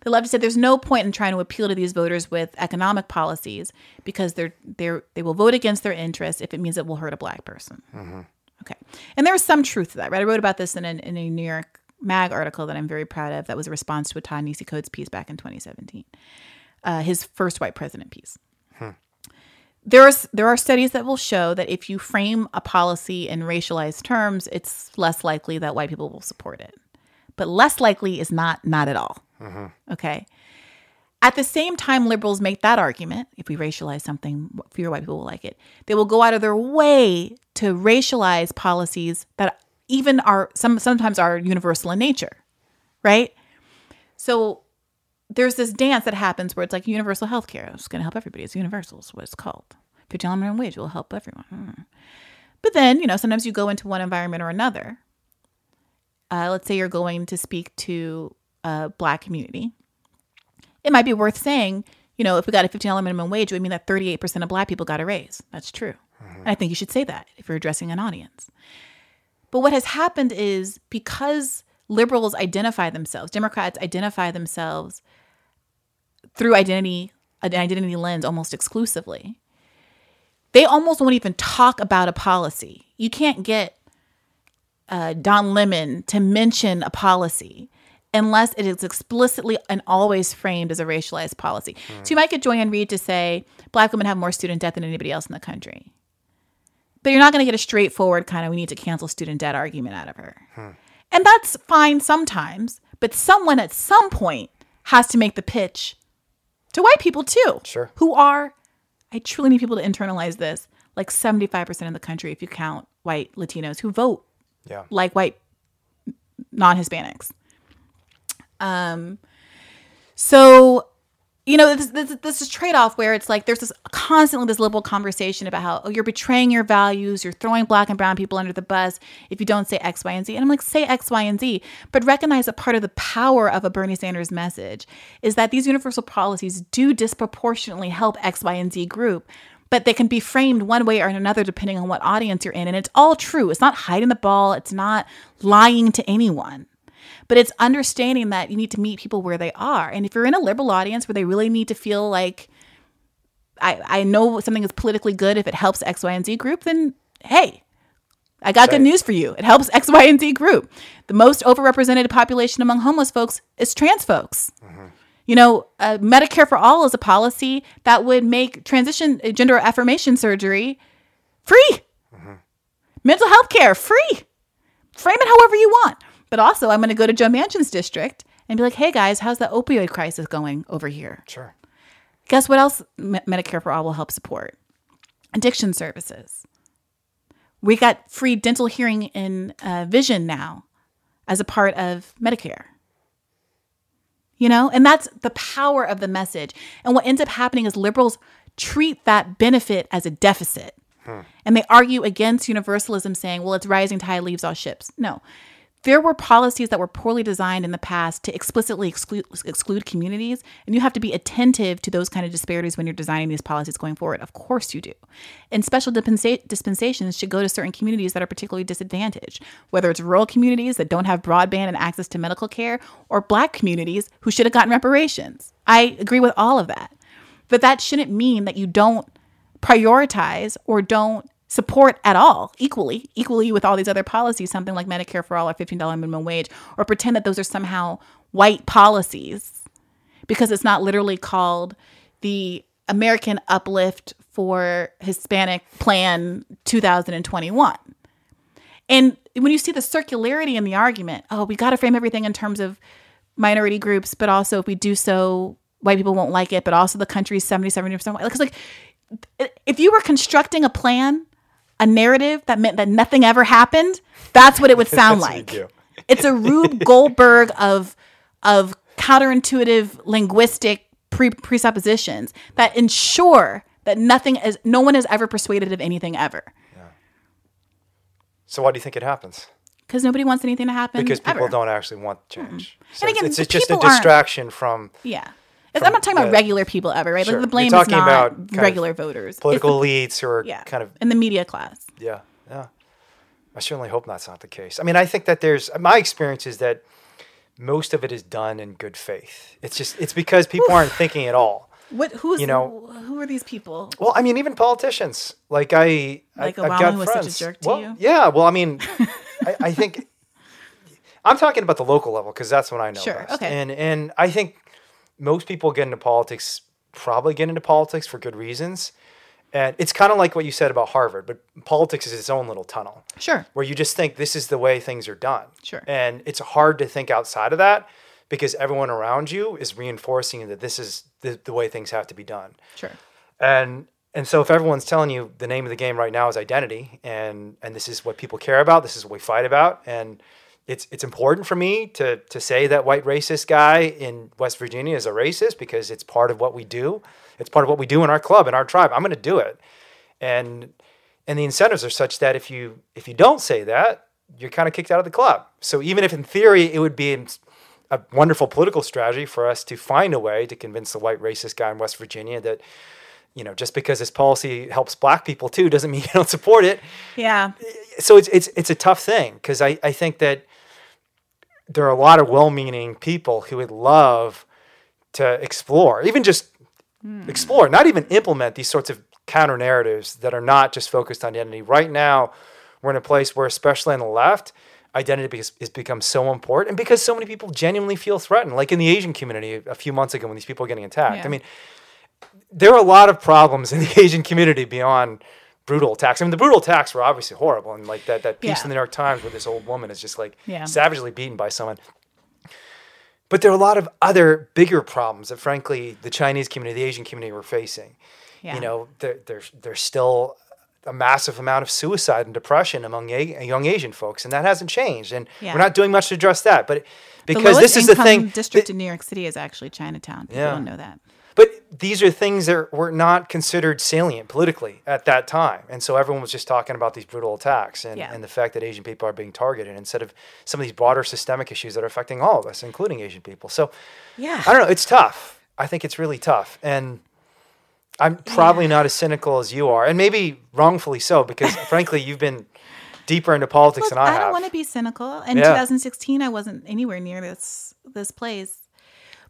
They love to say there's no point in trying to appeal to these voters with economic policies because they're they're they will vote against their interests if it means it will hurt a black person. Okay, and there's some truth to that, right? I wrote about this in, an, in a New York Mag article that I'm very proud of. That was a response to a Ta-Nehisi Coates piece back in 2017, uh, his first white president piece there's there are studies that will show that if you frame a policy in racialized terms, it's less likely that white people will support it. But less likely is not not at all. Mm-hmm. Okay. At the same time, liberals make that argument. If we racialize something, fewer white people will like it. They will go out of their way to racialize policies that even are some sometimes are universal in nature, right? So there's this dance that happens where it's like universal health care. It's going to help everybody. It's universal, is what it's called. $50 minimum wage will help everyone. Hmm. But then, you know, sometimes you go into one environment or another. Uh, let's say you're going to speak to a black community. It might be worth saying, you know, if we got a $15 minimum wage, it would mean that 38% of black people got a raise. That's true. And I think you should say that if you're addressing an audience. But what has happened is because liberals identify themselves, Democrats identify themselves through identity, an identity lens almost exclusively. They almost won't even talk about a policy. You can't get uh, Don Lemon to mention a policy unless it is explicitly and always framed as a racialized policy. So you might get Joy-Ann Reid to say, Black women have more student debt than anybody else in the country. But you're not going to get a straightforward kind of, we need to cancel student debt argument out of her. And that's fine sometimes, but someone at some point has to make the pitch to white people too. Sure. Who are, I truly need people to internalize this, like 75% of the country, if you count white Latinos who vote Yeah. like white non Hispanics. Um, so you know this this, this is trade off where it's like there's this constantly this liberal conversation about how oh you're betraying your values, you're throwing black and brown people under the bus if you don't say X, Y, and Z. And I'm like say X, Y, and Z, but recognize that part of the power of a Bernie Sanders message is that these universal policies do disproportionately help X, Y, and Z group. But they can be framed one way or another depending on what audience you're in. And it's all true. It's not hiding the ball. It's not lying to anyone but it's understanding that you need to meet people where they are. And if you're in a liberal audience where they really need to feel like I, I know something is politically good if it helps X, Y, and Z group, then hey, I got good news for you. It helps X, Y, and Z group. The most overrepresented population among homeless folks is trans folks. You know, uh, Medicare for all is a policy that would make transition uh, gender affirmation surgery free. Mental health care free frame it however you want. But also, I'm going to go to Joe Manchin's district and be like, hey guys, how's the opioid crisis going over here? Sure. Guess what else Me- Medicare for All will help support? Addiction services. We got free dental hearing and uh, vision now as a part of Medicare. You know, and that's the power of the message. And what ends up happening is liberals treat that benefit as a deficit. And they argue against universalism, saying, well, it's rising tide leaves all ships. No. There were policies that were poorly designed in the past to explicitly exclude, exclude communities, and you have to be attentive to those kind of disparities when you're designing these policies going forward. Of course, you do. And special dispensa- dispensations should go to certain communities that are particularly disadvantaged, whether it's rural communities that don't have broadband and access to medical care, or black communities who should have gotten reparations. I agree with all of that. But that shouldn't mean that you don't prioritize or don't support at all equally equally with all these other policies something like medicare for all or $15 minimum wage or pretend that those are somehow white policies because it's not literally called the american uplift for hispanic plan 2021 and when you see the circularity in the argument oh we got to frame everything in terms of minority groups, but also if we do so, white people won't like it, but also the country's 70, 70% white. Because, like, if you were constructing a plan, a narrative that meant that nothing ever happened, that's what it would sound like. It's a Rube Goldberg of of counterintuitive linguistic pre- presuppositions that ensure that nothing is no one is ever persuaded of anything ever So why do you think it happens? because nobody wants anything to happen Because people ever. don't actually want change. Mm-hmm. So And again, it's, it's just a distraction from Yeah. I'm not talking about regular people ever, right? Sure. Like the blame is not about regular voters. Political the- elites who are yeah, kind of in the media class. Yeah, yeah. I certainly hope that's not the case. I mean, I think that there's my experience is that most of it is done in good faith. It's just it's because people aren't thinking at all. What? Who's? You know- who are these people? Well, I mean, even politicians. Like I, Like I, I've got was such a friends. jerk to well, you? Yeah. Well, I mean, I, I think I'm talking about the local level because that's what I know. Sure, best. okay. And and I think most people get into politics probably get into politics for good reasons. And it's kind of like what you said about Harvard, but politics is its own little tunnel Sure. where you just think this is the way things are done. Sure. And it's hard to think outside of that because everyone around you is reinforcing that this is the, the way things have to be done. Sure. And and so if everyone's telling you the name of the game right now is identity and and this is what people care about, this is what we fight about and it's it's important for me to to say that white racist guy in West Virginia is a racist because it's part of what we do. It's part of what we do in our club in our tribe. I'm going to do it. And and the incentives are such that if you if you don't say that, you're kind of kicked out of the club. So even if in theory it would be a wonderful political strategy for us to find a way to convince the white racist guy in West Virginia that you know just because this policy helps black people too doesn't mean you don't support it Yeah. so it's it's it's a tough thing because I, I think that there are a lot of well-meaning people who would love to explore, even just hmm. explore, not even implement these sorts of counter narratives that are not just focused on identity. Right now, we're in a place where, especially on the left, identity has, has become so important, and because so many people genuinely feel threatened, like in the Asian community a few months ago when these people were getting attacked. Yeah. I mean, there are a lot of problems in the Asian community beyond brutal attacks. I mean, the brutal attacks were obviously horrible, and like that that piece Yeah. in the New York Times where this old woman is just like Yeah. savagely beaten by someone. But there are a lot of other bigger problems that, frankly, the Chinese community, the Asian community, were facing. Yeah. You know, there, there's there's still a massive amount of suicide and depression among a, young Asian folks, and that hasn't changed. And Yeah. we're not doing much to address that. But because this is the thing, district that- in New York City is actually Chinatown. People Yeah. don't know that. But these are things that were not considered salient politically at that time. And so everyone was just talking about these brutal attacks and, Yeah. and the fact that Asian people are being targeted instead of some of these broader systemic issues that are affecting all of us, including Asian people. So Yeah. I don't know. It's tough. I think it's really tough. And I'm probably not as cynical as you are, and maybe wrongfully so, because frankly, you've been deeper into politics Look, than I, I have. don't want to be cynical. In Yeah. 2016, I wasn't anywhere near this this place.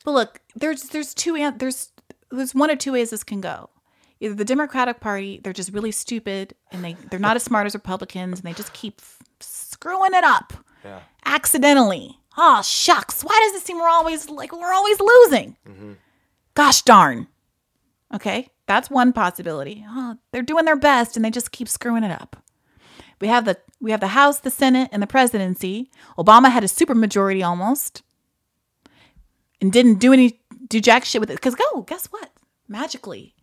But look, there's there's two there's there's one or two ways this can go. Either the Democratic Party, they're just really stupid and they they're not as smart as Republicans and they just keep f- screwing it up Yeah. accidentally. Oh shucks, why does it seem we're always like we're always losing? Mm-hmm. Gosh darn. Okay, that's one possibility. Oh, they're doing their best and they just keep screwing it up. We have the we have the House, the Senate, and the presidency. Obama had a supermajority almost, and didn't do any do jack shit with it. Because go, guess what? Magically,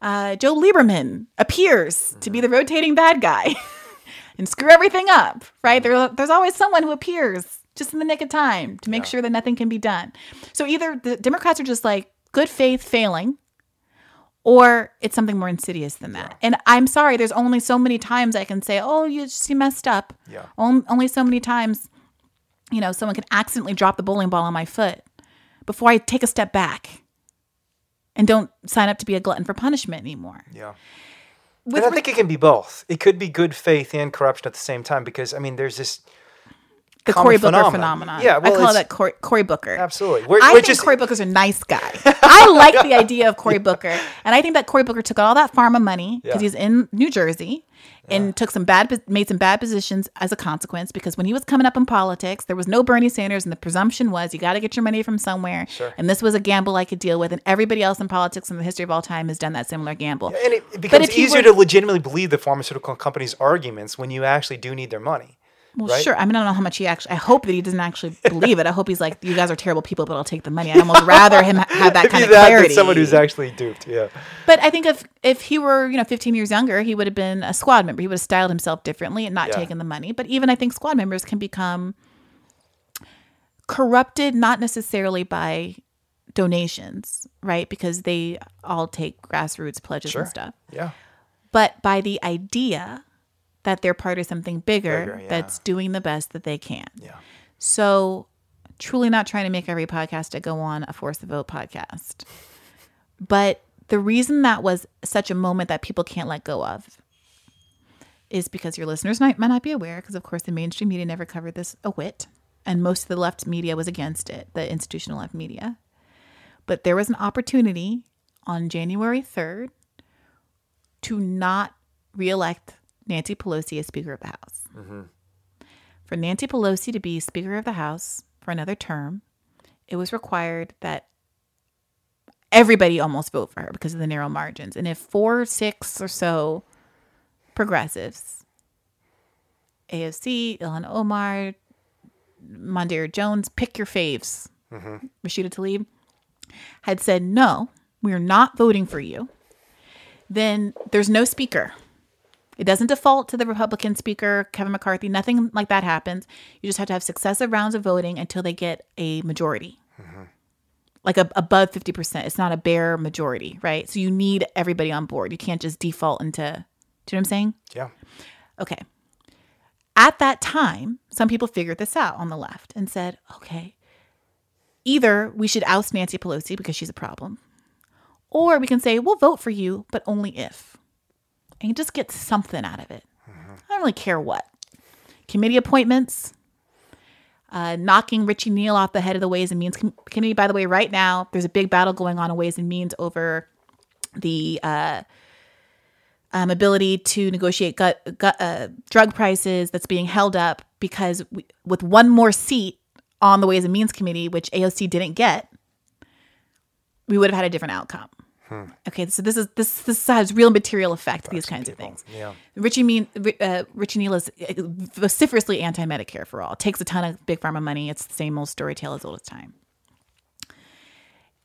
uh, Joe Lieberman appears to be the rotating bad guy and screw everything up. Right there, there's always someone who appears just in the nick of time to make sure that nothing can be done. So either the Democrats are just like good faith failing or it's something more insidious than that. And I'm sorry, there's only so many times I can say, "Oh, you just you messed up." Yeah. On- Only so many times, you know, someone can accidentally drop the bowling ball on my foot before I take a step back and don't sign up to be a glutton for punishment anymore. yeah. With and I re- think it can be both. It could be good faith and corruption at the same time because I mean, there's this the Cory Booker phenomenon. phenomenon. Yeah, well, I call that Cory, Cory Booker. absolutely. We're, I we're think just Cory Booker's a nice guy. I like the idea of Cory Booker, and I think that Cory Booker took all that pharma money because Yeah. he's in New Jersey and took some bad, made some bad positions as a consequence. Because when he was coming up in politics, there was no Bernie Sanders, and the presumption was you got to get your money from somewhere. Sure. And this was a gamble I could deal with, and everybody else in politics in the history of all time has done that similar gamble. and it, it becomes easier were- to legitimately believe the pharmaceutical companies' arguments when you actually do need their money. Well, right? sure. I mean, I don't know how much he actually. I hope that he doesn't actually believe it. I hope he's like, "You guys are terrible people, but I'll take the money." I almost rather him have that kind of that clarity. someone who's actually duped. Yeah. But I think if if he were you know 15 years younger, he would have been a squad member. He would have styled himself differently and not Yeah. taken the money. But even I think squad members can become corrupted, not necessarily by donations, right? Because they all take grassroots pledges Sure. and stuff, Yeah. but by the idea that they're part of something bigger, Bigger, yeah. that's doing the best that they can. Yeah. So, truly not trying to make every podcast to go on a Force the Vote podcast. But the reason that was such a moment that people can't let go of is because your listeners might, might not be aware, because of course the mainstream media never covered this a whit. And most of the left media was against it, the institutional left media. But there was an opportunity on January 3rd to not reelect Nancy Pelosi as Speaker of the House mm-hmm. for Nancy Pelosi to be Speaker of the House for another term, it was required that everybody almost vote for her because of the narrow margins. And if four, six or so progressives, AOC, Ilhan Omar, Mondaire Jones, pick your faves, mm-hmm. Rashida Tlaib, had said, no, we're not voting for you, then there's no speaker. It doesn't default to the Republican speaker, Kevin McCarthy. Nothing like that happens. You just have to have successive rounds of voting until they get a majority, mm-hmm. like a, above 50%. It's not a bare majority, right? So you need everybody on board. You can't just default into, do you know what I'm saying? Yeah. Okay. At that time, some people figured this out on the left and said, okay, either we should oust Nancy Pelosi because she's a problem, or we can say, we'll vote for you, but only if. And you just get something out of it. I don't really care what. Committee appointments, uh, knocking Richie Neal off the head of the Ways and Means Com- Committee. By the way, right now, there's a big battle going on in Ways and Means over the uh, um, ability to negotiate gut, gut, uh, drug prices that's being held up because we, with one more seat on the Ways and Means Committee, which AOC didn't get, we would have had a different outcome. Okay, so this is this this has real material effect. these kinds of things. Yeah. Richie mean uh, Richie Neal is uh, vociferously anti-Medicare for all. Takes a ton of big pharma money. It's the same old story tale as old as time.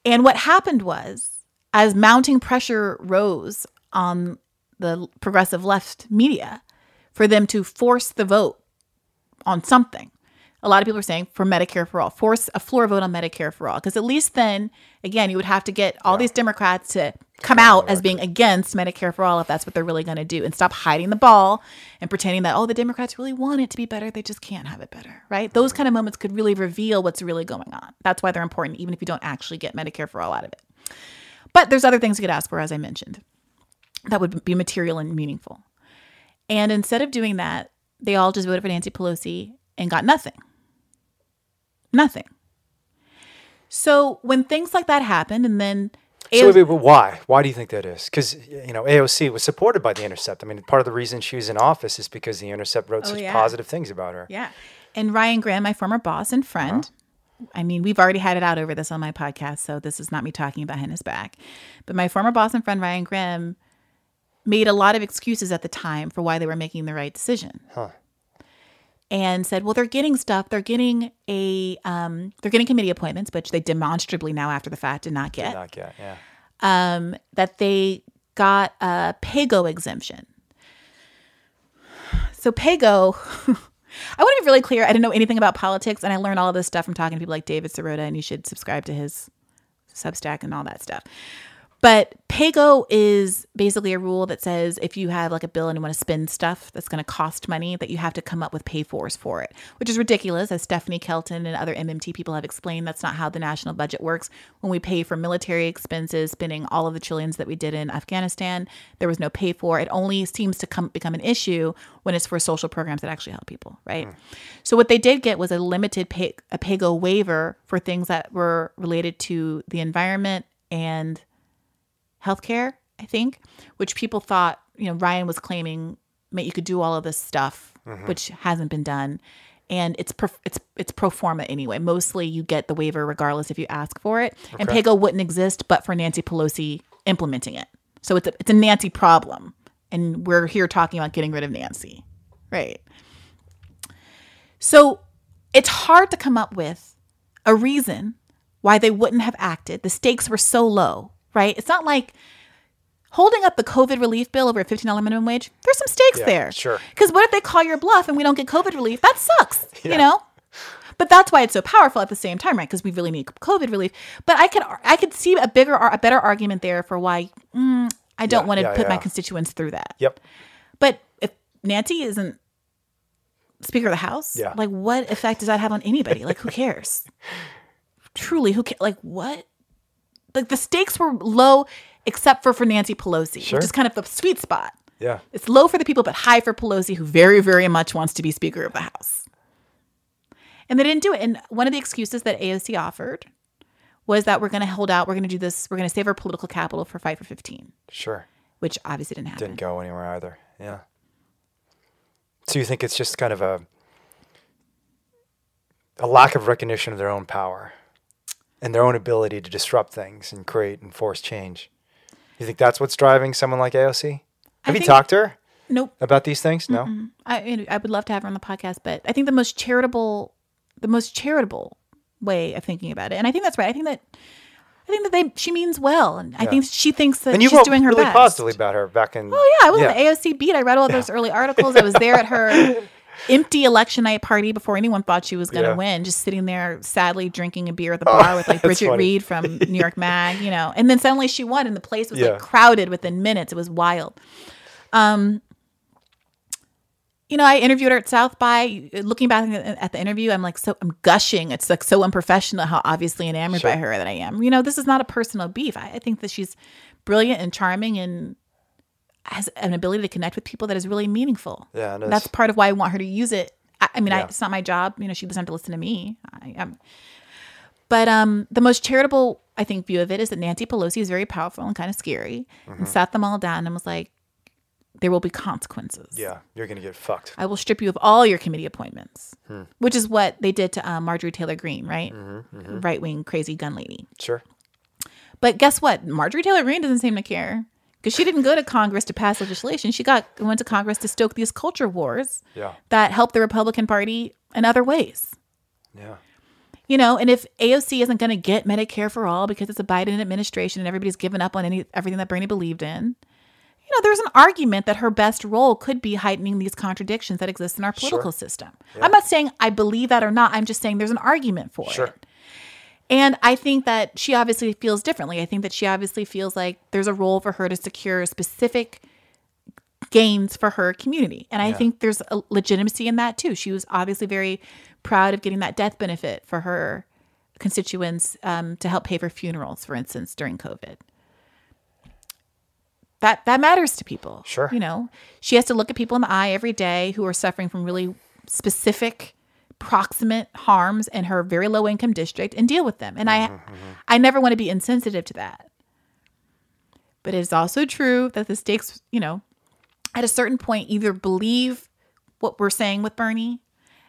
And what happened was, as mounting pressure rose on the progressive left media for them to force the vote on something. A lot of people are saying for Medicare for all, force a floor vote on Medicare for all. Because at least then, again, you would have to get all these Democrats to come out as being against Medicare for all if that's what they're really going to do and stop hiding the ball and pretending that, oh, the Democrats really want it to be better. They just can't have it better, right? Those kind of moments could really reveal what's really going on. That's why they're important, even if you don't actually get Medicare for all out of it. But there's other things you could ask for, as I mentioned, that would be material and meaningful. And instead of doing that, they all just voted for Nancy Pelosi and got nothing. Nothing. So when things like that happen, and then So wait, wait, why? Why do you think that is? Because you know AOC was supported by the Intercept. I mean, part of the reason she was in office is because the Intercept wrote Oh, such yeah. positive things about her. Yeah. And Ryan Grim, my former boss and uh-huh. friend, I mean, we've already had it out over this on my podcast, so this is not me talking behind his back. But my former boss and friend, Ryan Grim, made a lot of excuses at the time for why they were making the right decision. Huh. And said, well, they're getting stuff. They're getting a, um, they're getting committee appointments, which they demonstrably now after the fact did not get. Not yet. Yeah. um, that they got a PAYGO exemption. So PAYGO, I want to be really clear. I didn't know anything about politics, and I learned all of this stuff from talking to people like David Sirota, and you should subscribe to his Substack and all that stuff. But PAYGO is basically a rule that says if you have like a bill and you want to spend stuff that's going to cost money, that you have to come up with pay fors for it, which is ridiculous. As Stephanie Kelton and other MMT people have explained, that's not how the national budget works. When we pay for military expenses, spending all of the trillions that we did in Afghanistan, there was no pay for. It only seems to come become an issue when it's for social programs that actually help people, right? Hmm. So what they did get was a limited pay, a PAYGO waiver for things that were related to the environment and healthcare, I think, which people thought, you know, Ryan was claiming you could do all of this stuff, mm-hmm. which hasn't been done. And it's pro, it's it's pro forma anyway. Mostly you get the waiver regardless if you ask for it. And Okay. PAYGO wouldn't exist but for Nancy Pelosi implementing it. So it's a, it's a Nancy problem. And we're here talking about getting rid of Nancy. Right. So it's hard to come up with a reason why they wouldn't have acted. The stakes were so low, right? It's not like holding up the COVID relief bill over a $15 minimum wage. There's some stakes Yeah, there. sure. Because what if they call your bluff and we don't get COVID relief? That sucks, Yeah. you know? But that's why it's so powerful at the same time, right? Because we really need COVID relief. But I could I could see a bigger a better argument there for why mm, I don't Yeah, want to put my constituents through that. Yep. But if Nancy isn't Speaker of the House, Yeah. like what effect does that have on anybody? Like who cares? Truly, who cares? Like what? Like the stakes were low, except for for Nancy Pelosi, Sure. which is kind of the sweet spot. Yeah. It's low for the people, but high for Pelosi, who very, very much wants to be Speaker of the House. And they didn't do it. And one of the excuses that AOC offered was that we're going to hold out, we're going to do this, we're going to save our political capital for Fight for 15, Sure. which obviously didn't happen. Didn't go anywhere either. Yeah. So you think it's just kind of a a lack of recognition of their own power and their own ability to disrupt things and create and force change. You think that's what's driving someone like AOC? Have you talked to her Nope. about these things? No. I, I would love to have her on the podcast, but I think the most charitable, the most charitable way of thinking about it, and I think that's right. I think that, I think that they she means well, and I think she thinks that And you she's wrote doing her really best. positively about her back in. Oh yeah, I was on the AOC beat. I read all those early articles. I was there at her empty election night party before anyone thought she was going to Yeah. win, just sitting there sadly drinking a beer at the bar with like Bridget funny. Read from New York Mag, you know. And then suddenly she won, and the place was Yeah. like crowded within minutes. It was wild. Um, you know, I interviewed her at South by. Looking back at the interview, I'm like, so I'm gushing. It's like so unprofessional how obviously enamored by her that I am. You know, this is not a personal beef. I, I think that she's brilliant and charming and has an ability to connect with people that is really meaningful. Yeah. That's part of why I want her to use it. I, I mean, I, it's not my job. You know, she doesn't have to listen to me. I, am but um, the most charitable, I think, view of it is that Nancy Pelosi is very powerful and kind of scary, Mm-hmm. and sat them all down and was like, "There will be consequences. Yeah, you're gonna get fucked. I will strip you of all your committee appointments," Hmm. which is what they did to um, Marjorie Taylor Greene, right? Mm-hmm, Right wing crazy gun lady. Sure. But guess what? Marjorie Taylor Greene doesn't seem to care because she didn't go to Congress to pass legislation. She got went to Congress to stoke these culture wars Yeah. that help the Republican Party in other ways. Yeah. You know, and if AOC isn't going to get Medicare for all because it's a Biden administration and everybody's given up on any everything that Bernie believed in, you know, there's an argument that her best role could be heightening these contradictions that exist in our political system. I'm not saying I believe that or not. I'm just saying there's an argument for Sure. it. And I think that she obviously feels differently. I think that she obviously feels like there's a role for her to secure specific gains for her community. And I think there's a legitimacy in that too. She was obviously very proud of getting that death benefit for her constituents um, to help pay for funerals, for instance, during COVID. That that matters to people. Sure. You know, she has to look at people in the eye every day who are suffering from really specific proximate harms in her very low income district and deal with them. And I mm-hmm, mm-hmm. I never want to be insensitive to that. But it is also true that the stakes, you know, at a certain point either believe what we're saying with Bernie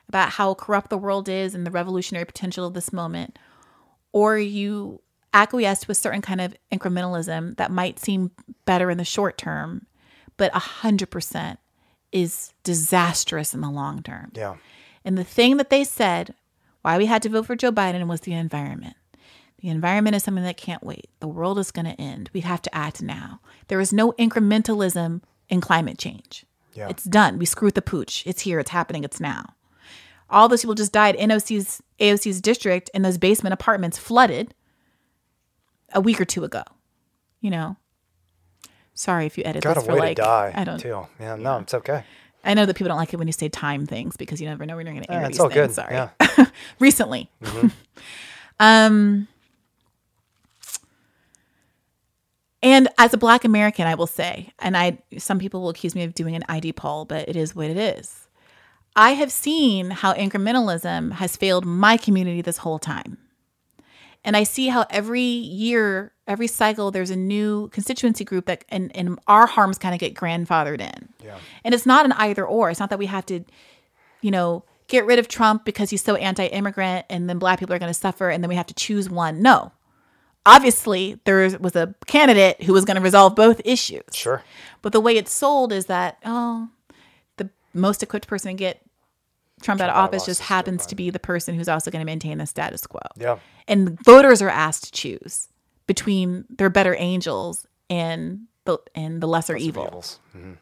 about how corrupt the world is and the revolutionary potential of this moment, or you acquiesce to a certain kind of incrementalism that might seem better in the short term, but 100% is disastrous in the long term. Yeah. And the thing that they said why we had to vote for Joe Biden was the environment. The environment is something that can't wait. The world is going to end. We have to act now. There is no incrementalism in climate change. Yeah. It's done. We screwed the pooch. It's here. It's happening. It's now. All those people just died. NOC's AOC's district in those basement apartments flooded a week or two ago. You know. Sorry if you edit Got this a for way like to die I don't. too. Yeah. No, it's okay. I know that people don't like it when you say time things because you never know when you're going to air Yeah, these all things. good. Sorry. Yeah. Mm-hmm. Recently. um, and as a Black American, I will say, and I some people will accuse me of doing an ID poll, but it is what it is. I have seen how incrementalism has failed my community this whole time. And I see how every year, every cycle, there's a new constituency group that, and, and our harms kind of get grandfathered in. Yeah. And it's not an either or. It's not that we have to, you know, get rid of Trump because he's so anti immigrant and then black people are going to suffer and then we have to choose one. No. Obviously, there was a candidate who was going to resolve both issues. Sure. But the way it's sold is that, oh, the most equipped person to get Trump, out of out of office just happens to be the person who's also going to maintain the status quo. Yeah. And voters are asked to choose between their better angels and the and the lesser evil. Evils. Mhm.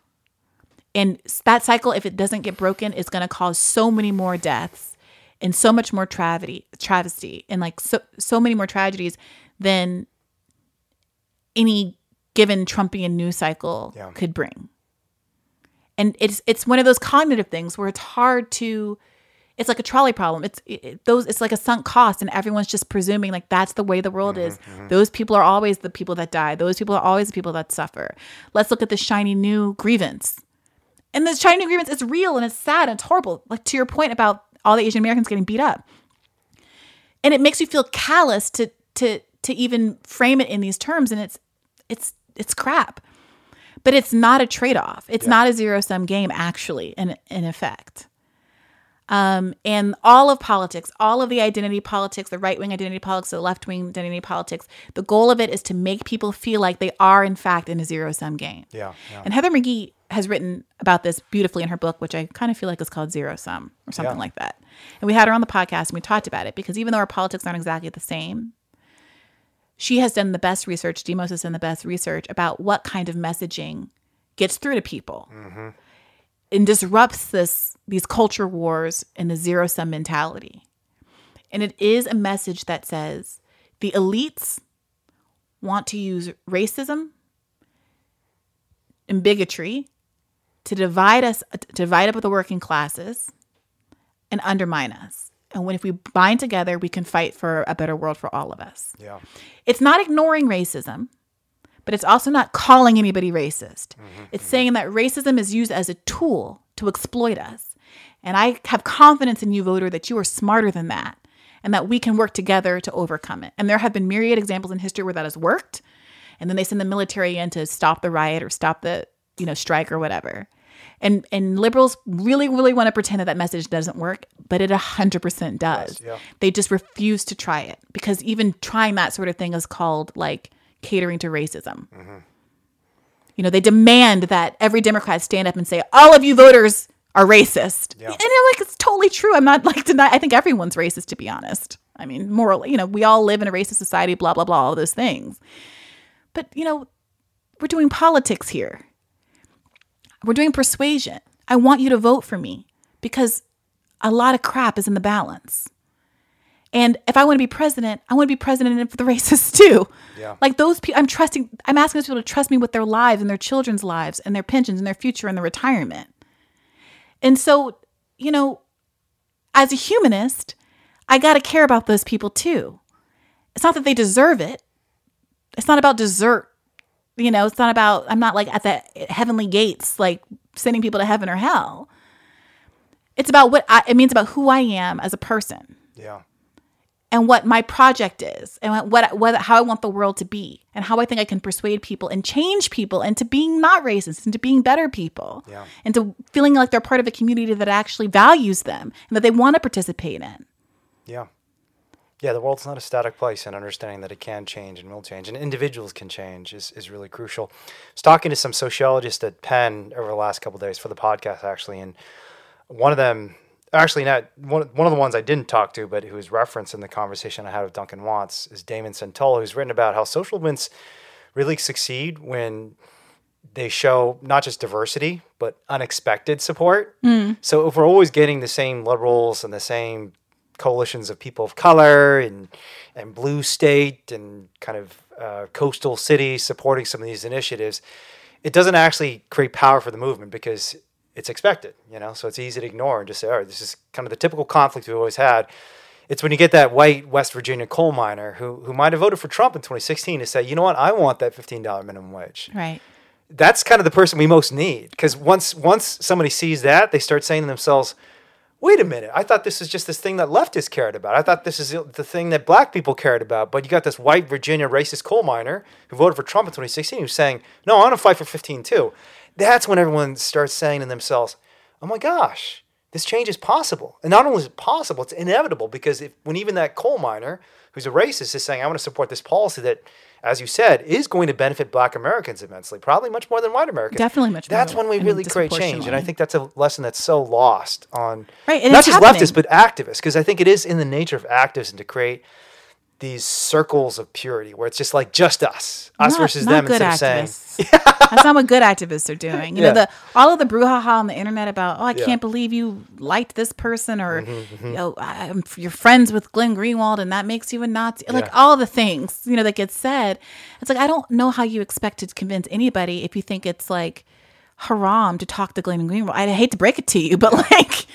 And that cycle, if it doesn't get broken, is going to cause so many more deaths and so much more travesty, travesty, and like so so many more tragedies than any given Trumpian news cycle Yeah. could bring. And it's it's one of those cognitive things where it's hard to. It's like a trolley problem. It's it, those. It's like a sunk cost, and everyone's just presuming like that's the way the world mm-hmm, is. Mm-hmm. Those people are always the people that die. Those people are always the people that suffer. Let's look at the shiny new grievance and the shiny new grievance is real and it's sad and it's horrible. Like to your point about all the Asian Americans getting beat up, and it makes you feel callous to to to even frame it in these terms, and it's it's it's crap. But it's not a trade off. It's not a zero sum game, actually, in in effect. Um, and all of politics, all of the identity politics, the right wing identity politics, the left wing identity politics, the goal of it is to make people feel like they are, in fact, in a zero sum game. Yeah. Yeah. And Heather McGhee has written about this beautifully in her book, which I kind of feel like is called Zero Sum or something Yeah. like that. And we had her on the podcast and we talked about it because even though our politics aren't exactly the same, she has done the best research, Demos has done the best research about what kind of messaging gets through to people mm-hmm. and disrupts this these culture wars and the zero sum mentality. And it is a message that says the elites want to use racism and bigotry to divide us to divide up the working classes and undermine us. And when if we bind together, we can fight for a better world for all of us. Yeah. It's not ignoring racism, but it's also not calling anybody racist. Mm-hmm. It's saying that racism is used as a tool to exploit us. And I have confidence in you, voter, that you are smarter than that and that we can work together to overcome it. And there have been myriad examples in history where that has worked. And then they send the military in to stop the riot or stop the, you know, strike or whatever. And and liberals really, really want to pretend that that message doesn't work, but it 100% does. yeah. They just refuse to try it because even trying that sort of thing is called like catering to racism. Mm-hmm. You know, they demand that every Democrat stand up and say, all of you voters are racist. Yeah. And like, it's totally true. I'm not like deny. I think everyone's racist, to be honest. I mean, morally, you know, we all live in a racist society, blah, blah, blah, all those things. But, you know, we're doing politics here. We're doing persuasion. I want you to vote for me because a lot of crap is in the balance. And if I want to be president, I want to be president for the racists too. Yeah. Like those people, I'm trusting, I'm asking those people to trust me with their lives and their children's lives and their pensions and their future and their retirement. And so, you know, as a humanist, I got to care about those people too. It's not that they deserve it. It's not about desert. You know, it's not about, I'm not like at the heavenly gates, like sending people to heaven or hell. It's about what I, it means about who I am as a person Yeah. and what my project is and what, what how I want the world to be and how I think I can persuade people and change people into being not racist into being better people Yeah. into feeling like they're part of a community that actually values them and that they want to participate in. Yeah. Yeah, the world's not a static place, and understanding that it can change and will change, and individuals can change is, is really crucial. I was talking to some sociologists at Penn over the last couple of days for the podcast, actually, and one of them, actually, not one, one of the ones I didn't talk to, but who was referenced in the conversation I had with Duncan Watts, is Damon Centola, who's written about how social movements really succeed when they show not just diversity but unexpected support. Mm. So if we're always getting the same liberals and the same coalitions of people of color and and blue state and kind of uh, coastal cities supporting some of these initiatives, it doesn't actually create power for the movement because it's expected, you know. So it's easy to ignore and just say, "All right, this is kind of the typical conflict we've always had." It's when you get that white West Virginia coal miner who who might have voted for Trump in 2016 to say, "You know what? I want that $15 minimum wage." Right. that's kind of the person we most need because once once somebody sees that they start saying to themselves wait a minute i thought this is just this thing that leftists cared about. I thought this is the thing that black people cared about. But you got this white virginia racist coal miner who voted for trump in 2016 who's saying no i want to fight for 15 too. That's when everyone starts saying to themselves oh my gosh this change is possible. And not only is it possible, it's inevitable because if, when even that coal miner who's a racist is saying, I want to support this policy that, as you said, is going to benefit black Americans immensely, probably much more than white Americans. Definitely much more That's when we really create change. And I think that's a lesson that's so lost on Right, not just happening. leftists, but activists, because I think it is in the nature of activism to create these circles of purity where it's just like just us, us Not- versus not them, good instead of saying, activists. That's not what good activists are doing. You Yeah. know, the all of the brouhaha on the internet about, oh, I Yeah. Mm-hmm, can't believe you liked this person, or you know, I'm, you're friends with Glenn Greenwald, and that makes you a Nazi. Like Yeah. all the things you know that get said. It's like I don't know how you expect to convince anybody if you think it's like haram to talk to Glenn Greenwald. I hate to break it to you, but like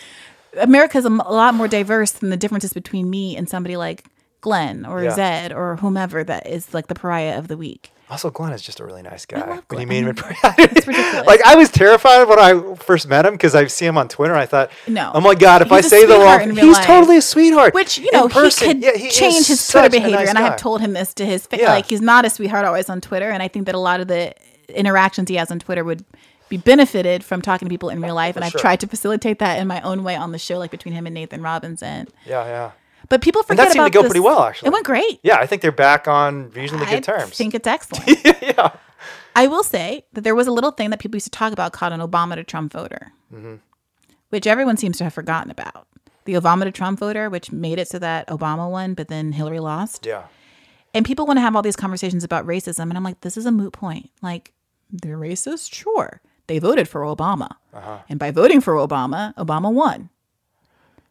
America's a lot more diverse than the differences between me and somebody like Glenn or Yeah. Zaid or whomever that is like the pariah of the week. Also, Glenn is just a really nice guy. love When you Glenn. meet him in It's ridiculous. like I was terrified when I first met him because I see him on Twitter and I thought, No. oh my god, if He's I say the wrong, he's life. totally a sweetheart. Which you know person, he could yeah, he change his Twitter behavior, nice and I have told him this to his face. Yeah. Like he's not a sweetheart always on Twitter, and I think that a lot of the interactions he has on Twitter would be benefited from talking to people in real life. And I've sure. tried to facilitate that in my own way on the show, like between him and Nathan Robinson. Yeah, yeah, But people and forget that seemed to go this- pretty well actually. It went great. Yeah, I think they're back on reasonably good terms. I think it's excellent. yeah, I will say that there was a little thing that people used to talk about called an Obama to Trump voter, Mm-hmm. which everyone seems to have forgotten about. The Obama to Trump voter, which made it so that Obama won, but then Hillary lost. yeah, And people want to have all these conversations about racism. And I'm like, this is a moot point. Like, they're racist? Sure. They voted for Obama. Uh-huh. And by voting for Obama, Obama won.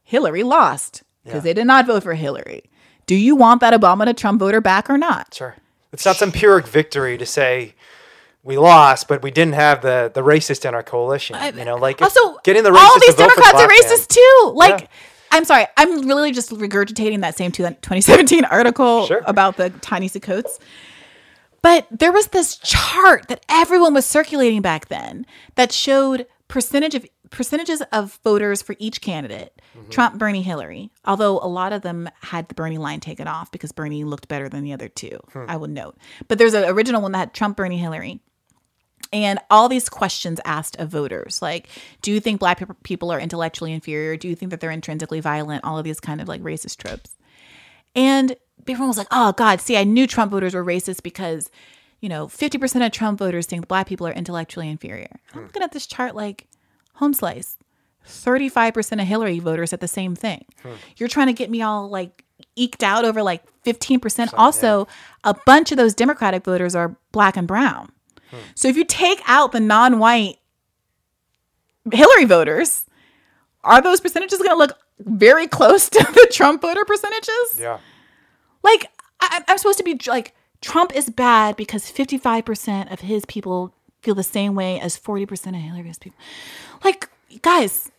Hillary lost because Yeah. they did not vote for Hillary. Do you want that Obama to Trump voter back or not? sure. It's not some pyrrhic victory to say we lost, but we didn't have the the racist in our coalition. you know, like also getting the all racist these vote for Democrats are racist too. Like, Yeah. I'm sorry, I'm really just regurgitating that same 2017 article Sure. about Ta-Nehisi Coates. But there was this chart that everyone was circulating back then that showed percentage of percentages of voters for each candidate. Mm-hmm. Trump, Bernie, Hillary. Although a lot of them had the Bernie line taken off because Bernie looked better than the other two. Hmm. I would note. But there's an original one that had Trump, Bernie, Hillary and all these questions asked of voters like do you think black people are intellectually inferior do you think that they're intrinsically violent all of these kind of like racist tropes and everyone was like oh god see i knew trump voters were racist because you know 50% of trump voters think black people are intellectually inferior i'm looking at this chart like home slice 35% of hillary voters said the same thing. You're trying to get me all like eked out over like 15% also a bunch of those democratic voters are black and brown. So if you take out the non-white Hillary voters, are those percentages going to look very close to the Trump voter percentages? Yeah, Like I, I'm supposed to be like Trump is bad because 55% of his people feel the same way as 40% of Hillary's people. Like guys,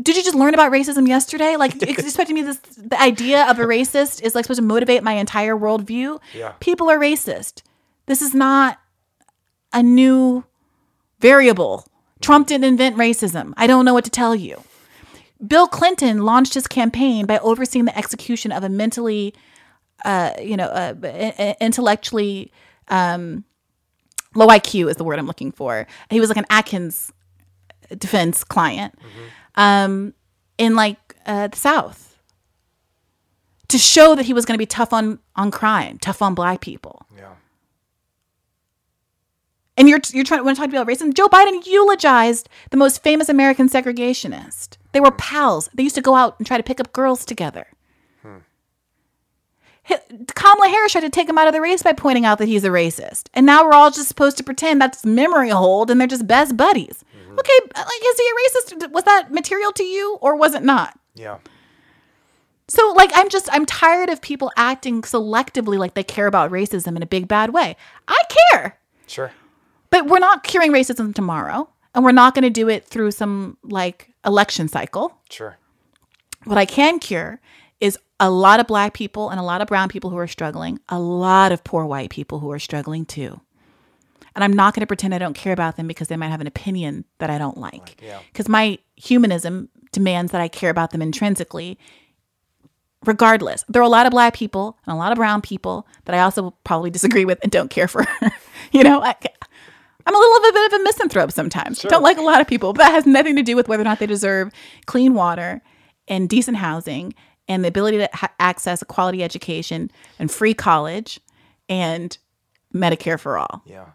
did you just learn about racism yesterday? Like ex- expecting me this the idea of a racist is like supposed to motivate my entire worldview. Yeah. People are racist. This is not a new variable. Trump didn't invent racism. I don't know what to tell you. Bill Clinton launched his campaign by overseeing the execution of a mentally, uh, you know, uh, intellectually um, low IQ is the word I'm looking for. He was like an Atkins defense client um, in like uh, the South to show that he was going to be tough on on crime, tough on black people. yeah. And you're you're trying want to talk about racism. Joe Biden eulogized the most famous American segregationist. They were pals. They used to go out and try to pick up girls together. Hi- Kamala Harris tried to take him out of the race by pointing out that he's a racist, and now we're all just supposed to pretend that's memory hold, and they're just best buddies. Mm. Okay, uh, like is he a racist? Was that material to you, or was it not? Yeah. So like I'm just I'm tired of people acting selectively like they care about racism in a big bad way. I care. Sure. But we're not curing racism tomorrow, and we're not going to do it through some like election cycle. Sure. What I can cure is a lot of black people and a lot of brown people who are struggling, a lot of poor white people who are struggling too. And I'm not going to pretend I don't care about them because they might have an opinion that I don't like. yeah. Because my humanism demands that I care about them intrinsically. Regardless, there are a lot of black people and a lot of brown people that I also probably disagree with and don't care for. you know, I, I'm a little bit of a misanthrope sometimes. Don't like a lot of people, but that has nothing to do with whether or not they deserve clean water and decent housing and the ability to ha- access a quality education and free college and Medicare for all. Yeah.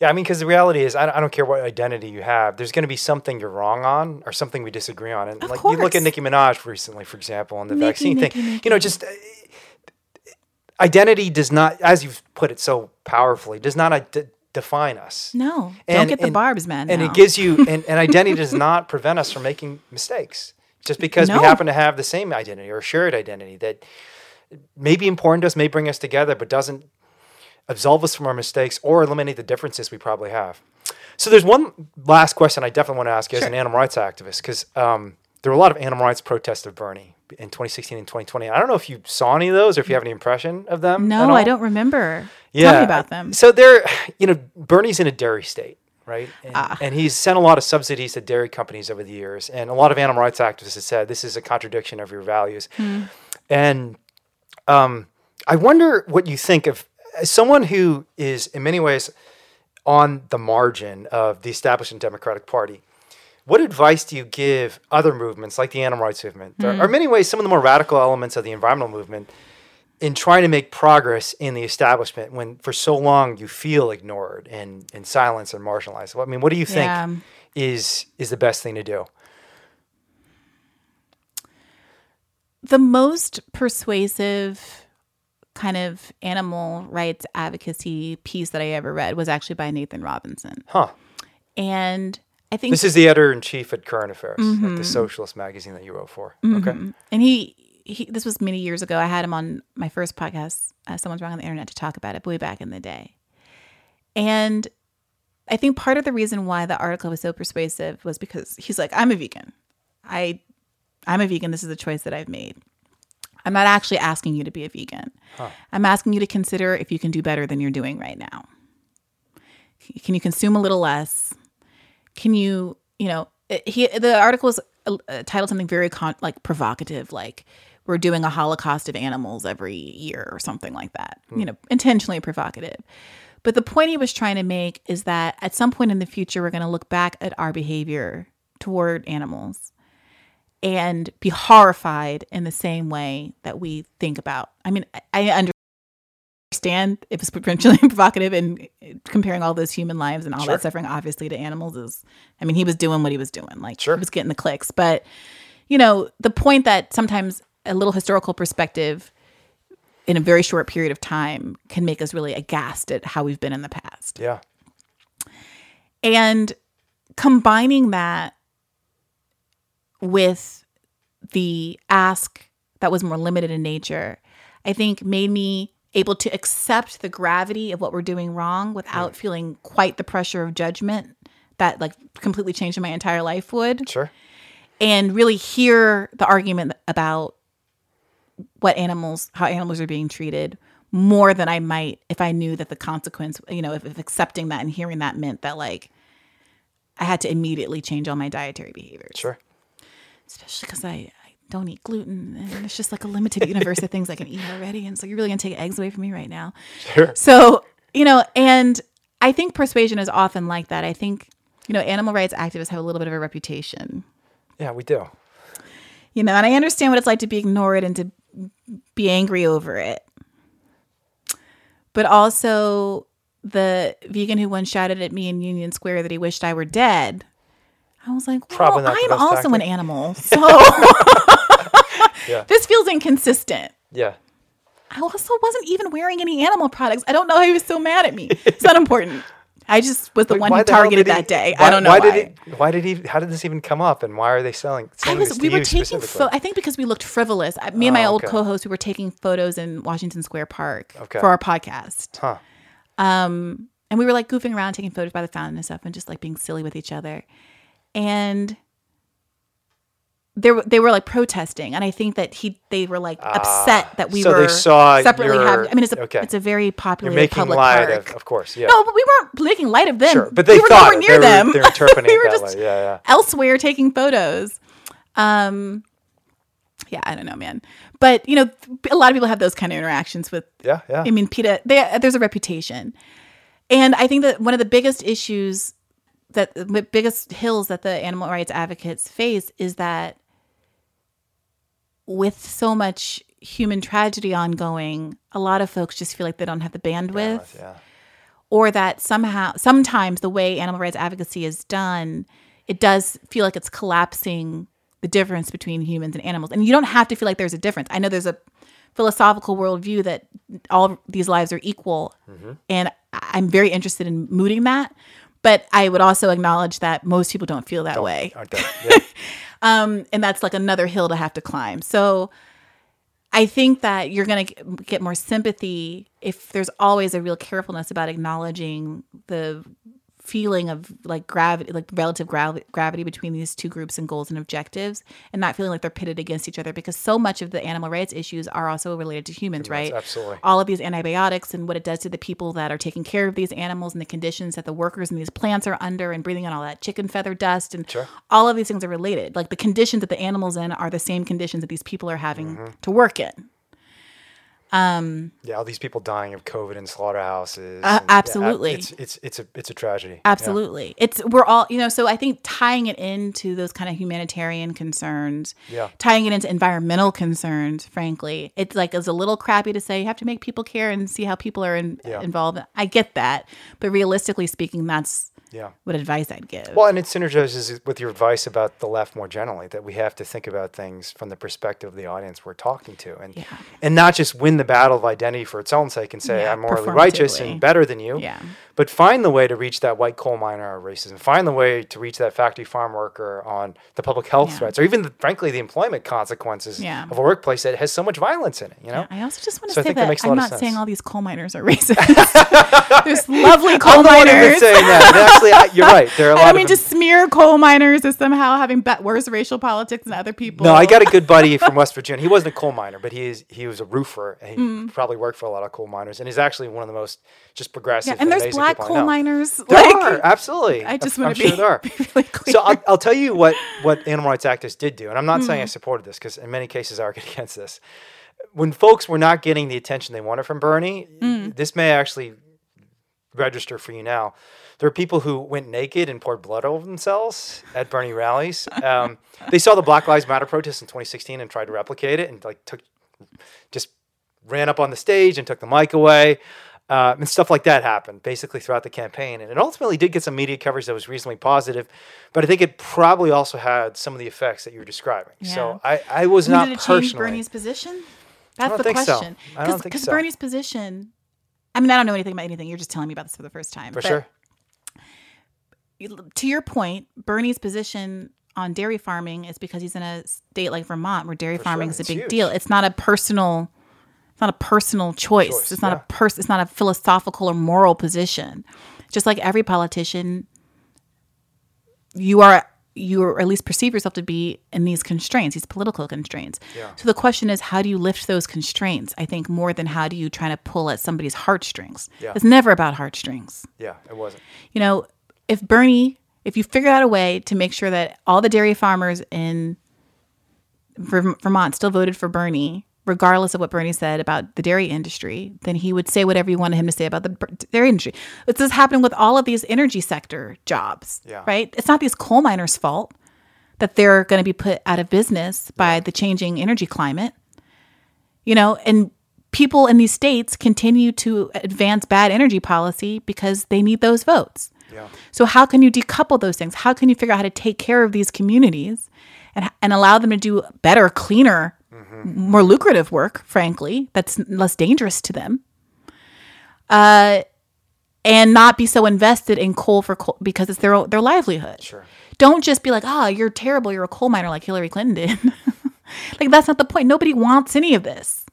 Yeah, I mean, because the reality is, I don't, I don't care what identity you have. There's going to be something you're wrong on, or something we disagree on. And Of like you look at Nicki Minaj recently, for example, on the Nicki, vaccine Nicki, thing. Nicki. You know, just uh, identity does not, as you've put it so powerfully, does not ide- define us. No, don't And- get the and- barbs, man. And no. it gives you, and, and identity does not prevent us from making mistakes. Just because No. we happen to have the same identity or shared identity that may be important to us, may bring us together, but doesn't absolve us from our mistakes or eliminate the differences we probably have. So there's one last question I definitely want to ask you as an animal rights activist, because um, there were a lot of animal rights protests of Bernie in 2016 and 2020. I don't know if you saw any of those or if you have any impression of them. no. I don't remember. Tell me about them. So they're, you know, Bernie's in a dairy state, right? And, Ah. and he's sent a lot of subsidies to dairy companies over the years. And a lot of animal rights activists have said this is a contradiction of your values. Hmm. And um, I wonder what you think of as someone who is, in many ways, on the margin of the establishment Democratic Party. What advice do you give other movements like the animal rights movement, or, or in many ways, some of the more radical elements of the environmental movement, in trying to make progress in the establishment when for so long you feel ignored and, and silenced and marginalized? I mean, what do you think Yeah. is is the best thing to do? the most persuasive kind of animal rights advocacy piece that I ever read was actually by Nathan Robinson. Huh. And I think This is the editor in chief at Current Affairs, Mm-hmm. the socialist magazine that you wrote for. Okay. and he, he this was many years ago. I had him on my first podcast, uh, Someone's Wrong on the Internet, to talk about it way back in the day. And I think part of the reason why the article was so persuasive was because he's like, I'm a vegan. I I'm a vegan. This is a choice that I've made. I'm not actually asking you to be a vegan. I'm asking you to consider if you can do better than you're doing right now. Can you consume a little less? Can you, you know, he the article is uh, uh, titled something very con- like provocative, like we're doing a holocaust of animals every year or something like that. You know, intentionally provocative. But the point he was trying to make is that at some point in the future, we're going to look back at our behavior toward animals and be horrified in the same way that we think about. I mean, I- I understand if it's potentially provocative and comparing all those human lives and all Sure. that suffering, obviously, to animals is, I mean, he was doing what he was doing. Like, Sure. he was getting the clicks. But, you know, the point that sometimes a little historical perspective in a very short period of time can make us really aghast at how we've been in the past. Yeah. And combining that with the ask that was more limited in nature, I think made me able to accept the gravity of what we're doing wrong without feeling quite the pressure of judgment that like completely changed my entire life would Sure. and really hear the argument about what animals how animals are being treated more than I might if I knew that the consequence, you know, if, if accepting that and hearing that meant that like I had to immediately change all my dietary behaviors. Sure. Especially because I, I don't eat gluten and it's just like a limited universe of things I can eat already. And so you're really gonna take eggs away from me right now. Sure. So, you know, and I think persuasion is often like that. I think, you know, animal rights activists have a little bit of a reputation Yeah, we do. you know, and I understand what it's like to be ignored and to be angry over it. But also, the vegan who once shouted at me in Union Square that he wished I were dead. I was like, well, I'm also an animal. So Yeah. this feels inconsistent. Yeah. I also wasn't even wearing any animal products. I don't know how he was so mad at me. It's not important. I just was the Like, one why who the targeted he- that day. why- I don't know why. why. Did he, why did he? How did this even come up? And why are they selling? I was. We were taking. Fo- I think because we looked frivolous. I, me and my Oh, old co-host, we were taking photos in Washington Square Park Okay. for our podcast. Huh. Um, and we were like goofing around, taking photos by the fountain and stuff, and just like being silly with each other. And they were, they were like protesting, and I think that he they were like upset that we Ah, so were separately your- having. I mean, it's a okay. it's a very popular You're making public light park. of, of course. Yeah. No, but we weren't making light of them. Sure, but they we were thought nowhere near were- them. they're interpreting we were just. Yeah, yeah. elsewhere taking photos. Um, yeah, I don't know, man. But you know, a lot of people have those kind of interactions with. Yeah, yeah. I mean, PETA. They, there's a reputation, And I think that one of the biggest issues that the biggest hills that the animal rights advocates face is that with so much human tragedy ongoing, a lot of folks just feel like they don't have the bandwidth. Yeah. or that somehow sometimes the way animal rights advocacy is done it does feel like it's collapsing the difference between humans and animals. And you don't have to feel like there's a difference. I know there's a philosophical worldview that all these lives are equal. Mm-hmm. And I- i'm very interested in mooting that but i would also acknowledge that most people don't feel that way Aren't they? Yeah. um, and that's like another hill to have to climb. So I think that you're going to get more sympathy if there's always a real carefulness about acknowledging the feeling of like gravity, like relative gravi- gravity between these two groups and goals and objectives, and not feeling like they're pitted against each other because so much of the animal rights issues are also related to humans, right? absolutely. All of these antibiotics and what it does to the people that are taking care of these animals and the conditions that the workers in these plants are under and breathing in all that chicken feather dust and Sure. all of these things are related. Like the conditions that the animals in are the same conditions that these people are having Mm-hmm. to work in. Yeah, all these people dying of COVID in slaughterhouses. Uh, and- yeah, absolutely. it's it's it's a it's a tragedy. Yeah. Absolutely. It's we're all, you know, so I think tying it into those kind of humanitarian concerns, Yeah. tying it into environmental concerns, frankly, it's like it's a little crappy to say you have to make people care and see how people are in, Yeah. involved. I get that, but realistically speaking, that's Yeah. what advice I'd give. Well, and it synergizes with your advice about the left more generally that we have to think about things from the perspective of the audience we're talking to, and Yeah. and not just win the battle of identity for its own sake and say Yeah, I'm morally righteous and better than you, Yeah. But find the way to reach that white coal miner or racism, find the way to reach that factory farm worker on the public health Yeah. threats, or even the, frankly the employment consequences Yeah. of a workplace that has so much violence in it. You know, I also just want to So say that that, I'm not saying all these coal miners are racist. There's lovely coal I'm the one who was miners. saying that. Actually, I, you're right. There are a lot I mean to smear coal miners as somehow having be- worse racial politics than other people. No, I got a good buddy from West Virginia. He wasn't a coal miner, but he is he was a roofer. And he Mm. probably worked for a lot of coal miners, and he's actually one of the most just progressive. Yeah, and there's amazing black coal know. miners. There like, are absolutely. I just want to sure be, there are. be really clear. So I'll, I'll tell you what what animal rights activists did do, and I'm not Mm. saying I supported this because in many cases I argued against this. When folks were not getting the attention they wanted from Bernie, Mm. this may actually register for you now. There are people who went naked and poured blood over themselves at Bernie rallies. Um, they saw the Black Lives Matter protests in 2016 and tried to replicate it, and like took just ran up on the stage and took the mic away. Uh, and stuff like that happened basically throughout the campaign. And it ultimately did get some media coverage that was reasonably positive, but I think it probably also had some of the effects that you were describing. So I, I was not did it personally. change Bernie's position? That's don't the think question. I don't think so. Bernie's position. I mean, I don't know anything about anything. You're just telling me about this for the first time. for sure. To your point, Bernie's position on dairy farming is because he's in a state like Vermont where dairy farming is a It's big huge. deal. It's not a personal. It's not a personal choice. Choice, it's not yeah. a pers- It's not a philosophical or moral position. Just like every politician, you are you or at least perceive yourself to be in these constraints, these political constraints. Yeah. So the question is, how do you lift those constraints? I think more than how do you try to pull at somebody's heartstrings. Yeah. It's never about heartstrings. Yeah, it wasn't. You know, if Bernie, if you figure out a way to make sure that all the dairy farmers in Vermont still voted for Bernie, regardless of what Bernie said about the dairy industry, then he would say whatever you wanted him to say about the dairy industry. This is happening with all of these energy sector jobs, Yeah. right? It's not these coal miners' fault that they're going to be put out of business by the changing energy climate. You know, and people in these states continue to advance bad energy policy because they need those votes. Yeah. So how can you decouple those things? How can you figure out how to take care of these communities and and allow them to do better, cleaner, more lucrative work, frankly, that's less dangerous to them? Uh and not be so invested in coal for coal because it's their their livelihood. Sure. Don't just be like, "Oh, you're terrible. You're a coal miner like Hillary Clinton did." like that's not the point. Nobody wants any of this.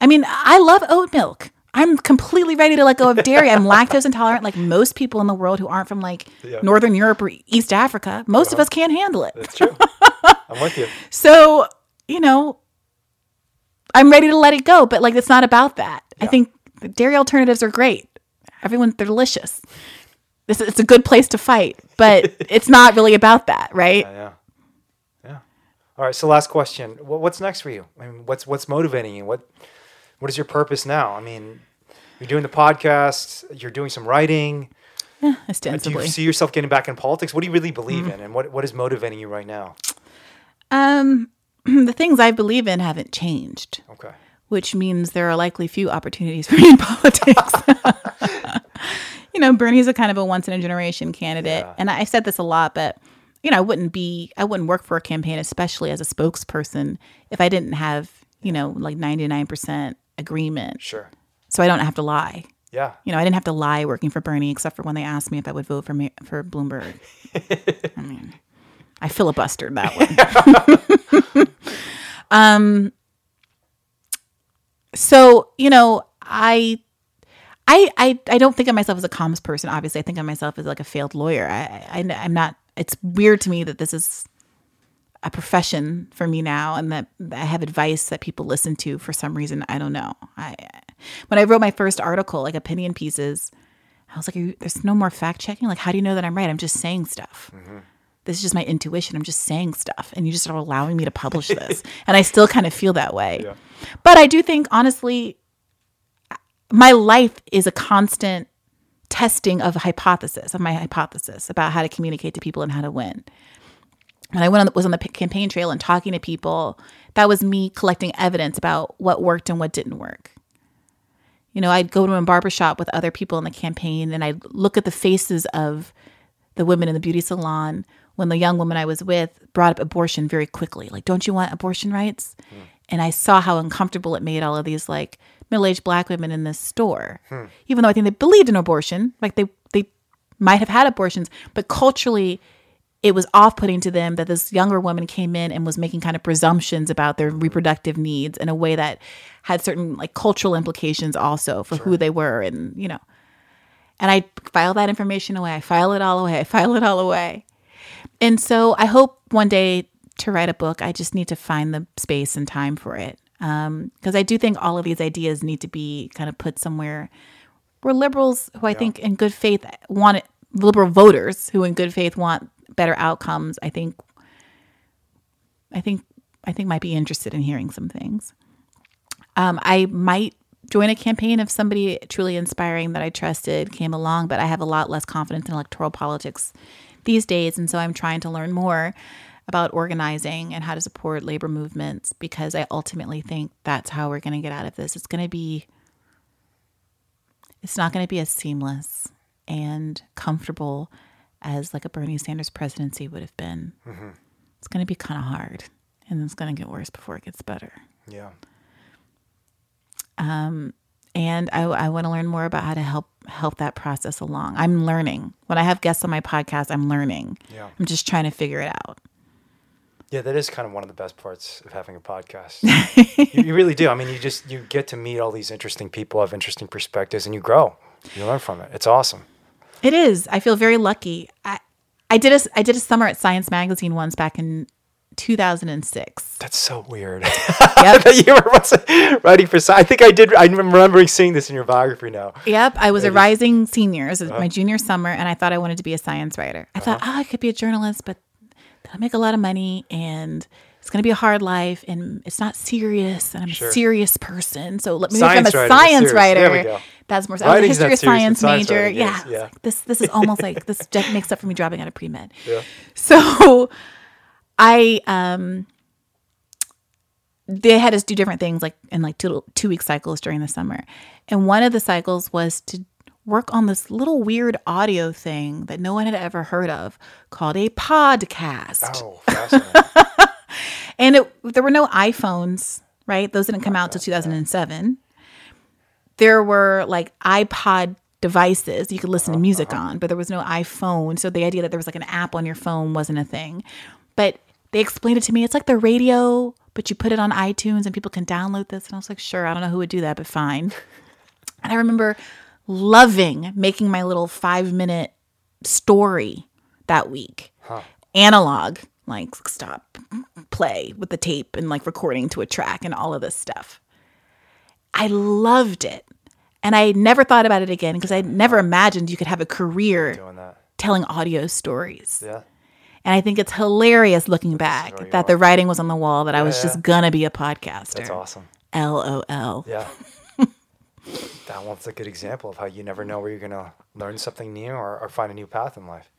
I mean, I love oat milk. I'm completely ready to let go of dairy. I'm lactose intolerant, like most people in the world who aren't from like Yeah. Northern Europe or East Africa. Most of us can't handle it. That's true. I'm with you. So, you know, I'm ready to let it go, but like it's not about that. I think dairy alternatives are great. Everyone, they're delicious. This it's a good place to fight, but it's not really about that, right? Yeah, yeah. Yeah. All right. So last question. What's next for you? I mean, what's what's motivating you? What what is your purpose now? I mean, You're doing the podcast. You're doing some writing. Do ostensibly. Do you see yourself getting back in politics? What do you really believe in, and what what is motivating you right now? Um, the things I believe in haven't changed. Which means there are likely few opportunities for me in politics. you know, Bernie's a kind of a once in a generation candidate, Yeah. and I said this a lot, but you know, I wouldn't be, I wouldn't work for a campaign, especially as a spokesperson, if I didn't have, you know, like ninety nine percent agreement. Sure. So I don't have to lie. Yeah. You know, I didn't have to lie working for Bernie, except for when they asked me if I would vote for me, for Bloomberg. I mean, I filibustered that one. um. So you know, I, I, I, I don't think of myself as a comms person. Obviously, I think of myself as like a failed lawyer. I, I, I'm not. It's weird to me that this is a profession for me now and that I have advice that people listen to for some reason. I don't know. I when I wrote my first article, like opinion pieces, I was like, there's no more fact checking. Like, how do you know that I'm right? I'm just saying stuff. Mm-hmm. This is just my intuition. I'm just saying stuff. And you just are allowing me to publish this. and I still kind of feel that way. But I do think, honestly, my life is a constant testing of a hypothesis, of my hypothesis about how to communicate to people and how to win when I went on the, was on the campaign trail and talking to people, that was me collecting evidence about what worked and what didn't work. You know, I'd go to a barbershop with other people in the campaign and I'd look at the faces of the women in the beauty salon when the young woman I was with brought up abortion very quickly. Like, don't you want abortion rights? Hmm. And I saw how uncomfortable it made all of these like middle-aged black women in this store. Hmm. Even though I think they believed in abortion, like they they might have had abortions, but culturally it was off-putting to them that this younger woman came in and was making kind of presumptions about their reproductive needs in a way that had certain like cultural implications also for who they were and you know. And i file that information away. I file it all away. I file it all away and so i hope one day to write a book i just need to find the space and time for it. Because i do think all of these ideas need to be kind of put somewhere where liberals who i think in good faith want it liberal voters who in good faith want better outcomes i think i think i think might be interested in hearing some things. Um, i might join a campaign if somebody truly inspiring that i trusted came along but i have a lot less confidence in electoral politics these days and so i'm trying to learn more about organizing and how to support labor movements because i ultimately think that's how we're going to get out of this it's going to be it's not going to be as seamless and comfortable as like a Bernie Sanders presidency would have been. Mm-hmm. It's going to be kind of hard and it's going to get worse before it gets better. Yeah. Um, And I, I want to learn more about how to help help that process along. I'm learning. When I have guests on my podcast, I'm learning. Yeah. I'm just trying to figure it out. Yeah, that is kind of one of the best parts of having a podcast. you, you really do. I mean, you just you get to meet all these interesting people, have interesting perspectives, and you grow. You learn from it. It's awesome. It is. I feel very lucky. I I did a I did a summer at Science Magazine once back in 2006. That's so weird. Yep. that you were writing for. I think I did. I'm remembering seeing this in your biography now. Yep, I was a rising senior. It was Uh-huh. my junior summer, and I thought I wanted to be a science writer. I thought, oh, I could be a journalist, but I'll make a lot of money, and it's going to be a hard life, and it's not serious, and I'm Sure. a serious person. So let me become a writing science writer. There we go. That's more. I was a history of science science major. writing Yeah, yeah. This this is almost like this makes up for me dropping out of pre med. Yeah. So I um they had us do different things like in like two two week cycles during the summer. And one of the cycles was to work on this little weird audio thing that no one had ever heard of called a podcast. Oh, fascinating. And it, there were no iPhones, right? Those didn't come out till 2007. There were like iPod devices you could listen to music on, but there was no iPhone. So the idea that there was like an app on your phone wasn't a thing. But they explained it to me. It's like the radio, but you put it on iTunes and people can download this. And I was like, sure, I don't know who would do that, but fine. And I remember loving making my little five minute story that week. Analog, like stop, play with the tape and like recording to a track and all of this stuff. I loved it. And I never thought about it again because I never imagined you could have a career Doing that. telling audio stories. Yeah. And I think it's hilarious looking back you that the writing was on the wall that I was Yeah, just gonna be a podcaster. That's awesome. LOL. Yeah. that one's a good example of how you never know where you're going to learn something new or, or find a new path in life.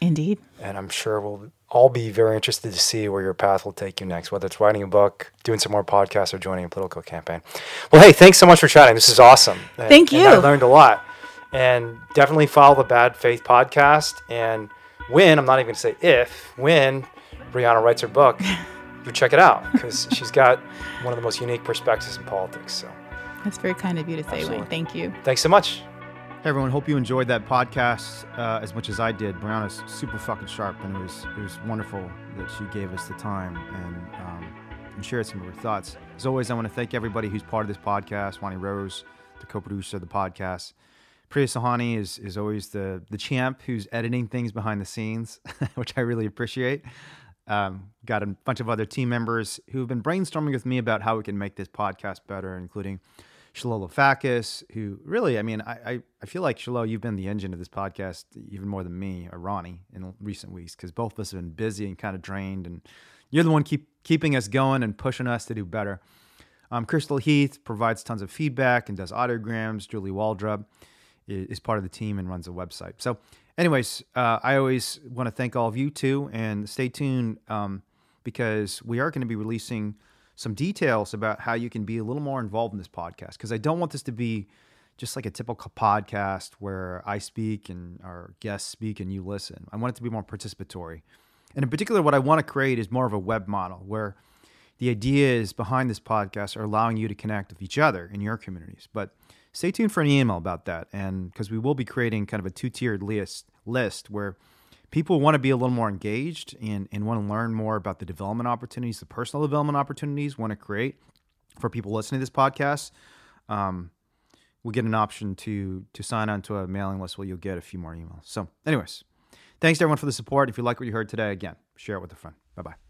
Indeed. And I'm sure we'll all be very interested to see where your path will take you next, whether it's writing a book, doing some more podcasts, or joining a political campaign. Well, hey, thanks so much for chatting. This is awesome. And- Thank and I learned a lot. And definitely follow the Bad Faith podcast. And when, I'm not even going to say if, when Briahna writes her book, you check it out because she's got one of the most unique perspectives in politics. So That's very kind of you to say, Wayne. Thank you. thanks so much. Hey everyone, hope you enjoyed that podcast uh, as much as I did. Briahna's super fucking sharp, and it was it was wonderful that she gave us the time and um, and shared some of her thoughts. As always, I want to thank everybody who's part of this podcast. Wani Rose, the co-producer of the podcast. Priya Sahani is is always the the champ who's editing things behind the scenes, which I really appreciate. Um, got a bunch of other team members who have been brainstorming with me about how we can make this podcast better, including Shalala Fakis, who really, I mean, I, I, I feel like Shalala, you've been the engine of this podcast even more than me or Ronnie in recent weeks because both of us have been busy and kind of drained, and you're the one keep keeping us going and pushing us to do better. Um, Crystal Heath provides tons of feedback and does audiograms. Julie Waldrop is part of the team and runs a website. So, anyways, uh, I always want to thank all of you too, and stay tuned um, because we are going to be releasing some details about how you can be a little more involved in this podcast. Because I don't want this to be just like a typical podcast where I speak and our guests speak and you listen. I want it to be more participatory. And in particular, what I want to create is more of a web model where the ideas behind this podcast are allowing you to connect with each other in your communities. But stay tuned for an email about that, and because we will be creating kind of a two-tiered list list where people want to be a little more engaged and, and want to learn more about the development opportunities, the personal development opportunities want to create for people listening to this podcast. Um, we get an option to to sign on to a mailing list where you'll get a few more emails. So, anyways, thanks to everyone for the support. If you like what you heard today, again, share it with a friend. Bye bye.